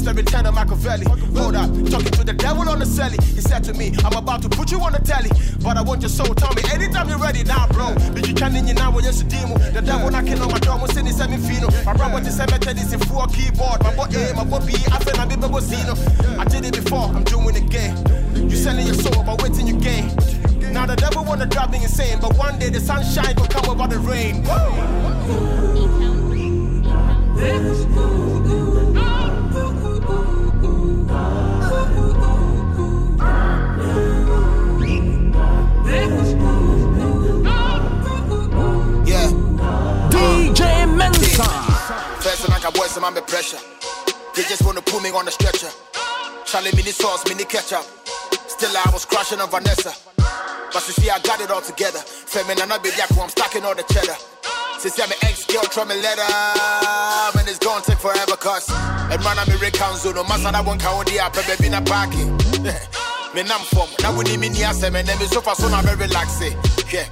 The Mr. Return of Machiavelli. Hold up, talking to the devil on the celly. He said to me, I'm about to put you on the telly. But I want your soul, tell me anytime you're ready now, bro. Did you can in you now when you're demo? The devil knocking on my door, was in the semi fino. My brother the cemetery is in full keyboard. My boy A, my boy B, I feel I'm a Bobosino. I did it before, I'm doing it again. You selling your soul, but waiting you gain. Now the devil wanna drive me insane, but one day the sunshine will come over the rain. Yeah. DJ Mensa. First like a boys, I'm under pressure. They just wanna put me on the stretcher. Charlie mini sauce, mini ketchup. Still I was crushing on Vanessa. But you see, I got it all together. Feminine, baby, I'm stacking all the cheddar. Since I'm ex girl, try me letter. Man, it's gonna take forever, cuz. And man, I'm a Rick Council. No matter that one count the app, baby, in a parking. [LAUGHS] Me nam from, now we need me near seven, and me so far, so I'm very relaxed. Yeah.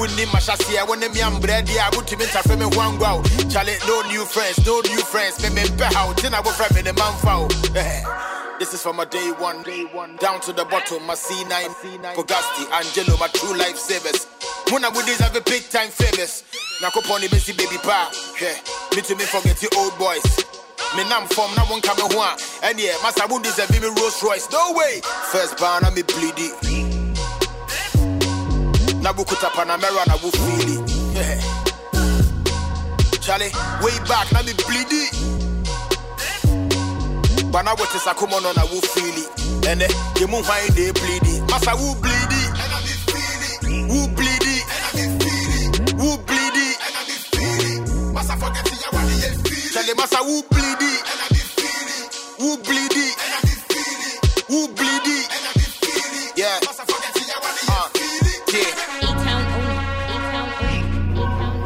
We need my chassis, I want me am bread, yeah, I want to meet a friend, one go. Charlie, no new friends, no new friends. Me, me, be how, then I will friend me, the man foul. [LAUGHS] This is from my day one, day one, down to the bottom, my C9, Pogasti, Angelo, my true life savers. Muna with these have a big time famous. Now go pony busy baby pa. Yeah, me to me forget the old boys. Me nam from now one come home. And yeah, my sabun deserve me Rolls Royce. No way. First ban me bleedy. Now we put up Panamera, now we feel it. Yeah. Charlie, way back, now me bleedy. But now what is a come on, I will feel it. And then you move why they bleed it. Massa who bleed it. And I it. Who bleed. And I it. Who bleed it. Massa forget it. I want to feel it. Tell them massa who bleed it. And I be feel it. Who bleed it. And I be feel it. Who bleed it. And I be feel it. Yeah. Massa forget it. I want to feel it.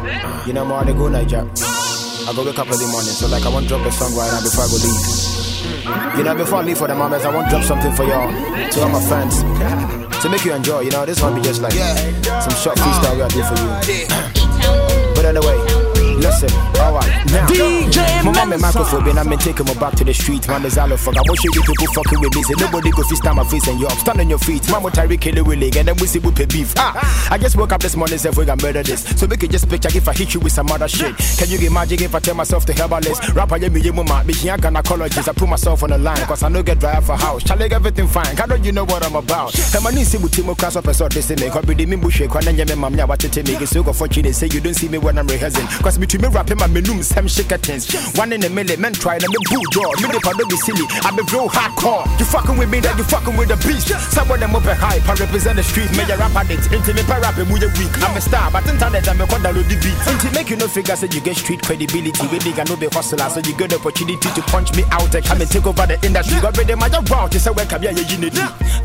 Yeah. You know, more they go Niger. I go wake up early morning, so like I want to drop the song right now before I go leave. You know, before I leave for the mamas, I want to drop something for y'all, to all my fans, to make you enjoy. You know, this one be just like some short freestyle we are doing for you. But anyway, listen, alright, now. DJ My mom and Mensa. microphone, and I'm taking me back to the street. Man, is all fuck. I want you people fucking with me. Say nobody go fist down my face and you're up. Stand on your feet. Mama Tyree kill with leg, and then we see we pay beef. Ah, I just woke up this morning, said we gonna murder this. So make it just picture if I hit you with some other shit. Can you get magic if I tell myself to herbalist? Rapper, yeah, me, yeah, mama, me, here, gynecologist. I put myself on the line, cause I know get drive for house. Chale, everything fine. How don't you know what I'm about? And my niece, with Timo Class up, I saw this in me. Cause the me shake, when I'm mom, yeah, what it make it so go for chin. Say you don't see me when I'm rehearsing. Cause me me rapping my menum, some shaker things. One in a million, men try to me boo jaw. Me, the don't be silly. I be real hardcore. You fucking with me, that you fucking with the beast. Some of them up a hype, I represent the street. Major rap addict, into me, rap and with weak. I'm a star, but internet, I'm a call the beat. Into make you no figure, so you get street credibility. We nigga no be hustler, so you get the opportunity to punch me out and come and take over the industry. Got ready, my job, wow, just say, welcome, yeah, you need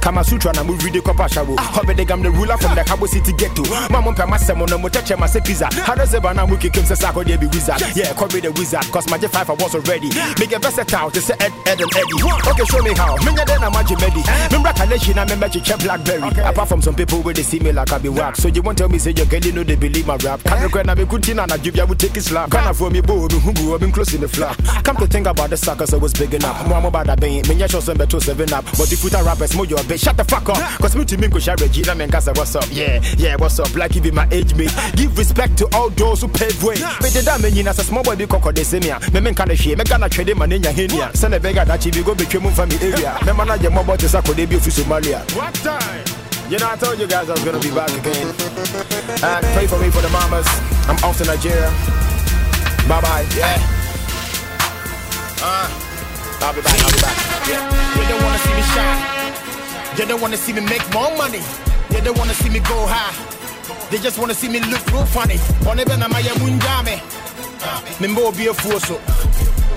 Kama Sutra, na move video kopa shawo. Hobe de gam the ruler from the Cabo City ghetto. Mama pe my semo no mo touch my pizza. How does it bana muki kim say sako be wizard. Yeah, call me the wizard, cause my J5 I was already. Make a versatile, to say Ed, Ed and Eddie. Okay, show me how. Me then I'm eh? a Medi. Remember Kaleshi, I remember check Blackberry. Apart from some people where they see me like I be whack. So you won't tell me say you're getting no they believe my rap. Can't eh? regret I be good thing and I give you I would take it slap. Gonna for me boo, me hubu, I've been close in the flap. [LAUGHS] Come to think about the suckers I was big enough. More about that being me yeah show some better seven up. But if you ta rappers mo your bitch, shut the fuck up. Cause me to me go share Regina man what's up? Yeah, yeah, what's up? Like you be my age mate. [LAUGHS] Give respect to all those who paved way. But the damn you as a small boy be koko de semia. Me men kind of shit, me gonna trade him and in your henia. Send a beggar that you go betray mu from the area. [LAUGHS] Me man your mobile to sako de be official Somalia. What time? You know, I told you guys I was gonna be back again. And pray for me for the mamas. I'm off to Nigeria. Bye bye. Yeah. Uh, I'll be back. I'll be back. Yeah. They don't wanna see me shine. They don't wanna see me make more money. They don't wanna see me go high. They just wanna see me look real funny. On even na maya munjame. Me mbo be a fool so.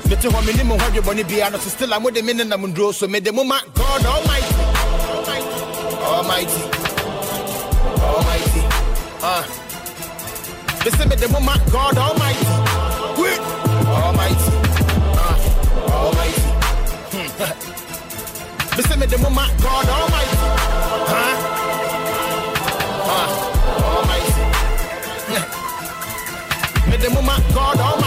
Me te ho me ni mo hwadwe bone bia no so still am de me ne nam ndro so me de mo ma God Almighty. Almighty. Almighty. Uh. Me say me mo ma God Almighty. Wait. Almighty. Uh. Almighty. Hmm. [LAUGHS] Me mo ma God Almighty. Huh? Me de mo ma God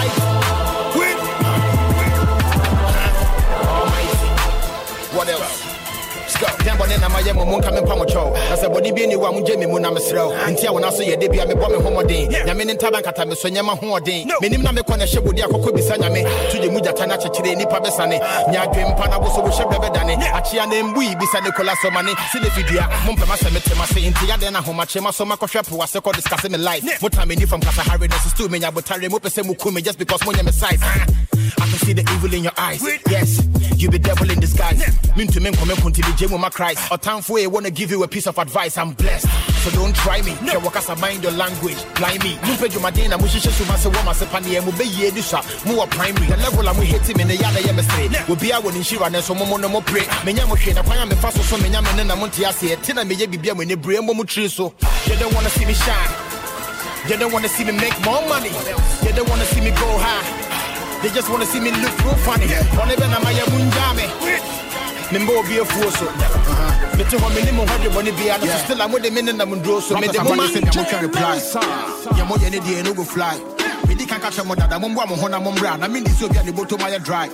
na mayɛ mo mo nka mempa mo kyɛw na sɛ bɔne bi ni wa mogye me mu na meserɛ wo nti a wo na so yɛ de bia mebɔ me homɔden nyame ne ntaba nkata me so nyɛma hoɔden menim na mekɔ na hyɛ bode akɔkɔ bisa nyame. To gye mu gyata no akyekyere nnipa bɛsane nya adwempa na wo so wohyɛ brɛ bɛdane akyea na mbui bisa ne kola sɔmane sɛ ne fidua mompɛ ma sɛ metem ase nti yɛdɛn na ahomakye ma so makɔhwɛ po ase kɔ discuss me life. Mota me ni from kasahare na sistu menya botare mopɛ sɛ muku me just because monyɛ me size. I can see the evil in your eyes. Yes, you be devil in disguise. Mean to men come the gym with my Christ. Or time for you wanna give you a piece of advice. I'm blessed. So don't try me. No. Walk as mind your language. Blind me. You pay Move you my dana, mushi shishu masa wama sepani and be ye dusha. More primary. The level I'm hit him in the yada yemestre. Will be out in Shira and so momo no more pray. Menya mo shena, why I'm a fast so menya men and I'm on tiasi. Tina me ye be when you bring mo so. You don't wanna see me shine. You don't wanna see me make more money. You don't wanna see me go high. They just wanna see me look real funny. On even am I a munjame. Membo be a fool so. Me to home minimum hundred money be and still I'm with the minute I'm draw so me the moment I'm can reply. Ya mo yene die no go fly. Me di kan catch mo dada mo mbo mo hona mo mbra na me di so bia ne bottom my dry.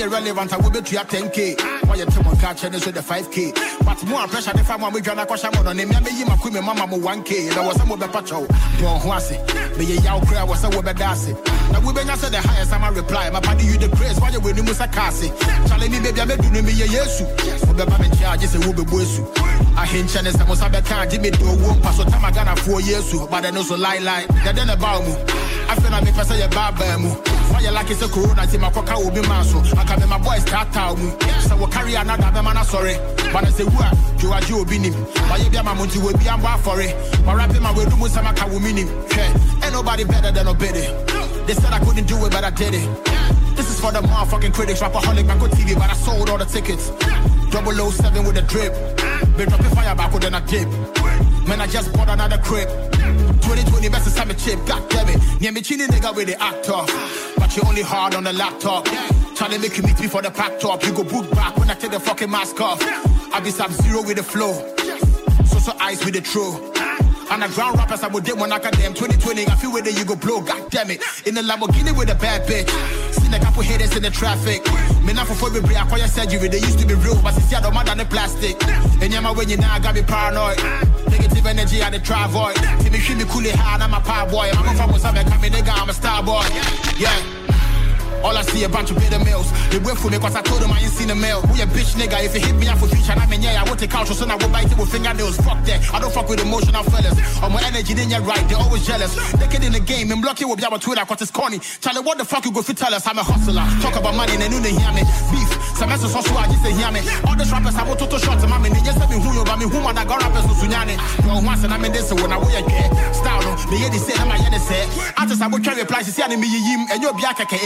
Woyɛ relevant a wobɛtua 10k woayɛ te mo nka kyɛ ne so the 5k but mo a pressure ne fa mo a medwa no akɔhyɛ mo no ne mmea mɛyi mako me mama mo 1k na wɔ sɛ mobɛpa kyɛw bɔ ho ase meyɛ yaw koraa wɔ sɛ wobɛda ase na wobɛnya sɛ the highest ama reply. Mapade you the grace woayɛ w'anim sɛ ka ase kyale me baabi a mɛdu no meyɛ yesu. Wobɛba me nkyɛ agye sɛ wobɛbu asu ahenkyɛ ne sɛ mo sa bɛka agye mede owuo mpa so tama ghanafoɔ yesu bade no so lailai dɛdɛ ne bao mu afei na mepɛ sɛ yɛ baabaa mu woayɛ lake sɛ corona nti makɔka obi maa so aka me my boys tata mu sɛ wo carry another bɛma no sɔre bana sɛ wu a dwowagye obi nim mayɛ bia ma mo nti wɔbi ambɔ afɔre marape ma wɔadu mu nsɛm aka wo menim hwɛ ain't nobody better than obede they said I couldn't do it but I did it. This is for the motherfucking critics. Rapperholic back on TV but I sold all the tickets. Double O seven with a drip. Been dropping fire back then I dip. Man I just bought another crib 2020 best is time chip god damn it near me chini nigga with the actor but you only hard on the laptop Trying to make you meet me for the pack top. You go boot back when I take the fucking mask off. I be sub zero with the flow. So so ice with the true. Underground rappers, I would I got them 2020. I feel where you go blow, god damn it. In the Lamborghini with a bad bitch. Seen a couple haters in the traffic. Me not for every break, I your surgery. They used to be real, but see, I don't matter the plastic. And yeah, my when you now I got me paranoid. Negative energy, I the try void. See me, cool it hard, I'm a power boy. I'm a from I'm a nigga, I'm a star boy. Yeah. All I see a bunch of bitter males. They wait for me cause I told them I ain't seen a mail. Who a bitch nigga if you hit me up for future I mean yeah, I won't take out so I will bite it with fingernails. Fuck that. I don't fuck with emotional fellas. On my energy, then you're right, they're always jealous. They get in the game and block you with our Twitter cause it's corny. Charlie, what the fuck you go for tell us I'm a hustler. Talk about money and then they hear me. Beef. Some messages also I just say hear me. All the rappers I want to shots and my men, they just me who you but me who man I got rappers no sunyane. Yo, once and I'm in this when I wear get style. Me hear they say I'm a yen say. Artists I will try reply to see me yim and you'll be a keke.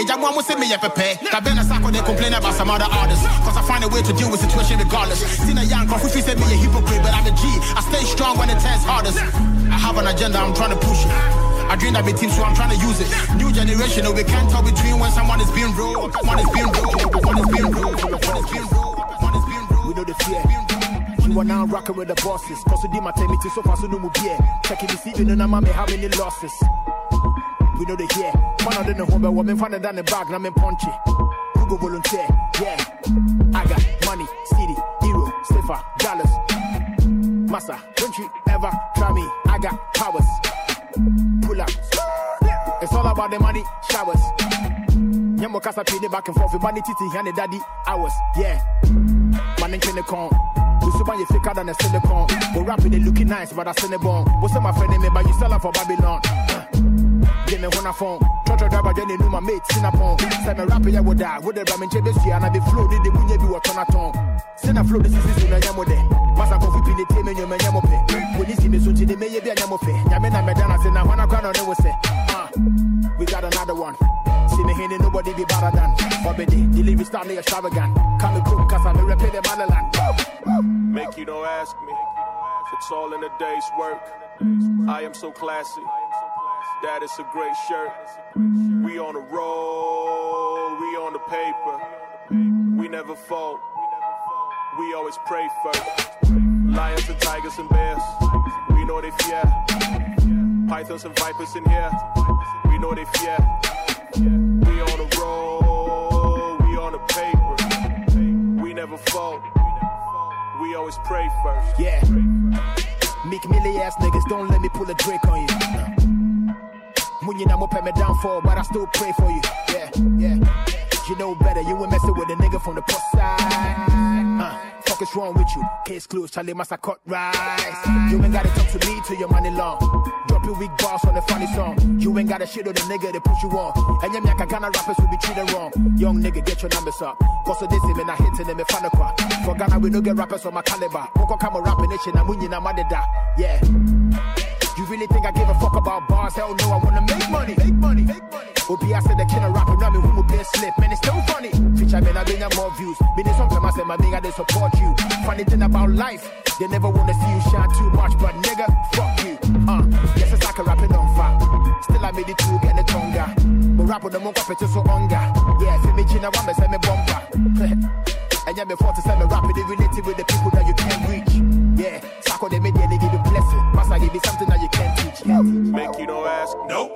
Say me ye pepe. That been a sako they complain about some other artists. Cause I find a way to deal with situation regardless. Seen a young coffee said me a hypocrite, but I'm a G. I stay strong when it tests hardest. I have an agenda, I'm trying to push it. I dream that be team, so I'm trying to use it. New generation, no, we can't tell between when someone is being real, one is being real, one is being real, one is being real, one is being real. We know the fear. You are now rocking with the bosses. Cause we did my time, so far, so no more beer. Checking the season, and I'm how many losses. We know the here. Man, I don't know but I'm finding down the bag, and I'm in punchy. Go volunteer? Yeah. I got money, city, hero, sniffer, dollars. Massa, don't you ever try me? I got powers. Pull up. It's all about the money, showers. Nyamo kasa pay back and forth. Money titi hand daddy hours. Yeah. Man in the con. Usuban you thicker than a silicone. But rapping they looking nice, but I send it bomb. What's my friend me, but you sell her for Babylon. Give me one phone. Trotro driver Jenny knew my mate Sinapon. Say me rapper ya would die. Would the ramen chebe see and I be flow did the be what on a ton. Send a flow this is in a yamo de. Masa kofi pin the team and you me yamo pe. When you see me so to the may be a yamo pe. Yamena medana say na wana crown on it say. Ah, we got another one. See me hitting nobody be better than. Forbidden, delivery style they extravagant. Come and cook cause I'm a repeat the motherland. Make you don't ask me. It's all in a day's work. I am so classy. That is a great shirt. Mm-hmm. We on the roll, we on the paper. Mm-hmm. We never fall. We always pray first. Lions and tigers and bears. We know they fear. Pythons and vipers in here. We know they fear. We on the roll, we on the paper. We never fall. We always always pray first. Yeah. Meek millie ass niggas, don't let me pull a Drake on you. Know I'm put me down for, but I still pray for you. Yeah, yeah. You know better, you ain't messing with a nigga from the post side. Uh, fuck is wrong with you? Case closed, Charlie must cut rise. You ain't gotta talk to me till your money long. Drop your weak boss on a funny song. You ain't gotta shit on the nigga that put you on. And them yaka Ghana rappers will be treated wrong. Young nigga, get your numbers up. Cause of this, him and I hitting him in fan For Ghana, we no get rappers on my caliber. Won't come a rapping nation, I'm winning, I'm Yeah. You really think I give a fuck about bars? Hell no, I wanna make money. Make money, make money. I said the killer rapper, now me who will be a slip. Man, it's still funny. Feature man, I bring up more views. Mean it's something I said, my nigga, they support you. Funny thing about life, they never wanna see you shine too much, but nigga, fuck you. Uh, yes, it's like a rapping on fire. Still, I made it to get the tonga. But rap on the monk, it's so hunger. Yeah, if me china, one, say me bumper. [LAUGHS] And yeah, before to say me rap, it related with the people that you can't reach. Yeah, Sako, they made they Make you don't ask. Nope.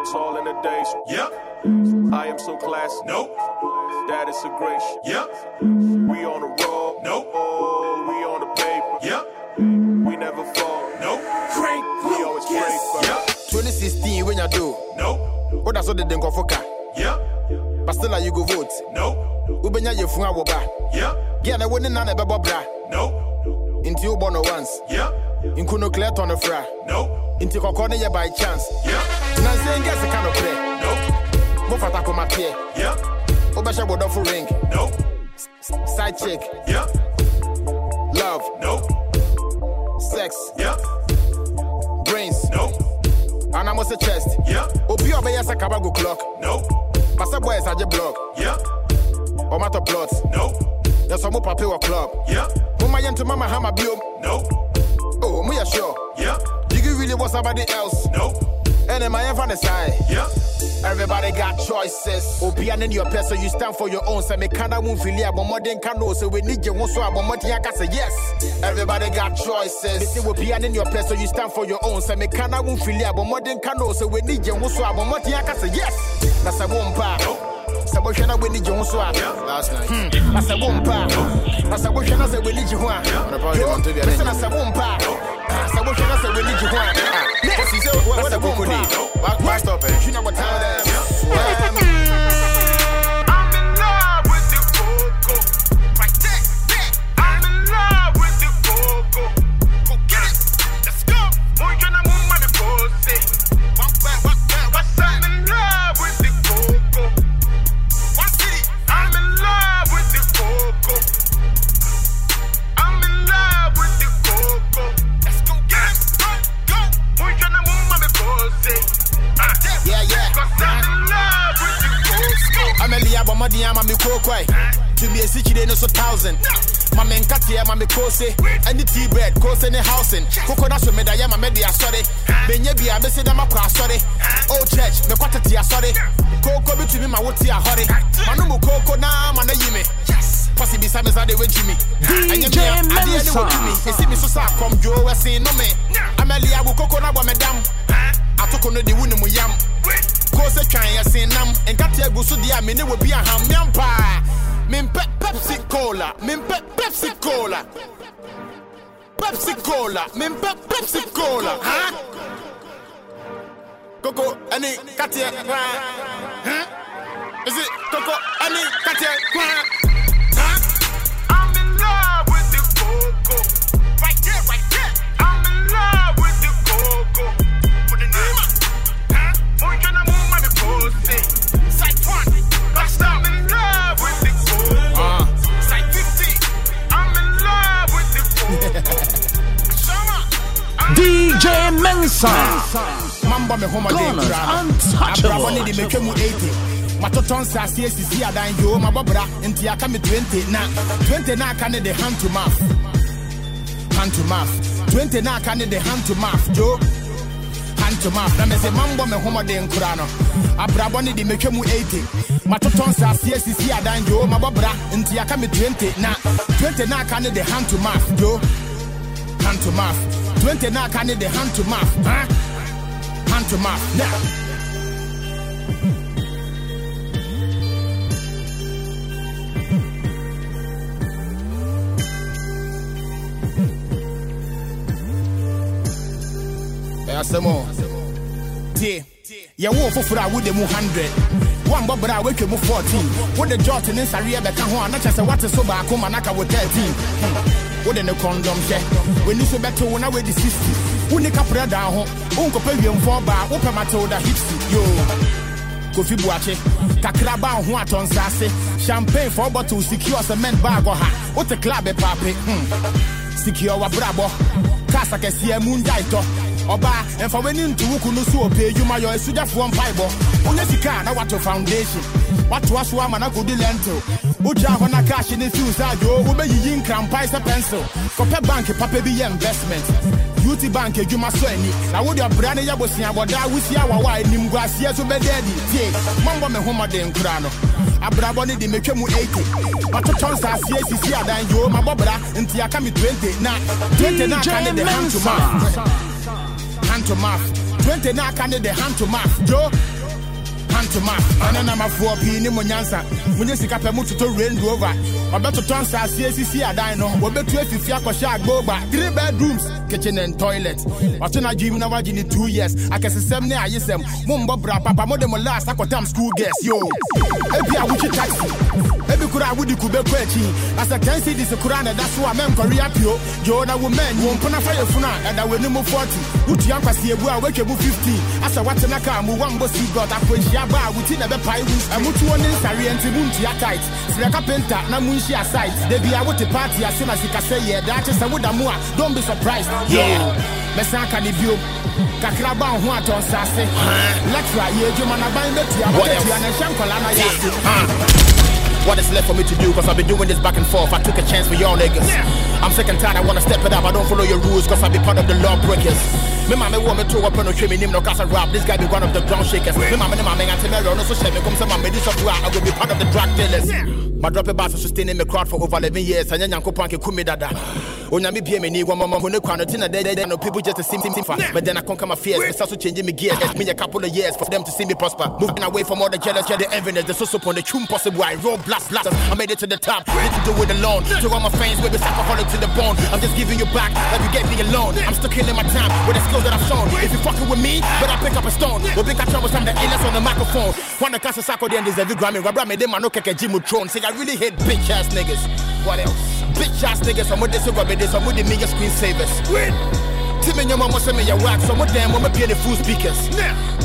It's all in the days. Yep. I am so classy. Nope. That is a grace. Yep. We on the road. Nope. Oh, we on the paper. Yep. We never fall. Nope. Crank. We always pray first. 2016 when you do. Nope. What that's what they didn't go for car. Yep. But still, you go vote. Nope. Ubenya you fun awoba. Yep. Yeah, na woni na na bebo bra. Nope. Inti you born once. Yep. Inku no clear on the fra. Nope. Inti kokko ne ye by chance. Yep. Na say guess the kind of play. Nope. Mo fata ko ma pie. Yep. Obesha bodo for ring. Nope. Side chick. Yep. Love. Nope. Sex. Yep. Brains. Nope. And I'm a chest. Yep. Obi obey sa kabago clock. Nope. Pasa boys aje block. Or matter plots. Nope. There's some papi or club. Yep. Mama yent to mama hammer biom. Nope. Oh, me sure. Yep. Do you really want somebody else? Nope. And am I on the side? Yep. Everybody got choices. Oh, opian in your person, you stand for your own. Say me kinda won't feel ya, but more than can know. So we need you one so I want more than I say yes. Everybody got choices. Me say opian in your person, you stand for your own. Say me kinda won't feel ya, but more than can know. So we need you one so I want more than I say yes. That's a one pa. Sɛ wohwɛ na w'ani gye ho so a na sɛ wompa a na sɛ wohwɛ na sɛ w'ani gye ho a mesɛ na sɛ wompa a sɛ wohwɛ na sɛ w'ani gye ho a na sɛ wompa a hwina wɔtaa dɛ Yeah, I'm a Mikokoi. To me, a city, no so thousand. My men cut here, my Mikose. And the tea bread, in the housing. Coconut, so made I am a media, sorry. Benyabi, I messed them up, sorry. Oh, church, the quarter tea, sorry. Coco, to me, my what tea, hurry. Manumu Coco, now, man, you me. Passy beside me, they went to me. DJ Mensa. You see me so sad, come Joe, I say no me. Amelia, will coconut, madam. atoko no de wo ne mu yam ko sɛ twan yɛ sen nam nkate agu so deɛ a paa mempɛ pepsi cola. Mempɛ pepsi cola. Pepsi cola. Mempɛ pepsi cola. Ha? Koko ɛne kateɛ kwaa ha? Ɛsi koko ɛne kateɛ kwaa DJ Mensa. Mamba me home again. Gunners Abrabɔ ne de untouchable. metwa mu 80 matotɔ nsase asisi adan yoo mabɔbra nti aka me 20 na 20 na aka ne de hand to mouth. Hand to mouth. 20 na aka ne de hand to mouth hand to mouth. Na mɛsɛ mambɔ me homɔden kora no. Abrabɔ ne de metwa mu 80 matotɔ nsase asisi adan yoo mabɔbra nti aka me 20 na 20 na aka ne de hand to mouth hand to mouth 20 now I need the hand to mouth. Huh? Hand to mouth. Now. Yeah. asɛm tie yɛwo foforɔ a wode mu 100 woambɔ berɛ a woatwa mu 14 wode jot ne area? bɛka ho can't just say what is so bad? Come and I wo 13 wode ne kɔndɔm hyɛ w'ani so bɛte wo na wadi 60 wonni kaprɛ daa ho. Wonkɔpɛ wiemfɔ baa wopɛ matilda hipsy yo. Kofi buakye kakra ba wo ho atɔ nsase. Champagne fɔ bottle secure cement bag ɔha. Wote club paape hmm. secure wabrabɔ. Kas akɛseɛ mu ndaetɔ ɔbaa ɛmfa w'ani nto wo kunu so ɔpɛ adwuma yɔ asugyafoɔ mpaebɔ wonyɛ sika a na wato foundation? Watoa so ama na kɔdi lentil wogyaa hɔ na cash ne fiw sɛ adwoo wobɛyiyi nkrampae sɛ pencil? Kɔpɛ bank papa yɛ investment. UT bank adwuma sɔ ani na wode ɔbra ne yɛ boseabɔdaa wosia wawa a animguaseɛ so bɛda adi tie mambɔ me homɔden kora no abrabɔ ne de metwa mu 80 matotɔ nsaseɛ sisi adan yoo mabɔ bra nti aka me 20 na 20 na aka ne de hand to mouth hand to mouth. 20 na aka ne de hand to mouth. Jo hand to mouth ɛne namafoɔ pii ne mo nyansa monye sika pɛ range rover. Ɔbɛtotɔ nsaseɛ sisi adan no. Wɔbɛtu afifi akɔhyɛ three bedrooms kitchen and toilet. Ɔto no adwim na wagye ne two years. Akɛsesɛm ne ayesɛm mombɔ bra papa mode mo last akɔtam school girls yo. Ebi a wotwe taxi. Ebi kora a wode kube kɔ akyi asɛ 10 cds kora na ɛda so a mɛnkɔre apio gyoo na wo man wo mpona fa yɛfunu a ɛda w'anim 40 wotua nkwaseabu a woatwa mu 15 asɛ woatena kaa mu wambɔ seagot akwanhyia ba a woti na ɛbɛpae wu ɛmotuo ne nsareɛ nti montua tight. Serɛ kapenta na monhyia site da bia wote party ase na sikasɛ yɛ daakye sɛ woda mu a don't be surprised. Yeah. Mɛsan ka ne bio kakra ba ho atɔ nsase lectura yɛ adwuma na ban bɛtua bɛtua na ɛhyɛ nkɔla na yɛ ase What is left for me to do? Cause I've been doing this back and forth. I took a chance for y'all niggas. I'm sick and tired, I wanna step it up. I don't follow your rules, cause I be part of the law breakers. Me mama want me to up on no trim, him no cause I rap. This guy be one of the ground shakers. Me mama, me mama, and tomorrow, no so shame me come some mama, this of I will be part of the drug dealers. My drop it bass sustaining me crowd for over 11 years. And then yanko panke kumi dada. Onyami pie me ni one mama who no crown tina day no people just to see me fa. But then I conquer my fears. Start to changing me gears. It's been a couple of years for them to see me prosper. Moving away from all the jealous, yeah, the enviness, the so upon the tune possible. I roll blast blast. I made it to the top. Need to do it alone. To all my fans, we be alcoholic to the bone. I'm just giving you back like you gave me a loan. I'm still killing my time with the skills that I've shown. If you fucking with me, better pick up a stone. We'll pick up trouble, I'm the illest on the microphone. One the cast of sacco, then there's every Grammy. Rabra me, them, I know, keke Jimmy Throne. Say, I really hate bitch ass niggas. What else? Bitch ass niggas, I'm with this, I'm with this, I'm with the mega screensavers. Win! Timmy, your mama send me your wax, I'm with them, I'm with the full speakers. Now!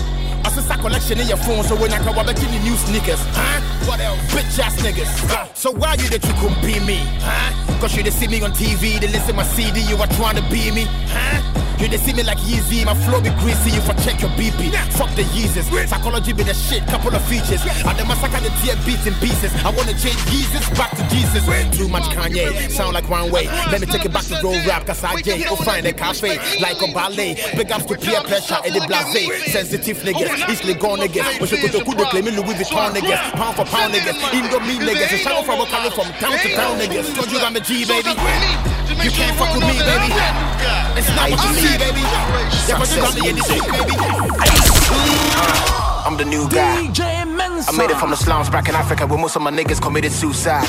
I said, collection in your phone, so when I come in the new sneakers, huh? What else? Bitch ass niggas. So why you that you couldn't be me, huh? Cause you they see me on TV, they listen my CD, you are trying to be me, huh? You they see me like Yeezy, my flow be greasy, you for check your BP. Fuck the Yeezys, psychology be the shit, couple of features. I the massacre the tear beats in pieces. I wanna change Jesus back to Jesus. Too much Kanye, sound like one way. Let me take it back to roll rap, cause I J. Go find a cafe, like a ballet. Big ups to peer pressure, and the blase. Sensitive niggas, easily gone niggas. But you could good, claim Louis Vuitton niggas. Pound for pound niggas, Indomie niggas. A shower from a carry from town to town niggas. Told you I'm a G, baby. You can't fuck with me, baby. It's not what you see, baby. Yeah, but you got me in this shit, baby. I'm the new guy. I made it from the slums back in Africa where most of my niggas committed suicide.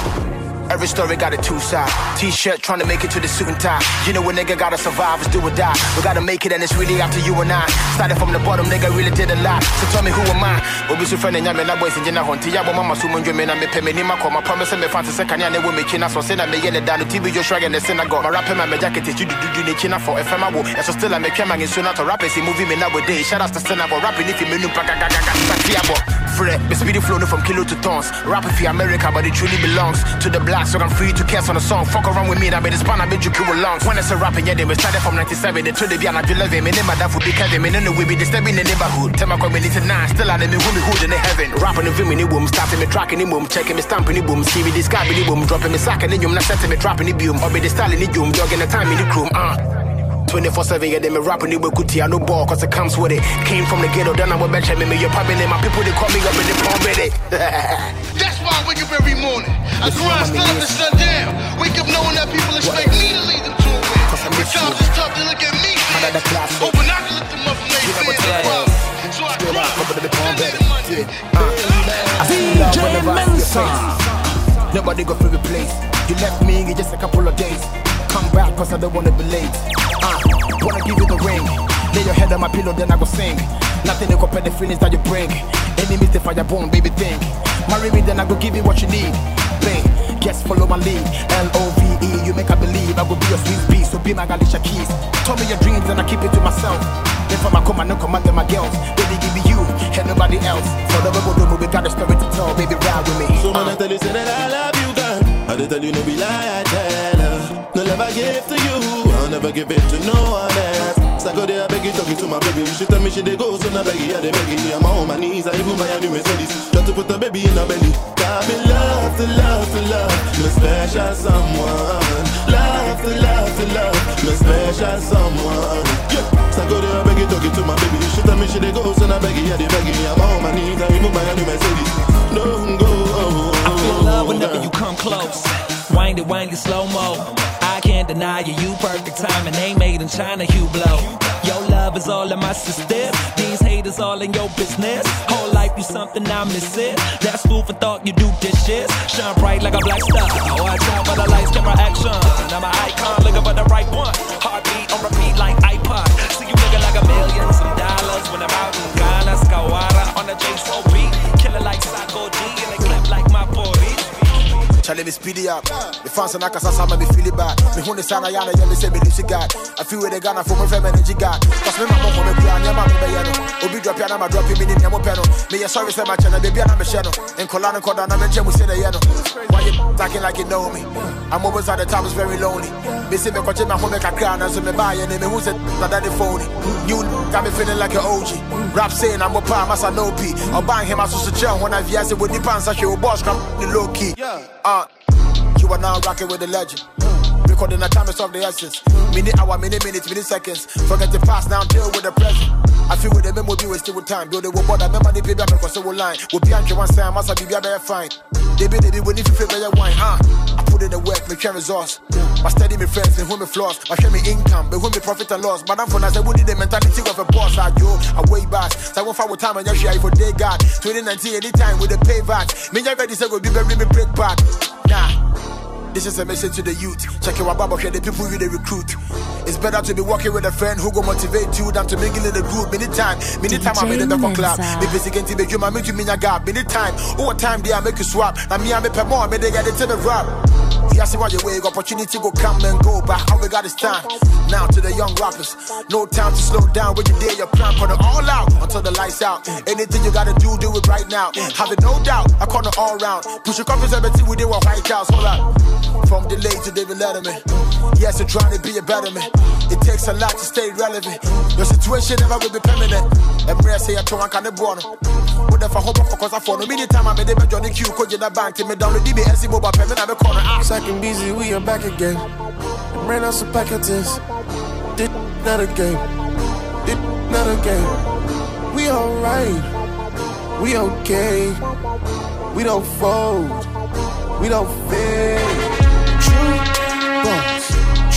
Every story got a two side. T-shirt trying to make it to the suit and tie. You know a nigga gotta survive, is do or die. We gotta make it and it's really up to you and I. Started from the bottom, nigga really did a lot. So tell me who am I? Obi su friend nyame na boys njina honti ya bo mama su munjo me na me peme ni makoma promise me fancy se kanya ne wo me kina so se na me yele dano TV jo shrag and the synagogue. My rapper my jacket is you do do ne kina for FM. Yeah, so still I make man in sooner to rap is movie me nowadays. Shout out to synagogue rapping if you me nu paka gaga gaga. Sakiabo. Fred, me speedy flow no from kilo to tons. Rap if you America, but it truly belongs to the black. So I'm free to cast on a song. Fuck around with me, that made the span, I made you kill lungs. When it's a rapping, yeah, they was started from 97. They told the Biana to love him, and then my dad would be Kevin. And then we be disturbing the neighborhood. Tell my community nine, still of me, who me hood in the heaven. Rapping the film in the boom, starting me tracking the boom, checking me stamping the boom, see me describing the boom, dropping me sack and the boom, not setting me trapping the boom, or be the style in the boom, jogging the time in the room, uh. 24 7, yeah, they me rapping the Kuti, I no ball, cause it comes with it. Came from the ghetto, then I'm a bench, me, you're popping in my people, they call me up in the palm with it. [LAUGHS] That's why I wake up every morning. I grind, start up and shut down. Wake up knowing that people expect me to lead them to a win. But times it's tough to look at me. Open eye to look them up from their fears and problems. So I grind, and let the money. Uh, DJ Mensa. Nobody go through the place. You left me in just a couple of days. Come back cause I don't wanna be late. Uh, wanna give you the ring. Lay your head on my pillow, then I go sing. Nothing to compare the feelings that you bring. Enemies, fire bone, baby, think. Marry me, then I go give you what you need. Play, guess follow my lead. L O V E, you make I believe I will be your sweet beast, so be my Galicia keys. Tell me your dreams, and I keep it to myself. Then for my come, no command them my girls. Baby, give me you, and nobody else. For the rebel, do we got a story to tell. Baby, ride with me. So when I tell you say that I love you, girl, I tell you no be lie. No love I give to you, I'll never give it to no one else. Go there, I beg you, talking to my baby. She tell me she dey go, so now beg you, I dey beg you. I'm on my knees, I even buy a new Mercedes. Just to put the baby in her belly. Got me love to love to love, my special someone. Love to love to love, my special someone. Yeah. Go there, I beg you, talking to my baby. She tell me she dey go, so now beg you, I dey beg you. I'm on my knees, I even buy a new Mercedes. Don't go. I feel love whenever you come close. Wind it, wind it slow mo. Deny you, you perfect timing, they made in China, you blow. Your love is all in my system. These haters all in your business. Whole life you something I miss it. That's food for thought, you do dishes. Shine bright like a black star. Watch out for the lights, camera action. I'm an icon, looking for the right one. Heartbeat on repeat like iPod. See you looking like a million, some dollars when I'm out Charlie, me speed it up. The fans and I can say me feel it bad. Me honey sana yana yeah me say me lose God. I feel where they gonna for my family energy God. Cause me mama for me plan yeah mama be yano. Obi drop ya na ma drop me ni nyamo peno. Me ya sorry say my channel baby na me share no. En kola no koda na me jemu say the yano. Why you talking like you know me? I'm always at the top is very lonely. Me say me koche na home kakra na so me buy and me who said na daddy phony. You got me feeling like an OG. Rap saying I'm a palm as I know P. I'll buy him as a chill when I via say with the pants I show boss come the low key. Uh, you are now rocking with the legend. Recording the time is of the essence. Minute hour, minute minutes, minute seconds. Forget the past now, deal with the present. I feel with the memo be wasted with time. Build it with bother, remember the baby, because will line. Will be Andre one time, must be better fine. They be, they be, when if you feel better wine, huh? I put in the work, me share resource. My steady me friends, me who me flaws. I share me income, me who me profit and loss. But I'm for now, I would the mentality of a boss. I do, I way back. So I won't find time and you for day God. 2019, anytime with the payback. Me never ready, say, go be very me break back. Nah. This is a message to the youth. Check your baba, share the people you they recruit. It's better to be working with a friend who go motivate you than to mingle in the group. Many time, many time I'm in the back club. Me busy getting to be you, my me to me gap. Many time, oh, over time they I make you swap. Now me I make pay more, me they get it to the rap. Yeah, see why you wait, opportunity go come and go, but how we got this time. Now to the young rappers, no time to slow down. When you dare your plan, put it all out until the lights out. Anything you gotta do, do it right now. Have it no doubt, I it all round. Push your confidence, everything we did with White House. Hold up. From delay to David Letterman. Yes, I'm trying to be a better man. It takes a lot to stay relevant. Your situation never will be permanent. I say I told I can born. What if I hope for cause I phone many time I made them join the queue, could you not bank to me down the DB SC mobile payment? I'm a corner. Ah. Second busy, we are back again. Ran out some packages. Did a game. Did a game. We alright. We okay. We don't fold. We don't fail. True boss.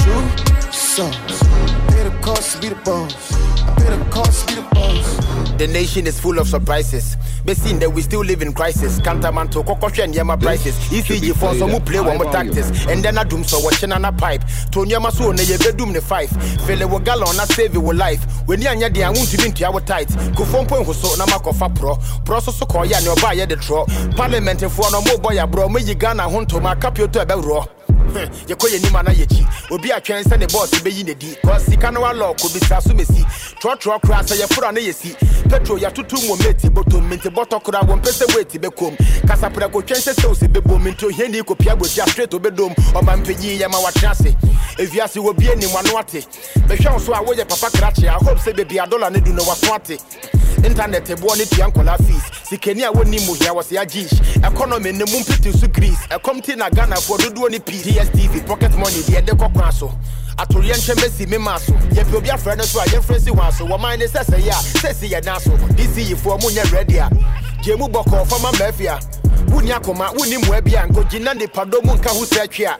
True songs. Pay the cost to be the boss. I pay the cost to be the boss. The nation is full of surprises. Be seen that we still live in crisis. Kantamanto, Kokosha, and Yama prices. ECG for some who play one more tactics. And then I doom so watching on a pipe. Tonya Maso, ne ye bedroom the five. Fele wo gallon, I save your life. When you and I want to be into our tight. Kufon point was so Namakofa pro. Proso so call ya no buy the draw. Parliament for no more boy, bro. Me you gana hunto, my capio to a bell raw. Yɛkɔ yɛ nim ana yɛkyi obi atwɛn sɛ ne bɔɔse bɛyi ne di. Kɔ sika no walɔ kɔbisa so mɛsi trɔtrɔ koraa sɛ yɛforo a ne yɛsi petro yɛatoto mmɔ meti bɔtom mente bɔtɔ koraa wɔmpɛ sɛ weti bɛkom kasaprɛ kɔtwɛn sɛ sɛ osi bɛbom mente ohiani kɔpia bosia straight obɛdom ɔma mpɛyi yɛma watena ase ewiase wɔbie nim ano ate bɛhwɛ wo so a woyɛ papa krakye a hope sɛ bebi adɔla ne du no waso ate internet boɔ ne tua nkɔla fees. Sikani a wɔnni mu hia wɔ se agyish economy ne mu mpete so greece. Ɛkɔm ti na ghanafoɔ dodoɔ ne pii dstv pocket money deɛ ɛde kɔ kwan so. Atoreɛ nkyɛn bɛsi me maa so. Yɛpɛ obi afrɛ no so a yɛmfrɛ si wɔn so. Wɔman ne sɛ sɛ yɛ a sɛ si yɛ dan so dc yifoɔ mu nyɛ ready a gye mu bɔkɔɔ fama mafia wonni akoma wonni mmoa bi a nkogyina nipadɔ mu nka ho sɛ atwe a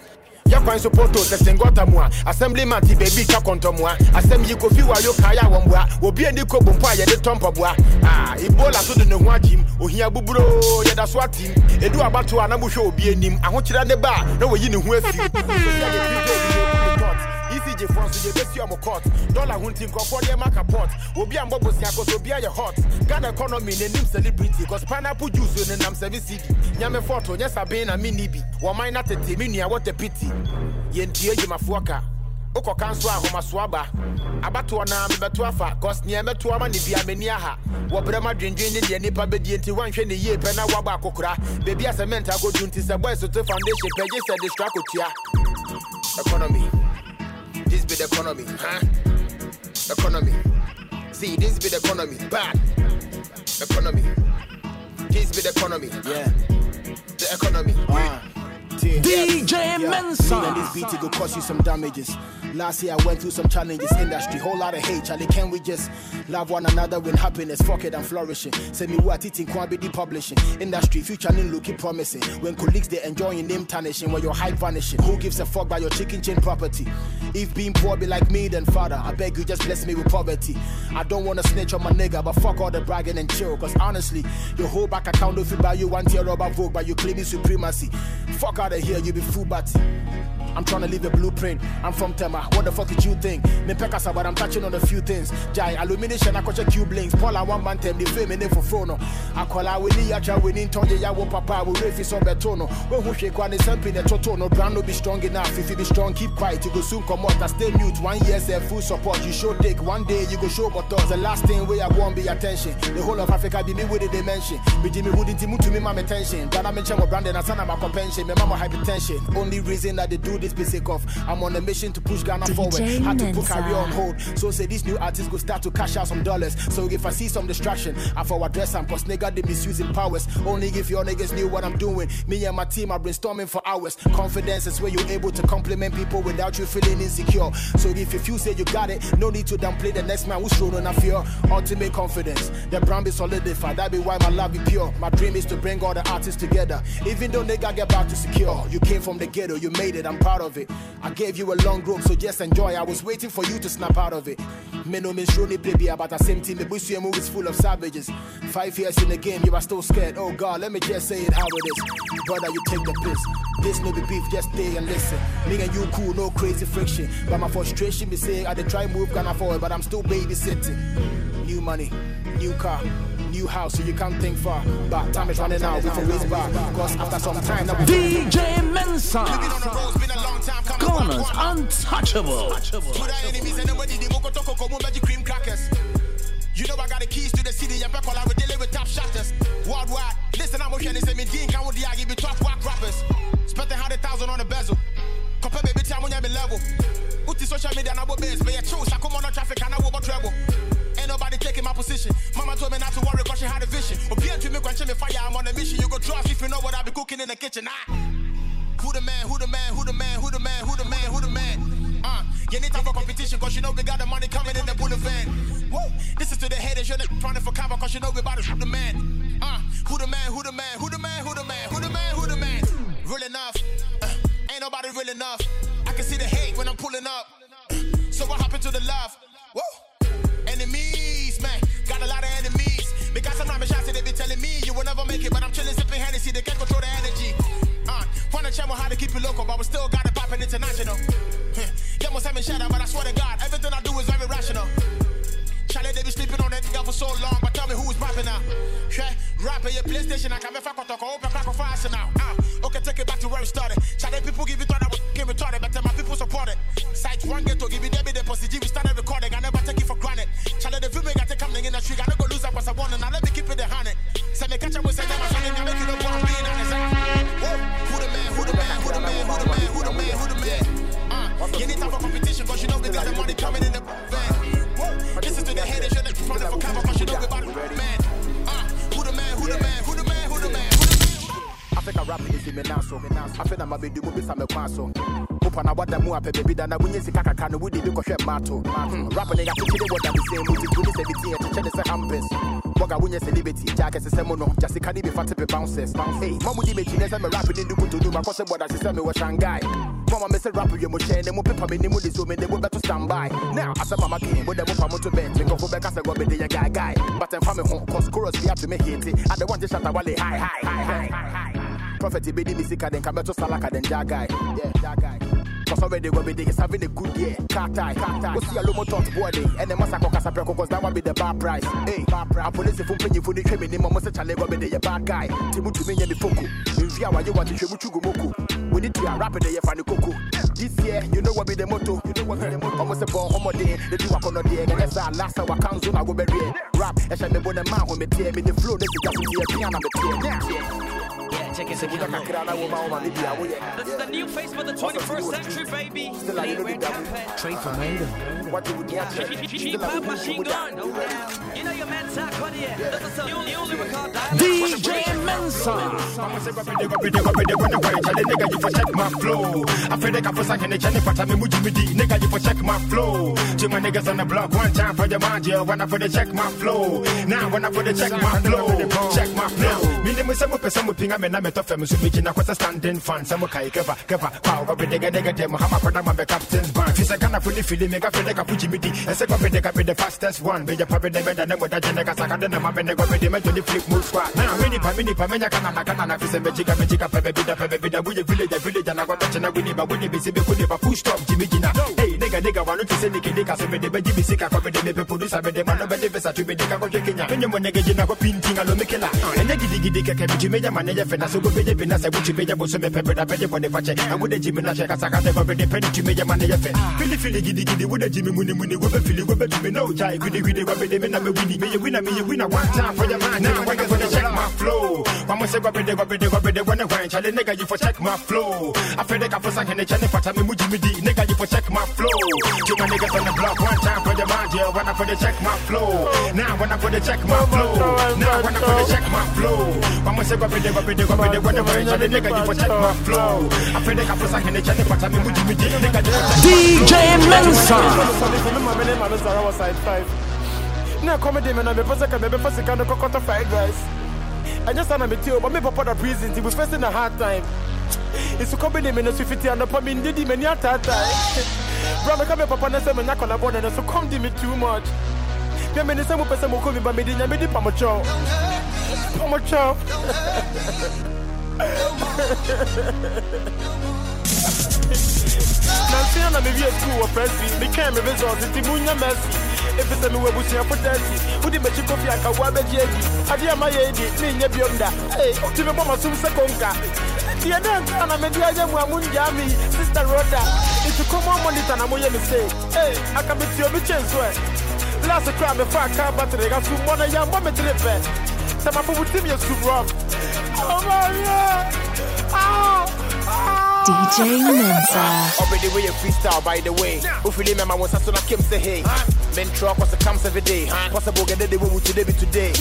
yɛkwan so poto sɛ sengɔta mu a assemblyman te baabi twa kɔntɔmmoa asɛm yi kofi wa yo kaeɛ a wɔmboa obi ani kɔ bompo a yɛde tɔ mpaboa Ah, ebola so de ne ho agyim ohia buburoo yɛda so atim ɛdu abato a na mohwɛ obi anim ahokyerɛ ne ba na wɔyi ne ho afi dj yɛbɛsi ɔmo court dollar nkɔfoɔ deɛ ma kapot obi a mbɔ bosia kɔ so yɛ hot ghana economy n'anim celebrity cause pineapple juice nua wɔtɛ piti yɛntie dwumafoɔ ka wokɔka nso a ahomaso aba abatoɔ naa mebɛto afa cause neɛ mɛto ama ne bia m'ani aha wɔbrɛ ma dwendwen ne deɛ nnipa bɛdie nti woanhwɛ ne yie pɛ na woabɔ akokora baabi a akɔdu nti sɛ boy soto foundation economy this be the economy huh? economy see this be the economy bad economy this be the economy yeah the economy uh. DJ Mensa. Me and this beat it go cause you some damages. Last year I went through some challenges. Industry, whole lot of hate. Charlie, can we just love one another with happiness? Fuck it, I'm flourishing. Send me what eating quantity publishing. Industry, future name looking promising. When colleagues they enjoying name tarnishing, when your hype vanishing. Who gives a fuck about your chicken chain property? If being poor be like me, then father, I beg you just bless me with poverty. I don't wanna snitch on my nigga, but fuck all the bragging and chill. Cause honestly, your whole back account don't buy you one tier rubber vogue, but you claiming supremacy. Fuck out of here, you be full batty. I'm trying to leave a blueprint. I'm from Tema. What the fuck did you think? Me pekasa, but I'm touching on a few things. Jai, illumination, I coach a cube links. Paul, I want man tem, the fame in for frono. I call out with the yacha, we need Tonja, ya wo papa, we refi so betono. When who shake one is something that Totono, brand no be strong enough. If you be strong, keep quiet, you go soon come out. I stay mute, one year, say full support. You show dick, one day you go show but. The last thing where I won't be attention. The whole of Africa be me with the dimension. Be Jimmy wouldn't move to me, my attention. But I'm in Chemo Brandon, I son of my compensation. My mama hypertension. Only reason that they do this sake of. I'm on a mission to push Ghana DJ forward. Had to put career on hold. So say this new artist go start to cash out some dollars. So if I see some distraction, I forward address them cause nigga they misusing powers. Only if your niggas knew what I'm doing. Me and my team are brainstorming for hours. Confidence is where you're able to compliment people without you feeling insecure. So if you feel say you got it, no need to downplay the next man who's on a fear. Ultimate confidence. The brand be solidified. That be why my love be pure. My dream is to bring all the artists together. Even though nigga get back to secure. You came from the ghetto, you made it, I'm proud of it. I gave you a long rope, so just enjoy. I was waiting for you to snap out of it. Me no mean show baby about the same team. The Bush is full of savages. Five years in the game, you are still scared. Oh God, let me just say it how it is. Brother, you take the piss. This no be beef, just stay and listen. Me and you cool, no crazy friction. But my frustration be saying I dey try move Ghana forward, but I'm still babysitting. New money, new car. New house, so you can't think far. But time is running out with a race bar. Cause after some time, now we DJ Mensa. Ghana's untouchable. To the enemies and nobody they won't talk about magic cream crackers. You know I got the keys to the city. I'm back while I was dealing with top shotters. Worldwide. Listen, I'm okay. They say me Dean can with the give be top whack rappers. Spent a hundred thousand on the bezel. Compare baby time when you be level. Uti social media and I will base. But you choose. I come on the traffic and I will trouble. Ain't nobody taking my position. Mama told me not to worry cause she had a vision. But be to me when me fire. I'm on a mission. You go trust if you know what I be cooking in the kitchen. Ah. Who the man, who the man, who the man, who the man, who the man, who the man? Uh, you need time for competition cause you know we got the money coming in the bullet van. Woo! This is to the haters, you're trying for cover cause you know we about to shoot the man. Uh, who the man, who the man, who the man, who the man, who the man, who the man? Real enough. Uh, ain't nobody real enough. I can see the hate when I'm pulling up. So what happened to the love? Enemies, man. Got a lot of enemies. Because I'm not shots, they be telling me you will never make it. But I'm chilling, sipping Hennessy, they can't control the energy. Uh, wanna check how to keep it local, but we still got it popping international. Huh. Them was having shadow, but I swear to God, everything I do is very rational. Charlie, they be sleeping on that nigga for so long, but tell me who is rapping now. Yeah, rapping your PlayStation, I can't fuck talk, open crack of fast now. Ah, okay, take it back to where we started. Charlie, people give it on that came retarded, but my people support it. Site one ghetto, give it debit deposit, we started recording, I never take it for granted. Charlie, the film got to come in the street, I don't go lose up as I want, and I let me keep it a hundred. Say me catch up with them, I make it up one being honest. Whoa, who the man, who the man, who the man, who the man, who the man, who the man? Uh, you need time for competition, cause you know we got the money coming in the van. This is to the haters, you're not running for cover, cause you know we about to man. Uh, who the man, who the man, who the man, who the man, who the man? Africa rap is in me now so Afe na mabedu mu bisa me kwan so Opa na wada mu apɛ baby da na wunye sika kaka no wudi bi kɔhwɛ mato Hmm, Rap ne yɛakyekyere wɔ da me sɛ mu ti tumi sɛ bi ti yɛkyekyɛ ne sɛ hampers? Wɔga wunye celebrity? Gya kɛse sɛ mu no gya sika ne bi fa tepe bouncers. Hey, ma mudi mekyi ne sɛ me rap ne du kuto du makɔhyɛ bɔda se sɛ me? Wɔ Shanghai Mama me sɛ rap yɛ mo hyɛn ne mo pepa me de so me ne mo bɛto standby Now asɛ mama kin mo de mo pa mo to bench nkɔfo bɛka sɛ gɔbe de yɛ guy guy. But ɛmfa me ho cause chorus bi ato me hate Ade wante shatta wale hi hi hi hi Prophet bedi mi sika den kameto salaka den jagai. Yeah, jagai. Already what we did is having a good year. Car tie, car tie. Go see a lomo tot body. And the massacre casa preco cause that one be the bar price. Hey, bar price. And police if you pay you for the training, the mama say chale go be the bad guy. Timu to me and the foku. In via why you want to show muchu moku. We need to rap it there for the coco. This year, you know what be the motto. You know what be the motto. Almost a ball homo day. The do a on day. And that's our last hour council. I go bury rap. I shall me born a man who me tear me the flow. This is just the piano me tear. Yeah, check it out. This is the new face for the 21st century, baby. Leeway campaign. Trade for Mango. What you would get? Cheap up machine gun. Oh, you know your man Tack on. This is a new, new lyrical dialogue. DJ Mensa. Nigga, you for check my flow. I feel like I was like in the channel, I'm a mujimidi. Nigga, you for check my flow. To my niggas on the block, one time for the mind, yeah. When I for the check my flow. Now, when I for the check my flow. Check my flow. Me name is some person with pinga, and I'm a tough family. So, bitch, I was standing fan. Some kai cover, cover, power, but they get nigga, them, how my brother, my captain's band. If I can't fully feel it, make a feel like a mujimidi. And say, copy, they can be the fastest one. Be the puppet, they better than what I did. I can't do my bend, they go with the mental flip move squad. Now, many, many, many, canana, canana, fisa, magic, magic, pepe, bida, pepe, bida, we the village, the village, and I got touch and I win it, but when be we never push stop, Jimmy Gina. Hey, nigga, nigga, why don't you say nigga, nigga, so me, the baby, sick, I come, they may produce, I be the man, but they best to be the go Kenya. When you want nigga, you know, painting, I don't make it. And ah, they giddy, giddy, keke, bitch, me, man, they finna, so go be the you be able to me, you the the Jimmy, check, I can't never be the to me. Feel feel giddy, giddy, with the Jimmy, Muni, Muni, go feel it, go me, go be the man, I'm a winnie, me, me, winner, one time for your man, now, I'm going to check my flow. I'm say, go be the, go be the, go be the, when I Charlie, nigga, you for check my flow. I feel like I for second, the channel, but I'm a mujimidi, nigga, you for check my flow. To my niggas on the block, one time for your man, yeah, when I for the check my flow. Now, when I for the check my flow. Now, when I for the check my flow. I'm say, go be the, go be the, be the, I. I I the I'm a. DJ Mensa. na comedy man na me pese ka me be pese ka no kokota fried rice anya sa na me tio but me papa da prison ti we facing a hard time it's comedy me no sufiti and pa me ndidi me ni atata bro me ka me papa me nya kola born na so come me too much Pia me ni se mo pese mo ko mi ba me di nya me di pa Nansi na me via school wa presi me kan me results ti munya mercy efisɛ mewɔ abusuafo dasi wode makyi kofi akawoa bɛgye adi adeɛ ama yɛ di ne nyɛ biom da woti mebɔ masom sɛ konka deɛ dɛ nkaa na mede ayɛ a mongyaa me. Sister roda nti kɔmɔ monitor na moyɛ me se aka meti obi kyen so ɛ lase kora mefa aka batere ka so mmɔ no yɛmmɔ me tere pɛ sɛ mafobotim yɛ sum rɔf DJ Mensa. Already way a freestyle, by the way. If you remember, once I saw Kim say, hey, men truck was a comes every day. Possible get the way today be today.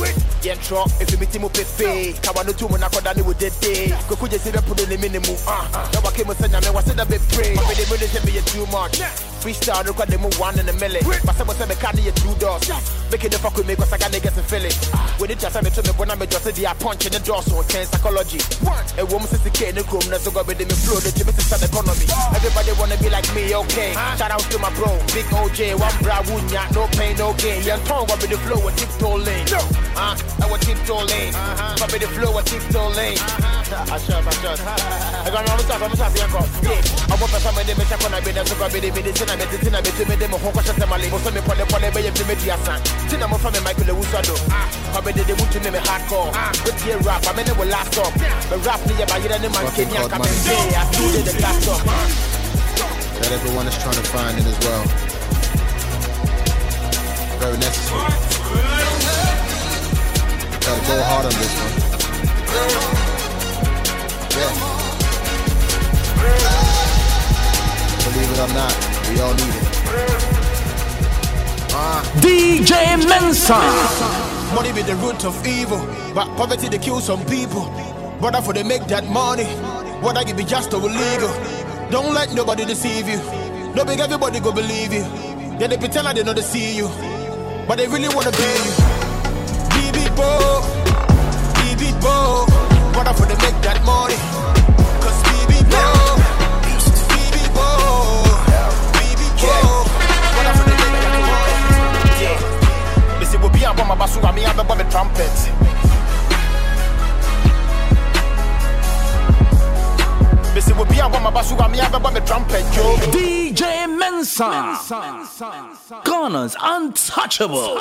Yeah, truck, if you meet him up, pay. Kawano two when I got down with that day. Could just see them put in the minimum. Ah, now I came and said, I was a bit pray. Already really tell me too much. Freestyle, at them one in a million. But someone said, I can't two doors. Make it the fuck with me, cause I gotta get some feeling. When it just me to me, when I'm just the punch in the door, so it's psychology. A woman says the kid in the room, that's got with me flow, the Jimmy says economy. Everybody wanna be like me, okay. Shout out to my bro, Big OJ, one bra wunya, no pain, no gain. Young tongue, what be the flow, a tiptoe lane. Uh, I was tiptoe lane. What be the flow, a tiptoe lane. I shot, I shot. I got all the stuff, I'm sorry, I got. I want to some of them, I'm gonna be there, so I'm gonna I'm gonna I'm gonna I'm gonna I'm gonna I'm be there, I'm gonna be there, Tina mo fami Michael Ewusado. Come de de wutu me hardcore. Ah. Good year rap, I mean it will last up. The rap ni ya ba yira ni man Kenya come and say I do the last up. That everyone is trying to find it as well. Very necessary. Gotta go hard on this one. Yeah. Believe it or not, we all need it. DJ Mensa. Money be the root of evil, but poverty they kill some people. Brother, for they make that money, what I give be just or illegal. Don't let nobody deceive you. No big everybody go believe you. Yeah, they pretend like they know they see you, but they really wanna be you. BB Bo, BB Bo, brother, for they make that money. Cause BB Bo, BB Bo, BB Bo, brother, for they make that money. Yeah. We'll be on my basu, I mean, I'm the trumpet. They we'll be on my basuga me have a trumpet yo. DJ Mensa. Ghana's untouchable.